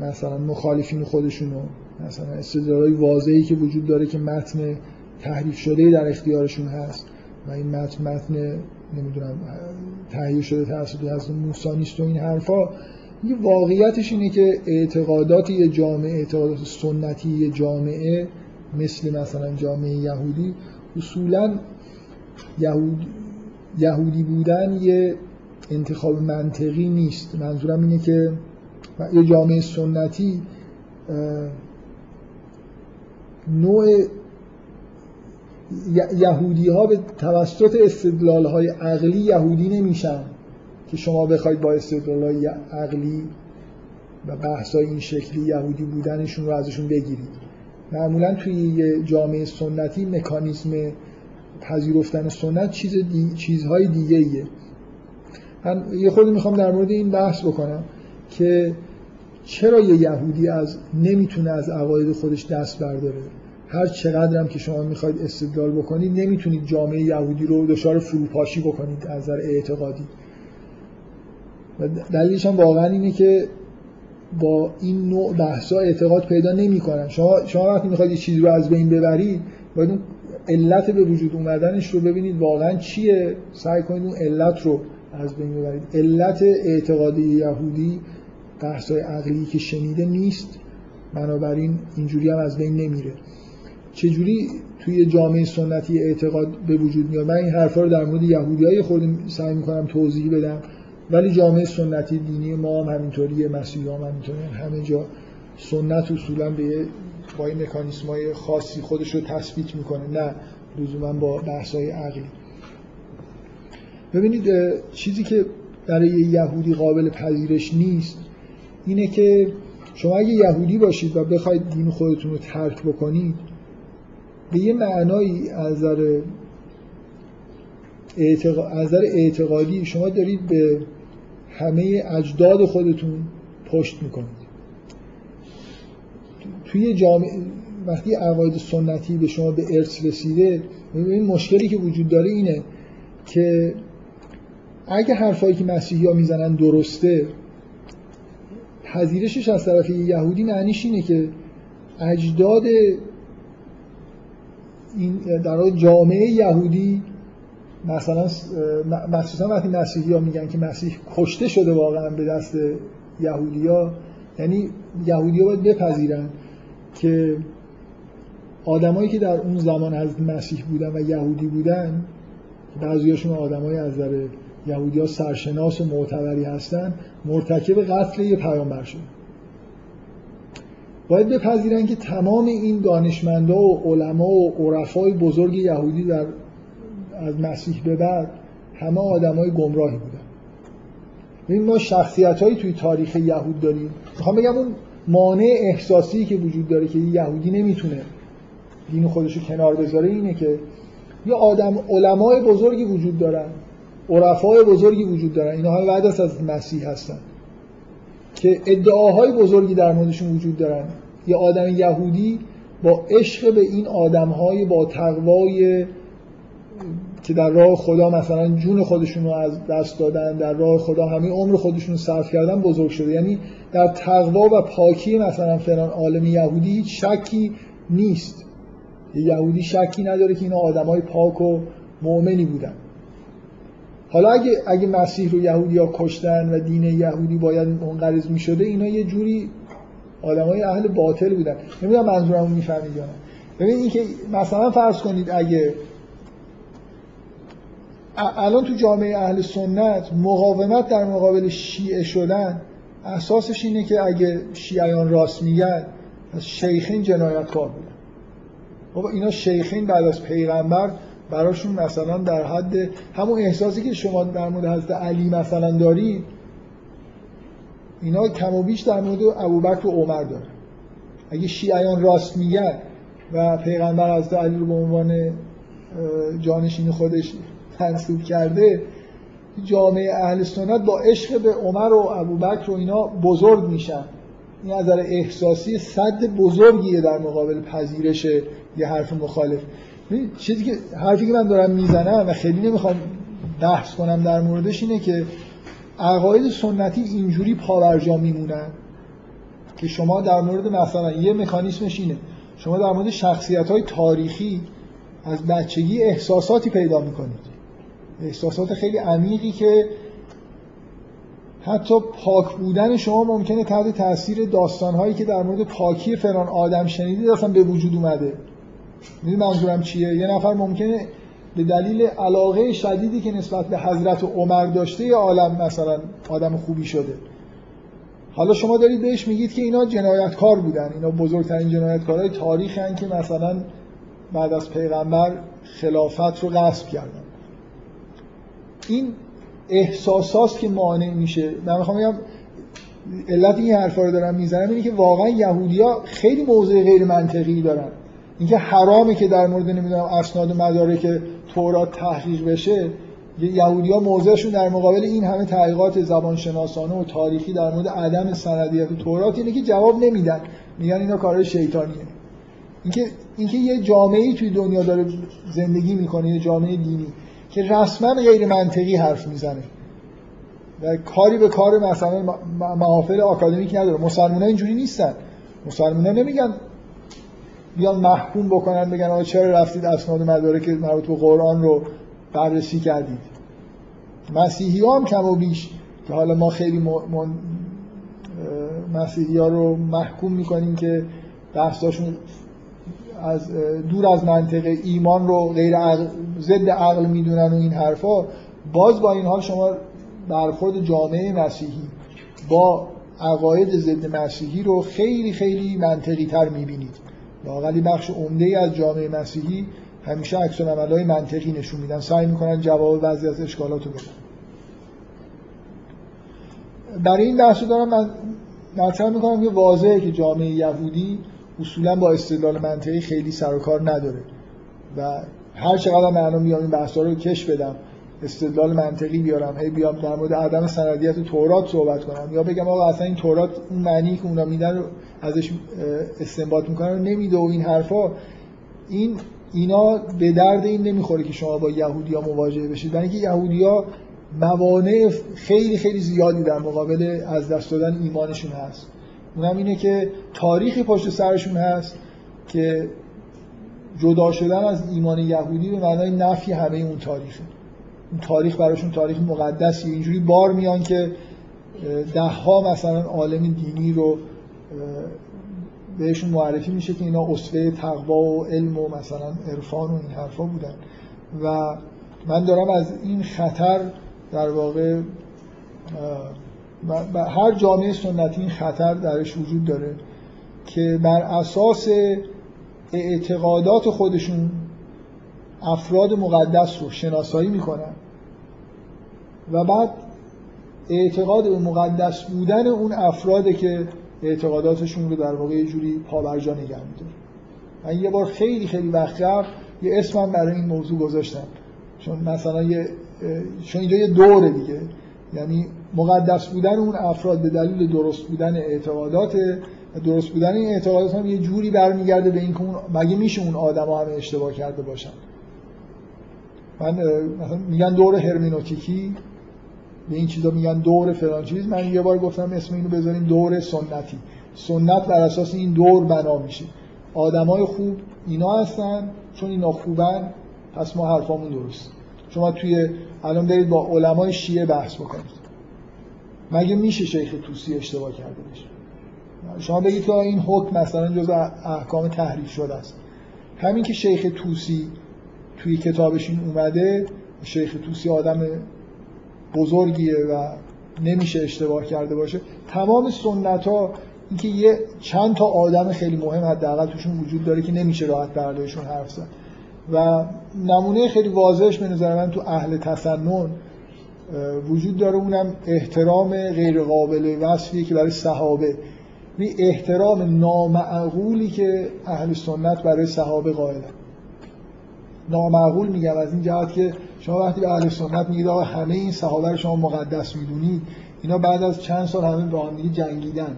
مثلا مخالفین خودشونو مثلا استدلالای واضحی که وجود داره که متن تحریف شده در اختیارشون هست و این متن متن نمی‌دونم تهیه شده توسط حضرت موسی نیست و این حرفا. یه واقعیتش اینه که اعتقادات یه جامعه اعتقادات سنتی یه جامعه مثل مثلا جامعه یهودی اصولا یهود... یهودی بودن یه انتخاب منطقی نیست. منظورم اینه که یه جامعه سنتی نوع یهودی ها به توسط استدلال های عقلی یهودی نمیشن که شما بخواید با استدلال های عقلی و بحث های این شکلی یهودی بودنشون رو ازشون بگیرید. معمولا توی یه جامعه سنتی مکانیزم پذیرفتن سنت چیز دی... چیزهای دیگه ایه من یه خود می‌خوام در مورد این بحث بکنم که چرا یه یهودی از نمی‌تونه از عقاید خودش دست برداره؟ هر چقدر هم که شما می‌خواید استدلال بکنید نمی‌تونید جامعه یهودی رو دچار فروپاشی بکنید از نظر اعتقادی. و دلیلش هم واقعا اینه که با این نوع بحثا اعتقاد پیدا نمی‌کنن. شما شما وقتی می‌خواید یه چیزی رو از بین ببرید باید اون علت به وجود اومدنش رو ببینید واقعا چیه. سعی کنید اون علت رو از بین ببرید. علت اعتقادی یهودی بحثای عقلی که شنیده نیست بنابراین اینجوری هم از بین نمیره. چجوری توی جامعه سنتی اعتقاد به وجود میاد؟ من این حرفا رو در مورد یهودیای خود سعی می‌کنم توضیح بدم. ولی جامعه سنتی دینی ما هم همینطوریه مسیحی هم همینطوری همه جا سنت اصولا به با این مکانیسم های خاصی خودش رو تثبیت می‌کنه. نه لزوما با بحث های عقلی. ببینید چیزی که برای یهودی قابل پذیرش نیست اینه که شما اگه یهودی باشید و بخواید دین خودتون رو ترک بکنید به یه معنایی از نظر اعتقادی شما دارید به همه اجداد خودتون پشت می‌کنید. توی جامعه وقتی عقاید سنتی به شما به ارث رسیده این مشکلی که وجود داره اینه که اگه حرفایی که مسیحی ها می‌زنن درسته پذیرشش از طرف یهودی معنیش اینه که اجداد این در جامعه یهودی مثلا مخصوصا وقتی مسیحی ها میگن که مسیح کشته شده واقعا به دست یهودی ها یعنی یهودی ها باید بپذیرن که آدمایی که در اون زمان از مسیح بودن و یهودی بودن بعضیاشون آدمای از نظر یهودی سرشناس و معتبری هستن مرتکب قتل یه پیامبر شد باید بپذیرن که تمام این دانشمندا و علما و عرفای بزرگ یهودی در از مسیح به بعد همه آدمای گمراهی بودن. این ما شخصیت هایی توی تاریخ یهود داریم. می‌خوام بگم اون مانع احساسی که وجود داره که یهودی نمی‌تونه دین خودشو کنار بذاره اینه که یه آدم علمای بزرگی وجود دارن عرفای بزرگی وجود دارن اینا های بعد از مسیح هستن. که ادعاهای بزرگی در موردشون وجود دارن. یه آدم یهودی با عشق به این آدمهای با تقوای که در راه خدا مثلا جون خودشون رو از دست دادن در راه خدا همه عمر خودشون صرف کردن بزرگ شده. یعنی در تقوا و پاکی مثلا فلان عالم یهودی هیچ شکی نیست. یهودی شکی نداره که اینا آدمای پاک و مؤمنی بودن. حالا اگه اگه مسیح رو یهودی ها کشتن و دین یهودی باید منقرض می شده اینا یه جوری آدمای اهل باطل بودن. نمی‌دونم منظورمو می‌فهمید یا نه. ببین اینکه مثلا فرض کنید اگه الان تو جامعه اهل سنت مقاومت در مقابل شیعه شدن اساسش اینه که اگه شیعیان راست میگن از شیخین جنایتکار بودن بابا اینا شیخین بعد از پیغمبر براشون مثلا در حد همون احساسی که شما در مورد حضرت علی مثلا دارید اینا کم و بیش در مورد ابوبکر و عمر داره. اگه شیعیان راست میگن و پیغمبر حضرت علی رو به عنوان جانشین خودش تنصیب کرده جامعه اهل سنت با عشق به عمر و ابوبکر و اینا بزرگ میشن. این نظر احساسی صد بزرگیه در مقابل پذیرش یه حرف مخالف. چیزی که حرفی که من دارم می‌زنم و خیلی نمی‌خوام بحث کنم در موردش اینه که عقاید سنتی اینجوری پاورجا میمونن که شما در مورد مثلا یه مکانیسمش اینه. شما در مورد شخصیت های تاریخی از بچگی احساساتی پیدا می‌کنید. احساسات خیلی عمیقی که حتی پاک بودن شما ممکنه تحت تاثیر داستانهایی که در مورد پاکی فلان آدم شنیدید اصلا به وجود اومده. می‌دونی منظورم چیه؟ یه نفر ممکنه به دلیل علاقه شدیدی که نسبت به حضرت عمر داشته یه عالم مثلا آدم خوبی شده. حالا شما دارید بهش میگید که اینا جنایتکار بودن. اینا بزرگترین جنایتکارهای تاریخ هن که مثلا بعد از پیغمبر خلافت رو غصب کردن. این احساساست که مانع میشه. من می‌خوام بگم علت این حرفا رو دارم می‌زنم اینه که واقعا یهودیا خیلی موضع غیر منطقی دارن. اینکه حرامه که در مورد نمی‌دونم اسناد و مدارک تورات تحقیق بشه یهودی ها موضعشون در مقابل این همه تحقیقات زبانشناسانه و تاریخی در مورد عدم سندیت تورات اینه که جواب نمیدن. میگن اینا کار شیطانیه. اینکه اینکه یه جامعه توی دنیا داره زندگی می‌کنه یه جامعه دینی. که رسما غیر منطقی حرف می‌زنه. و کاری به کار مثلا محافل آکادمیک نداره. مسلمان اینجوری نیستن. مسلمان نمیگن بیان محکوم بکنن بگن آقا چرا رفتید اسناد مدارک مربوط به قرآن رو بررسی کردید؟ مسیحی ها هم کم و بیش که حالا ما خیلی من مسیحی ها رو محکوم می‌کنیم که بحثاشون از دور از منطقه ایمان رو غیر عقل ضد عقل می‌دونن و این حرفا باز با این حال شما برخورد جامعه مسیحی با عقاید ضد مسیحی رو خیلی خیلی منطقی تر می‌بینید. لاقلی بخش عمده از جامعه مسیحی همیشه عکس های منطقی نشون میدن. سعی می‌کنن جواب بعضی از اشکالات رو بدن. برای این بحث دارم من مطرح می‌کنم که واضحه که جامعه یهودی اصولا با استدلال منطقی خیلی سر و کار نداره. و هر چقدر من بیام این بحثا رو کش بدم استدلال منطقی بیارم هی بیام در مورد عدم سندیت تورات صحبت کنم یا بگم آقا اصلا این تورات اون معنی که اونا میدن رو ازش استنباط می‌کنن نمیده و این حرفا این اینا به درد این نمی‌خوره که شما با یهودیا مواجه بشید. برای اینکه یهودیا موانع خیلی خیلی زیادی در مقابل از دست دادن ایمانشون هست. اونم اینه که تاریخی پشت سرشون هست که جدا شدن از ایمان یهودی به معنای نفی همه اون تاریخه. اون تاریخ براشون تاریخ مقدسی. اینجوری بار میان که ده ها مثلا عالم دینی رو بهشون معرفی میشه که اینا اصفه تقوا و علم و مثلا عرفان و این حرفا بودن. و من دارم از این خطر در واقع هر جامعه سنتی این خطر درش وجود داره که بر اساس اعتقادات خودشون افراد مقدس رو شناسایی می‌کنن. و بعد اعتقاد به مقدس بودن اون افراده که اعتقاداتشون رو در واقع یه جوری پابرجا نگه میداره. من یه بار خیلی خیلی وقت قبل یه اسمم برای این موضوع گذاشتم. چون مثلا یه چون اینجا یه دوره دیگه. یعنی مقدس بودن اون افراد به دلیل درست بودن اعتقادات درست بودن این اعتقادات هم یه جوری برمیگرده به اینکه اون مگه میشه اون آدما همه اشتباه کرده باشن؟ من مثلا میگن دور هرمنوتیکی به این چیزا میگن دور فلان چیز. من یه بار گفتم اسم اینو بذاریم دور سنتی. سنت بر اساس این دور بنا میشه. آدمای خوب اینا هستن چون اینا خوبن پس ما حرفامون درست. شما توی الان برید با علمای شیعه بحث بکنید. مگه میشه شیخ توسی اشتباه کرده باشه؟ شما بگید که این حکم مثلا جز احکام تحریف شده است. همین که شیخ توسی توی کتابش این اومده شیخ توسی آدم بزرگیه و نمیشه اشتباه کرده باشه. تمام سنت ها اینکه یه چند تا آدم خیلی مهم حداقل توشون وجود داره که نمیشه راحت برداشتشون حرف زد. و نمونه خیلی واضحش به نظر من تو اهل تسنن وجود داره اونم احترام غیر قابل وصفی که برای صحابه. می احترام نامعقولی که اهل سنت برای صحابه قائلن. نامعقول میگم از این جهت که شما وقتی به اهل سنت میگید آقا همه این صحابه رو شما مقدس می‌دونید. اینا بعد از چند سال همه با هم جنگیدن.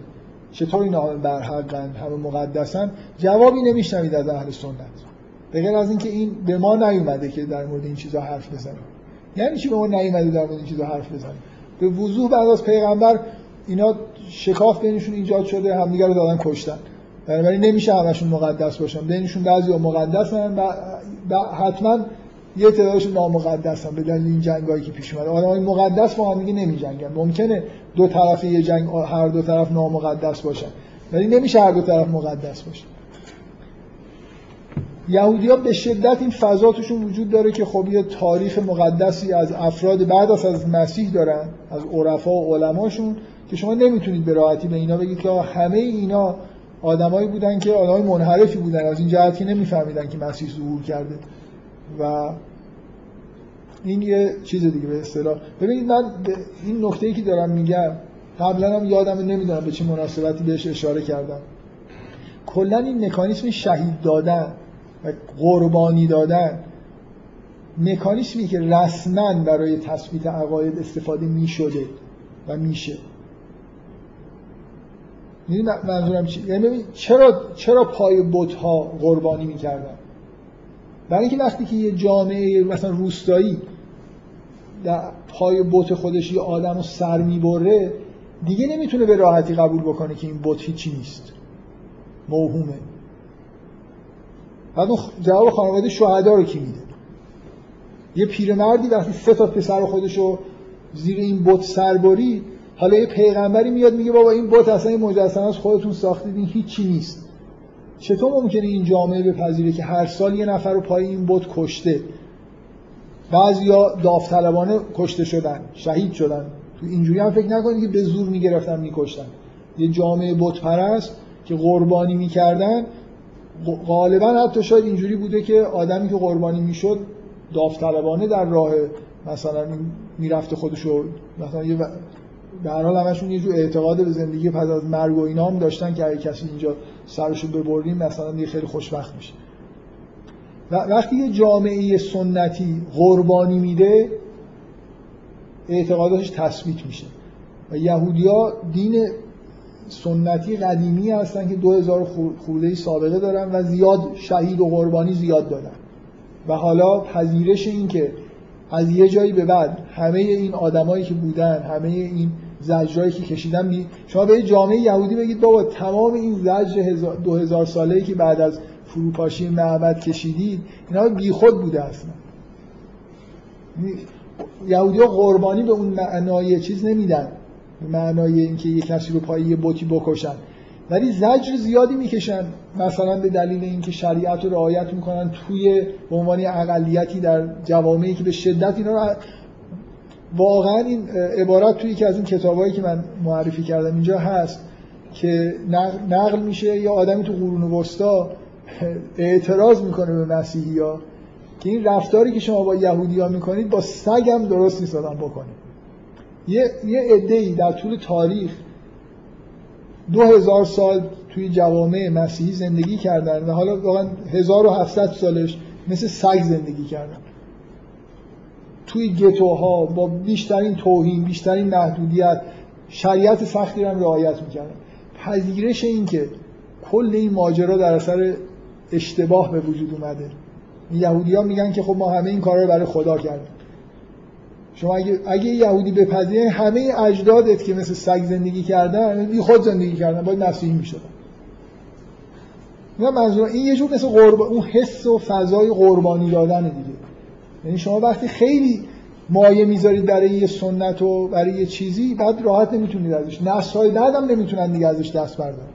چطور اینا همه برحقن همه مقدسن؟ جوابی نمیشنوید از اهل سنت. به از اینکه این به ما نیومده که در مورد این چیزا حرف بزنیم. یعنی چی به ما نیومده در این چیزا حرف بزنیم به وضوح بعد از پیغمبر اینا شکاف بینشون ایجاد شده همدیگه رو دادن کشتن. بنابراین نمیشه همشون مقدس باشن. بینشون بعضی مقدسن و حتما یه تعدادشون نامقدسن به دلیل این جنگایی که پیش اومده. آدمای مقدس با هم دیگه نمیجنگن. ممکنه دو طرف یه جنگ هر دو طرف نامقدس باشن. ولی نمیشه هر دو طرف مقدس باشن. یهودی ها به شدت این فضا توشون وجود داره که خب یه تاریخ مقدسی از افراد بعد از از مسیح دارن از عرفا و علماشون که شما نمی‌تونید به راحتی به اینا بگید که همه اینا آدمایی بودن که آدمای منحرفی بودن از این جهت که نمیفهمیدن که مسیح ظهور کرده. و این یه چیز دیگه به اصطلاح. ببینید من این نکته که دارم میگم قبلا هم یادم نمی‌دونم به چه مناسبتی بهش اشاره کردم. کلا این مکانیسم شهید دادن قربانی دادن. مکانیسمی که رسما برای تثبیت عقاید استفاده می شده و میشه. می‌دونی منظورم چی؟ یعنی چرا چرا پای بت ها قربانی می‌کردن؟ برای اینکه وقتی که یه جامعه مثلا روستایی در پای بت خودش یه آدم رو سر می‌بره دیگه نمی‌تونه به راحتی قبول بکنه که این بت هیچی نیست. موهومه. بعد اون جواب خانواده شهدا رو کی میده؟ یه پیرمردی وقتی سه تا پسر خودشو زیر این بت سرباری حالا یه پیغمبری میاد میگه بابا این بت اصلا این مجسمه از خودتون ساختید این هیچی نیست. چطور ممکنه این جامعه بپذیره که هر سال یه نفر رو پای این بت کشته؟ بعضیا داوطلبانه کشته شدن شهید شدن. تو اینجوری هم فکر نکنید که به زور می‌گرفتن میکشتن. یه جامعه بت پرست که قربانی می‌کردن غالبا حتی شاید اینجوری بوده که آدمی که قربانی می‌شد داوطلبانه در راه مثلا می‌رفته خودشو مثلا یه به هر حال همشون یه جور اعتقاد به زندگی پس از مرگ و اینا هم داشتن که اگه کسی اینجا سرشو ببریم مثلا یه خیلی خوشبخت میشه. و وقتی یه جامعه سنتی قربانی میده اعتقاداتش تثبیت میشه. و یهودیا دین سنتی قدیمی هستن که 2000 خورده سابقه دارن و زیاد شهید و قربانی زیاد دادن و حالا پذیرش این که از یه جایی به بعد همه این آدمایی که بودن همه این زجرایی که کشیدن بی... شما به جامعه یهودی بگید بابا تمام این زجر دو هزار ساله که بعد از فروپاشی معبد کشیدید اینا بیخود بوده اصلا. یهودی قربانی به اون معنای چیز نمیدن. معنای اینکه یه کسی رو پای یه بوتی بکشن. ولی زجر زیادی می‌کشن. مثلا به دلیل اینکه شریعت رو رعایت می‌کنن توی به عنوان اقلیتی در جوامعی که به شدت اینا رو واقعا این عبارت توی که از این کتابایی که من معرفی کردم اینجا هست که نقل میشه یا آدمی تو قرون وسطا اعتراض می‌کنه به مسیحی ها که این رفتاری که شما با یهودی ها می‌کنید با سگ هم درست نیست آدم بکنید یه, یه ای در طول تاریخ دو هزار سال توی جوامع مسیحی زندگی کردن و حالا واقعا 1700 سالش مثل سگ زندگی کردن. توی گتوها با بیشترین توهین بیشترین محدودیت شریعت سختی رو رعایت می‌کردن. پذیرش این که کل این ماجرا در اثر اشتباه به وجود اومده. یهودی میگن که خب ما همه این کارا رو برای خدا کردیم. شما اگه, اگه یهودی بپذیره همه اجدادت که مثل سگ زندگی کردن بی خود زندگی کردن باید مسیحی می‌شدن. نه منظور این یه جور مثل قرب... اون حس و فضای قربانی دادن دیگه. یعنی شما وقتی خیلی مایه می‌ذارید برای یه سنت و برای یه چیزی بعد راحت نمی‌تونید ازش. نسل های بعدم نمی‌تونن دیگه ازش دست بردارن.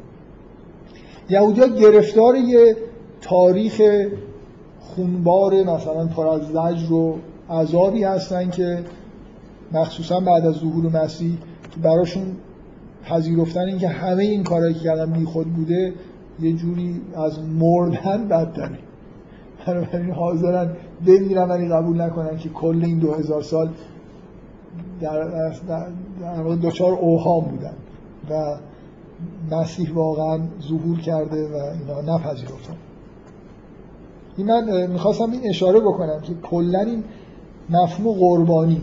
یهودی ها گرفتار یه تاریخ خونبار مثلا پر از زجر و عذابی هستن که مخصوصا بعد از ظهور مسیح که براشون پذیرفتن این که همه این کارهایی که کردن بی خود بوده یه جوری از مردن بدتره. بنابراین حاضرن بمیرن ولی قبول نکنن که کل این دو هزار سال در, در, در دوچار اوهام بودن و مسیح واقعا ظهور کرده و اینا نپذیرفتن. این من می‌خواستم این اشاره بکنم که کلا این مفهوم قربانی.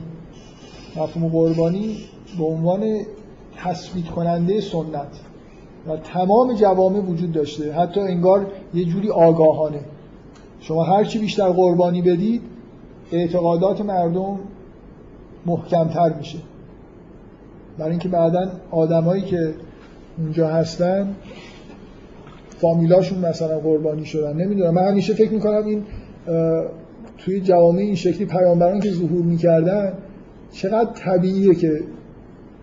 مفهوم قربانی به عنوان تثبیت کننده سنت و تمام جوامع وجود داشته. حتی انگار یه جوری آگاهانه. شما هر چی بیشتر قربانی بدید اعتقادات مردم محکمتر میشه. برای اینکه بعدا آدمایی که اونجا هستن فامیلاشون مثلا قربانی شدن. نمی‌دونم. من همیشه فکر می‌کنم این توی جوامع این شکلی پیامبران که ظهور می‌کردن چقدر طبیعیه که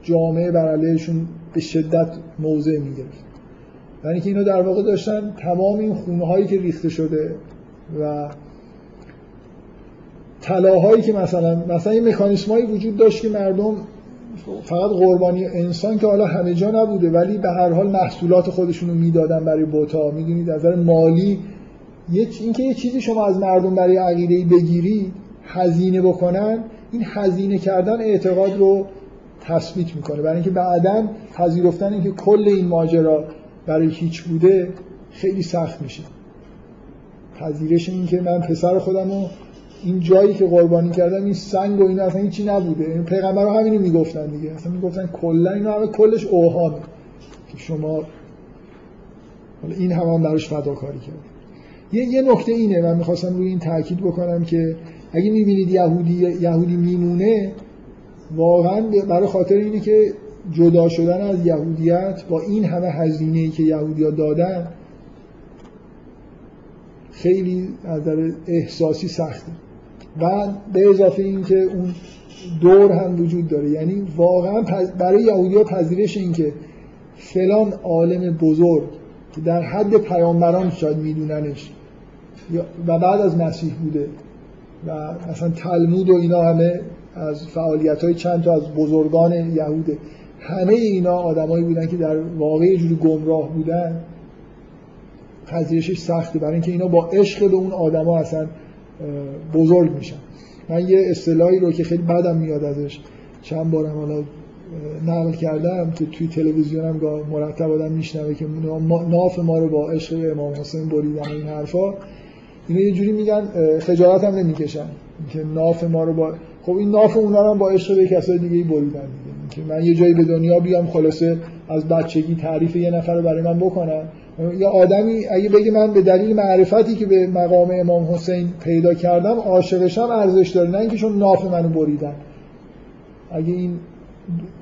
جامعه بر علیهشون به شدت موضع می‌گرفت. یعنی که اینو در واقع داشتن تمام این خونه هایی که ریخته شده و طلاهایی که مثلا مثلا این مکانیسمایی وجود داشت که مردم فقط قربانی انسان که حالا همه جا نبوده ولی به هر حال محصولات خودشون رو می‌دادن برای بوتا می‌دونید از نظر مالی اینکه یه چیزی شما از مردم برای عقیده بگیری هزینه بکنن این هزینه کردن اعتقاد رو تثبیت می‌کنه. برای اینکه بعدا پذیرفتن اینکه کل این ماجرا برای هیچ بوده خیلی سخت میشه. پذیرش این که من پسر خودم رو این جایی که قربانی کردم این سنگ و این اصلا هیچی نبوده. این پیغمبر همینو می‌گفتن دیگه. اصلا می‌گفتن کلا اینو همه کلش اوهامه. که شما این هم, هم براش فداکاری کرد یه, یه نکته اینه من می‌خواستم روی این تاکید بکنم که اگه می‌بینید یهودی یهودی میمونه واقعا برای خاطر اینه که جدا شدن از یهودیت با این همه هزینه ای که یهودیا دادن خیلی از احساسی سخته. و به اضافه اینکه اون دور هم وجود داره. یعنی واقعا برای یهودی ها پذیرش این که فلان عالم بزرگ که در حد پیامبران شاید میدوننش و بعد از مسیح بوده. و اصلا تلمود و اینا همه از فعالیت های چند تا از بزرگان یهوده. همه اینا آدمایی بودن که در واقع یه جوری گمراه بودن. پذیرشش سخته. برای اینکه اینا با عشق به اون آدما اصلا بزرگ میشن. من یه اصطلاحی رو که خیلی بدم میاد ازش. چند بارم حالا نقل کردم که توی تلویزیونم مرتب آدم میشنوه که ناف ما رو با عشق امام حسین بریدن این حرفا. اینا یه جوری میگن خجالت هم نمی‌کشن که ناف ما رو با خب این ناف اونا رو با عشق به کسای دیگه بریدن دیگه. که من یه جایی به دنیا بیام خلاصه از بچگی تعریف یه نفر رو برای من بکنن. یا آدمی اگه بگه من به دلیل معرفتی که به مقام امام حسین پیدا کردم عاشقشم ارزش داره نه اینکه چون ناف منو بریدن. اگه این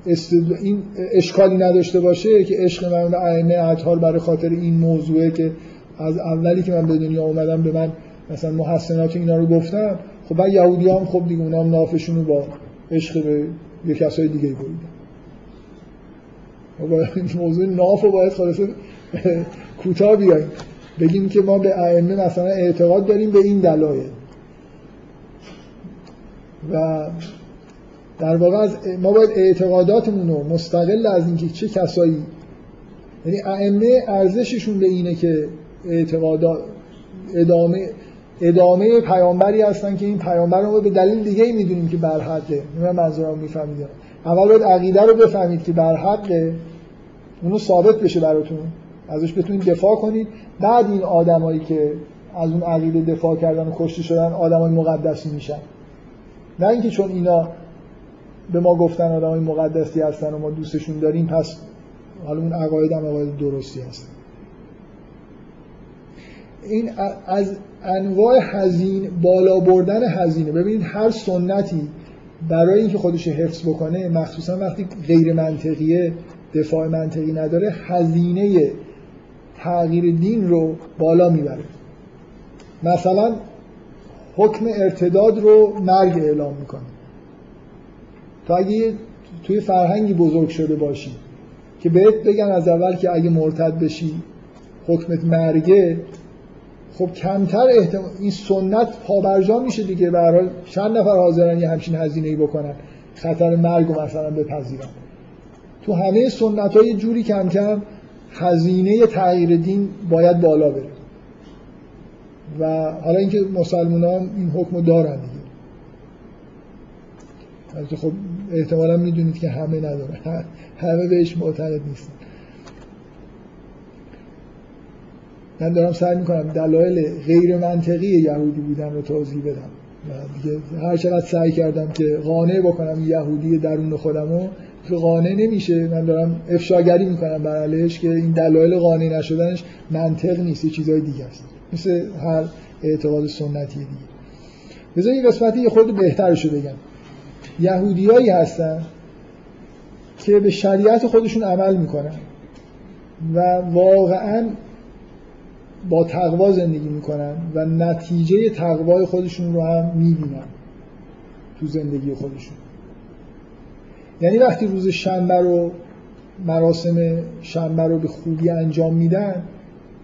استدل... این اشکالی نداشته باشه که عشق من به ائمه اطهار برای خاطر این موضوعه که از اولی که من به دنیا اومدم به من مثلا محسنات اینا رو گفتم خب بعد یهودی هم خب دیگه اونا هم نافشون رو با عشق به یه کسای دیگه بریدن. خب موضوع ناف رو باید خلاصه کوتاه بیاییم بگیم که ما به ائمه مثلا اعتقاد داریم به این دلایل. و در واقع از ما باید اعتقاداتمون رو مستقل از اینکه چه کسایی یعنی ائمه ارزششون به اینه که اعتقادات ادامه ادامه پیامبری هستن که این پیامبر رو به دلیل دیگه می‌دونیم که بر حقه. من منظورم می‌فهمید اول باید عقیده رو بفهمید که بر حقه. اونو ثابت بشه براتون. ازش بتونید دفاع کنید. بعد این آدمایی که از اون عقیده دفاع کردن و کشته شدن آدمای مقدسی میشن. نه اینکه چون اینا به ما گفتن آدمای مقدسی هستن و ما دوستشون داریم پس حالا اون عقاید هم عقاید درستی هست این از انواع هزین بالا بردن هزینه. ببینید هر سنتی برای اینکه خودش حفظ بکنه مخصوصا وقتی غیر منطقیه دفاع منطقی نداره هزینه تغییر دین رو بالا می‌بره. مثلا حکم ارتداد رو مرگ اعلام می‌کنه. تا اگه توی فرهنگی بزرگ شده باشی که بهت بگن از اول که اگه مرتد بشی حکمت مرگه خب کمتر احتمال این سنت پابرجا میشه دیگه. به چند نفر حاضرن یه همچین هزینه ای بکنن؟ خطر مرگ رو مثلا بپذیرن. تو همه سنت های جوری کم کم هزینه تغییر دین باید بالا بره. و حالا اینکه مسلمان این حکم دارن دیگه. خب احتمالا می‌دونید که همه نداره همه بهش معتقد نیستن. من دارم سعی می‌کنم دلایل غیر منطقی یهودی بودن رو توضیح بدم. و دیگه هر چقدر سعی کردم که قانع بکنم یهودی درون خودمو که قانع نمیشه. من دارم افشاگری می‌کنم بر علیهش که این دلایل قانع نشدنش منطق نیست یه چیزای دیگه است. مثل هر اعتقاد سنتی دیگه. بذار یه قسمتی یه خود بهترشو بگم. یهودیایی هستن که به شریعت خودشون عمل می‌کنن و واقعا با تقوا زندگی می‌کنن و نتیجه تقوای خودشون رو هم می‌بینن تو زندگی خودشون. یعنی وقتی روز شنبه رو مراسم شنبه رو به خوبی انجام میدن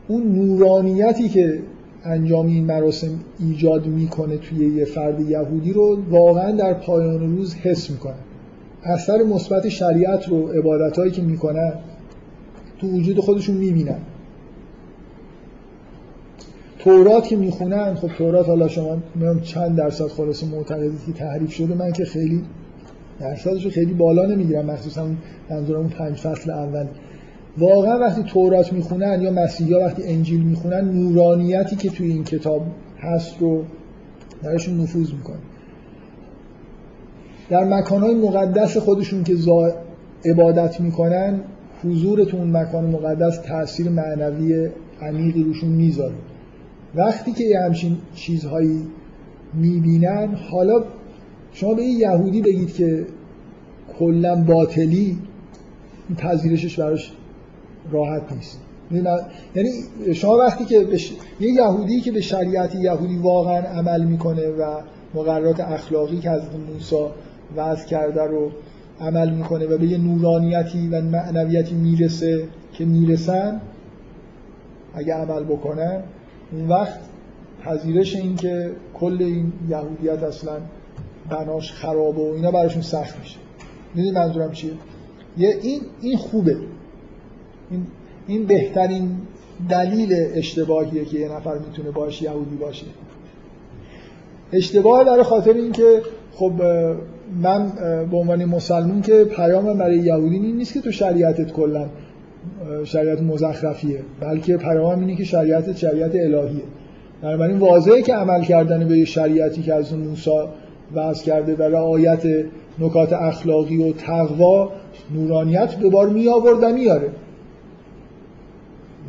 اون نورانیتی که انجام این مراسم ایجاد می‌کنه توی یه فرد یهودی رو واقعا در پایان روز حس می‌کنن اثر مثبت شریعت رو عبادت که می‌کنن تو وجود خودشون می‌بینن. تورات که می‌خونن. خب تورات حالا شما میام چند درصد خلاص معتقدید که تحریف شده من که خیلی درصدش خیلی بالا نمی‌گیرم. مخصوصا منظورم اون پنج فصل اول. واقعا وقتی تورات می‌خونن یا مسیحا وقتی انجیل می‌خونن نورانیتی که توی این کتاب هست رو درشون نفوذ می‌کنه. در مکانهای مقدس خودشون که عبادت می‌کنن حضور تو مکان مقدس تاثیر معنوی عمیقی روشون می‌ذاره. وقتی که یه همچین چیزهایی می‌بینن حالا شما به یه یهودی بگید که کلا باطلی این پذیرشش براش راحت نیست. یعنی شما وقتی که بش... یه یهودی که به شریعت یهودی واقعا عمل می‌کنه و مقررات اخلاقی که از موسی وضع کرده رو عمل می‌کنه و به یه نورانیتی و معنویتی می‌رسه که می‌رسن اگه عمل بکنن اون وقت پذیرش این که کل این یهودیت اصلا بناش خرابه و اینا براشون سخت میشه. می‌دونی منظورم چیه؟ یه این این خوبه. این این بهترین دلیل اشتباهیه که یه نفر می‌تونه باش یهودی باشه. اشتباه برای خاطر اینکه خب من به عنوان مسلمون که پیام برای یهودی این نیست که تو شریعتت کلا شریعت مزخرفیه بلکه پیام اینه که شریعت شریعت الهیه. بنابراین واضحه که عمل کردن به شریعتی که از موسی وضع کرده و رعایت نکات اخلاقی و تقوا نورانیت به بار می آورد و میاره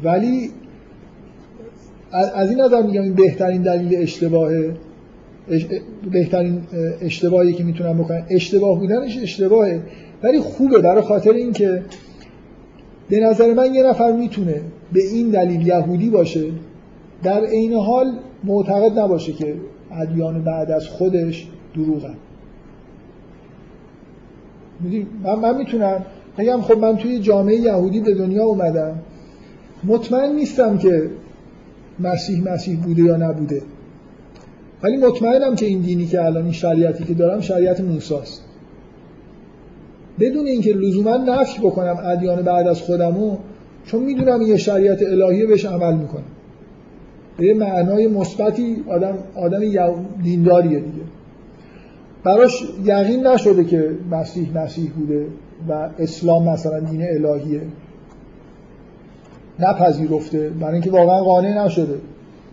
ولی از این نظر میگم این بهترین دلیل اشتباهه بهترین اشتباهی که می‌تونم بکنم. اشتباه بودنش اشتباهه ولی خوبه برای خاطر اینکه به نظر من یه نفر می‌تونه به این دلیل یهودی باشه در عین حال معتقد نباشه که ادیان بعد از خودش دروغن. من, من می‌تونم بگم خب من توی جامعه یهودی به دنیا اومدم. مطمئن نیستم که مسیح مسیح بوده یا نبوده. ولی مطمئنم که این دینی که الان این شریعتی که دارم شریعت موسی است بدون اینکه لزوما نفی بکنم ادیان بعد از خودمو چون می‌دونم یه شریعت الهی بهش عمل می‌کنم به معنای مثبتی آدم آدم دینداریه دیگه. براش یقین نشده که مسیح مسیح بوده و اسلام مثلا دین الهیه. نپذیرفته. برای اینکه واقعا قانع نشده.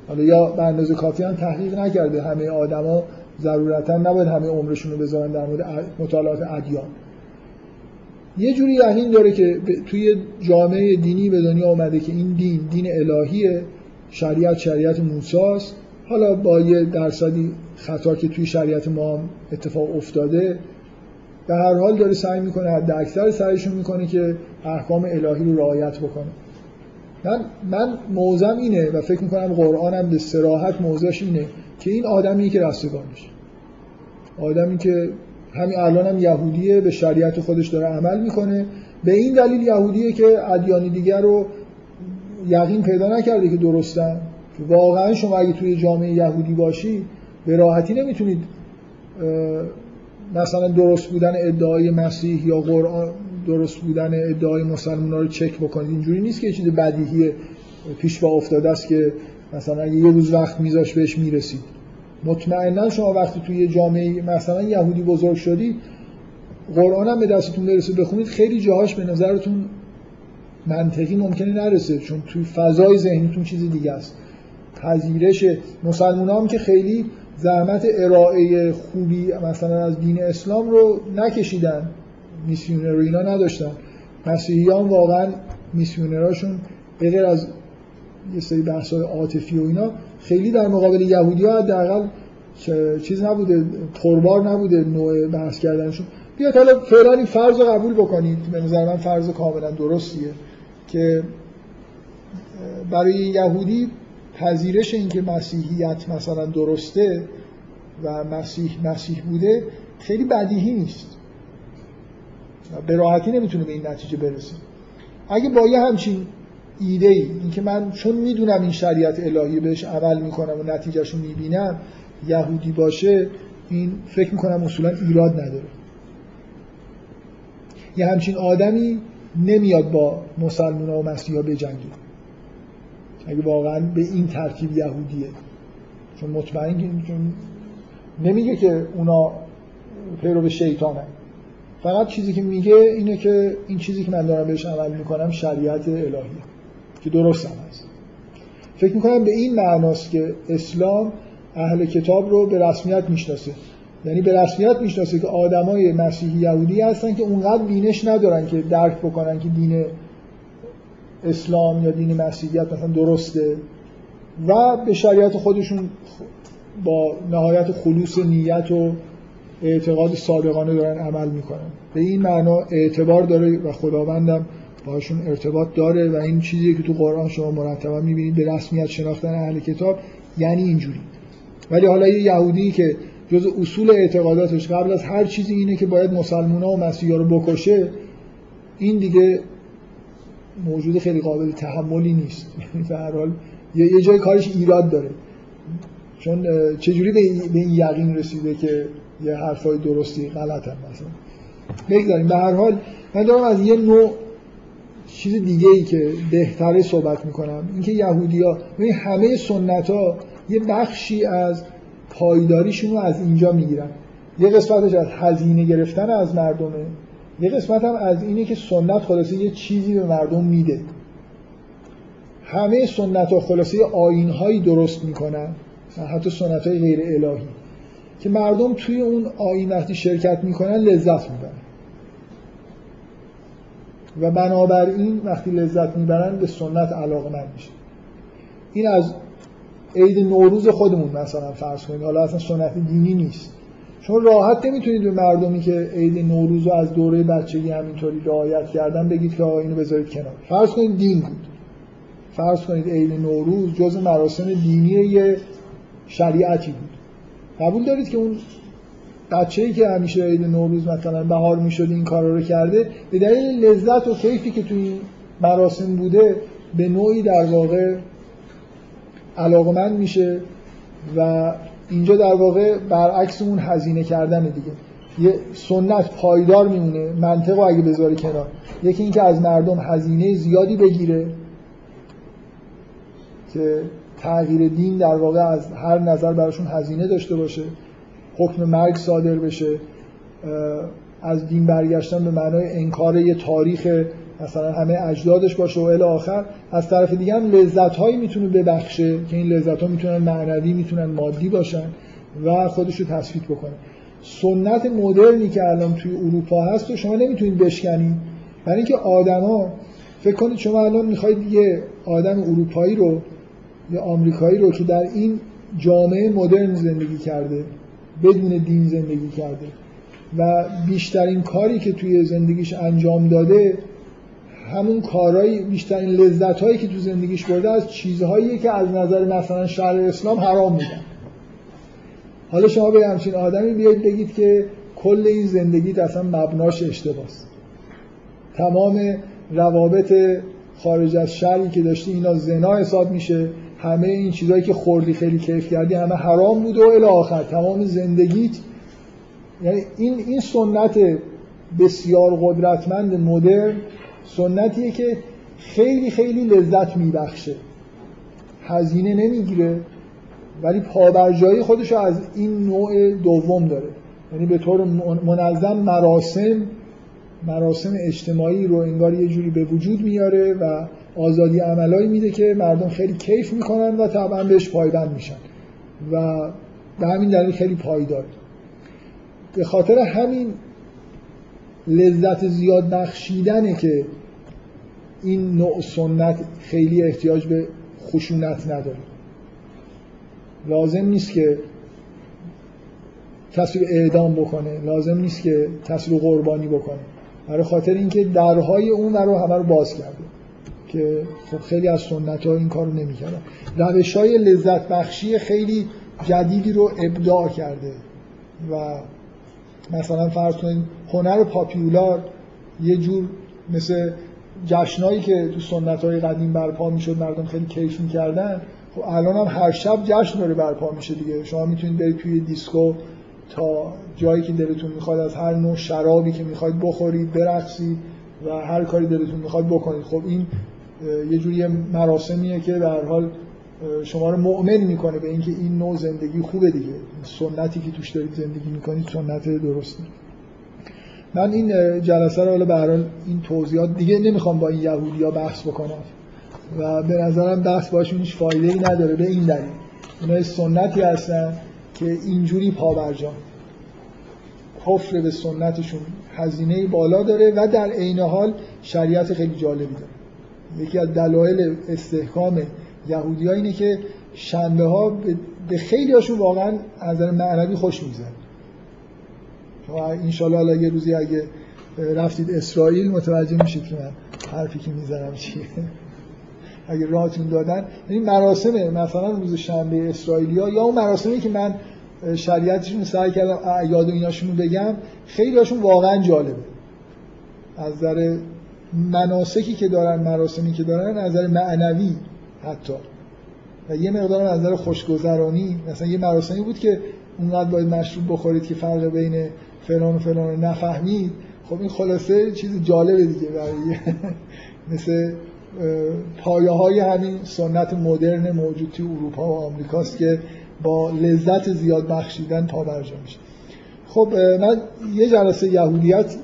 حالا یا به اندازه کافی هم تحقیق نکرده. همه آدما ضرورتا نباید همه عمرشون رو بذارن در مورد مطالعات ادیان. یه جوری یقین داره که توی جامعه دینی به دنیا اومده که این دین دین الهیه شریعت شریعت موساست. حالا با یه درصدی خطا که توی شریعت ما هم اتفاق افتاده به هر حال داره سعی می‌کنه حد اکثر سعیشون می‌کنه که احکام الهی رو رعایت بکنه. من من موزم اینه و فکر می‌کنم قرآنم به سراحت موزش اینه که این آدمی که رستگانش آدمی که همین الان هم یهودیه به شریعت خودش داره عمل می‌کنه. به این دلیل یهودیه که ادیان دیگر رو یقین پیدا نکرده که درستن. واقعا شما اگه توی جامعه یهودی باشی به راحتی نمی‌تونید مثلا درست بودن ادعای مسیح یا قرآن درست بودن ادعای مسلمان رو چک بکنید. اینجوری نیست که چیز بدیهی پیش با افتاده است که مثلا اگه یه روز وقت میذاش بهش می‌رسید. مطمئنا شما وقتی توی جامعه مثلا یهودی بزرگ شدی قرآن هم به دستتون برسه بخونید خیلی جاهاش به نظرتون منطقی ممکنه نرسه چون توی فضای ذهنیتون چیز دیگه است. پذیرش مسلمان هم که خیلی زحمت ارائه خوبی مثلا از دین اسلام رو نکشیدن میسیونر اینا نداشتن. مسیحیان واقعا میسیونراشون غیر از یه سری بحث عاطفی و اینا خیلی در مقابل یهودی ها حداقل چیز نبوده تربار نبوده نوع بحث کردنشون. بیاد حالا فعلا این فرض رو قبول بکنید. به نظر من فرض کاملا درستیه که برای یهودی پذیرش اینکه مسیحیت مثلا درسته و مسیح مسیح بوده خیلی بدیهی نیست. به راحتی نمی‌تونه به این نتیجه برسه. اگه با یه همچین ایده ای اینکه من چون می‌دونم این شریعت الهی بهش عمل می‌کنم و نتیجهش رو می‌بینم یهودی باشه این فکر می‌کنم اصولا ایراد نداره. یه همچین آدمی نمیاد با مسلمان و مسیحا بجنگه اگه واقعا به این ترکیب یهودیه. چون مطمئن چون نمیگه که اونا پیرو شیطانن فقط چیزی که میگه اینه که این چیزی که من دارم بهش عمل می‌کنم شریعت الهیه. که درست هم هست. فکر می‌کنم به این معناست که اسلام اهل کتاب رو به رسمیت می‌شناسه. یعنی به رسمیت می‌شناسه که آدمای مسیحی یهودی هستن که اونقدر بینش ندارن که درک بکنن که دین اسلام یا دین مسیحیت مثلا درسته و به شریعت خودشون با نهایت خلوص نیت و اعتقاد صادقانه دارن عمل می‌کنن. به این معنا اعتبار داره و خداوندم باشون ارتباط داره و این چیزی که تو قرآن شما مرتبا می‌بینید به رسمیت شناختن اهل کتاب یعنی اینجوری. ولی حالا یه یهودی که جز اصول اعتقاداتش قبل از هر چیزی اینه که باید مسلمان و مسیحا رو بکشه این دیگه موجود خیلی قابل تحملی نیست. به حال یه جای کارش ایراد داره. چون چجوری به این یقین رسیده که یه حرفای درستی غلط هم مثلا؟ بگذاریم. به هر حال من دارم از یه نوع چیز دیگه ای که بهتره صحبت می‌کنم. اینکه یهودی ها همه سنت ها یه بخشی از پایداریشون رو از اینجا می‌گیرن. یه قسمتش از هزینه گرفتن از مردمه. یه قسمت هم از اینه که سنت خلاصه یه چیزی به مردم میده. همه سنت ها خلاصه آین هایی درست می‌کنن. حتی سنت های غیر الهی. که مردم توی اون آین وقتی شرکت می‌کنن لذت می‌برن. و بنابراین وقتی لذت می‌برن به سنت علاقمند میشه این از عید نوروز خودمون مثلا فرض کنید. حالا اصلا سنت دینی نیست. چون راحت نمی‌تونید به مردمی که عید نوروز رو از دوره بچگی همینطوری رعایت کردن بگید که آقا اینو بذارید کنار. فرض کنید دین بود. فرض کنید عید نوروز جز مراسم دینی یه شریعتی بود. قبول دارید که اون بچه ای که همیشه عید نوروز مثلا بهار می‌شد این کارا رو کرده به دلیل لذت و کیفی که توی مراسم بوده به نوعی در واقع علاقمند میشه و اینجا در واقع برعکس اون هزینه کردن دیگه. یه سنت پایدار میمونه منطق اگه بذاری کنار. یکی اینکه از مردم هزینه زیادی بگیره که تغییر دین در واقع از هر نظر براشون هزینه داشته باشه. حکم مرگ صادر بشه از دین برگشتن به معنای انکار یه تاریخ مثلا همه اجدادش باشه و الی آخر. از طرف دیگه هم لذت هایی می‌تونه ببخشه که این لذت ها می‌تونن معنوی می‌تونن مادی باشن و خودش رو تثبیت بکنه. سنت مدرنی که الان توی اروپا هست و شما نمی‌تونید بشکنید برای اینکه آدما فکر کنید شما الان می‌خواید یه آدم اروپایی رو یا آمریکایی رو که در این جامعه مدرن زندگی کرده بدون دین زندگی کرده و بیشترین کاری که توی زندگیش انجام داده همون کارهایی بیشترین لذت هایی که تو زندگیش برده از چیزهایی که از نظر مثلا شهر اسلام حرام میدن. حالا شما به همچین آدمی بیاید بگید که کل این زندگی اصلا مبناش اشتباس تمام روابط خارج از شهری که داشتی اینا زنا حساب میشه. همه این چیزهایی که خوردی خیلی کیف کردی همه حرام بود و الی آخر. تمام زندگیت یعنی این این سنت بسیار قدرتمند مدرن سنتیه که خیلی خیلی لذت میبخشه. هزینه نمی‌گیره ولی پابرجایی خودش از این نوع دوم داره. یعنی به طور منظم مراسم مراسم اجتماعی رو انگار یه جوری به وجود میاره و آزادی عملایی میده که مردم خیلی کیف می‌کنن و طبعا بهش پایبند میشن. و به همین دلیل خیلی پایدار. به خاطر همین لذت زیاد بخشیدنه که این نوع سنت خیلی احتیاج به خشونت نداره. لازم نیست که کسی رو اعدام بکنه. لازم نیست که کسی رو قربانی بکنه. برای خاطر اینکه درهای اون رو همه رو باز کرده. که خب خیلی از سنت ها این کارو نمی‌کردن. روش های لذت بخشی خیلی جدیدی رو ابداع کرده. و مثلا فرض کنید هنر پاپیولار یه جور مثل جشنایی که تو سنت های قدیم برپا می‌شد مردم خیلی کیف می‌کردن. خب الان هم هر شب جشن داره برپا میشه دیگه. شما می‌تونید برید توی دیسکو تا جایی که دلتون می‌خواد از هر نوع شرابی که می‌خواید بخورید برقصید و هر کاری دلتون می‌خواد بکنید. خب این یه جوری مراسمیه که در حال شما رو مؤمن می‌کنه به اینکه این نوع زندگی خوبه دیگه. سنتی که توش دارید زندگی می‌کنید سنت درستی من این جلسه رو به هر این توضیحات دیگه نمی‌خوام با این یهودیا بحث بکنم. و به نظرم بحث باشون هیچ فایده ای نداره به این دلیل. اینا سنتی هستن که اینجوری پابرجان کفر به سنتشون هزینه بالا داره و در عین حال شریعت خیلی جالبی داره. یکی از دلایل استحکام یهودی اینه که شنبه ها به خیلی هاشون واقعا از نظر معنوی خوش میگذره. انشالله حالا یه روزی اگه رفتید اسرائیل متوجه میشید که من حرفی که می‌زنم چیه. اگه راهتون دادن. این مراسم مثلا روز شنبه اسرائیلیا یا اون مراسمی که من شریعتشون سعی کردم اعیاد و ایناشون بگم خیلی هاشون واقعا جالبه. از نظر مناسکی که دارن مراسمی که دارن از نظر معنوی حتی. و یه مقدار از نظر خوشگذرانی مثلا یه مراسمی بود که اونقدر باید مشروب بخورید که فرق بین فلان و فلان نفهمید. خب این خلاصه چیز جالبه دیگه برای مثل پایه های همین سنت مدرن موجود توی اروپا و آمریکاست که با لذت زیاد بخشیدن پابرجا میشه. خب من یه جلسه یهودیت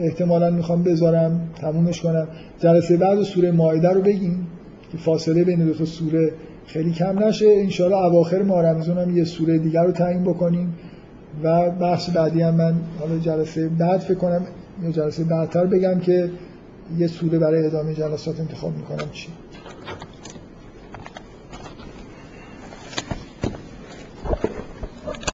احتمالا می‌خوام بذارم تمومش کنم. جلسه بعد سوره مایده رو بگیم که فاصله بین دو تا سوره خیلی کم نشه. انشاءالله اواخر ماه رمضان هم یه سوره دیگر رو تعیین بکنیم و بحث بعدی هم من حالا جلسه بعد فکر کنم یا جلسه بعدتر بگم که یه سوره برای ادامه جلسات انتخاب می‌کنم. چی؟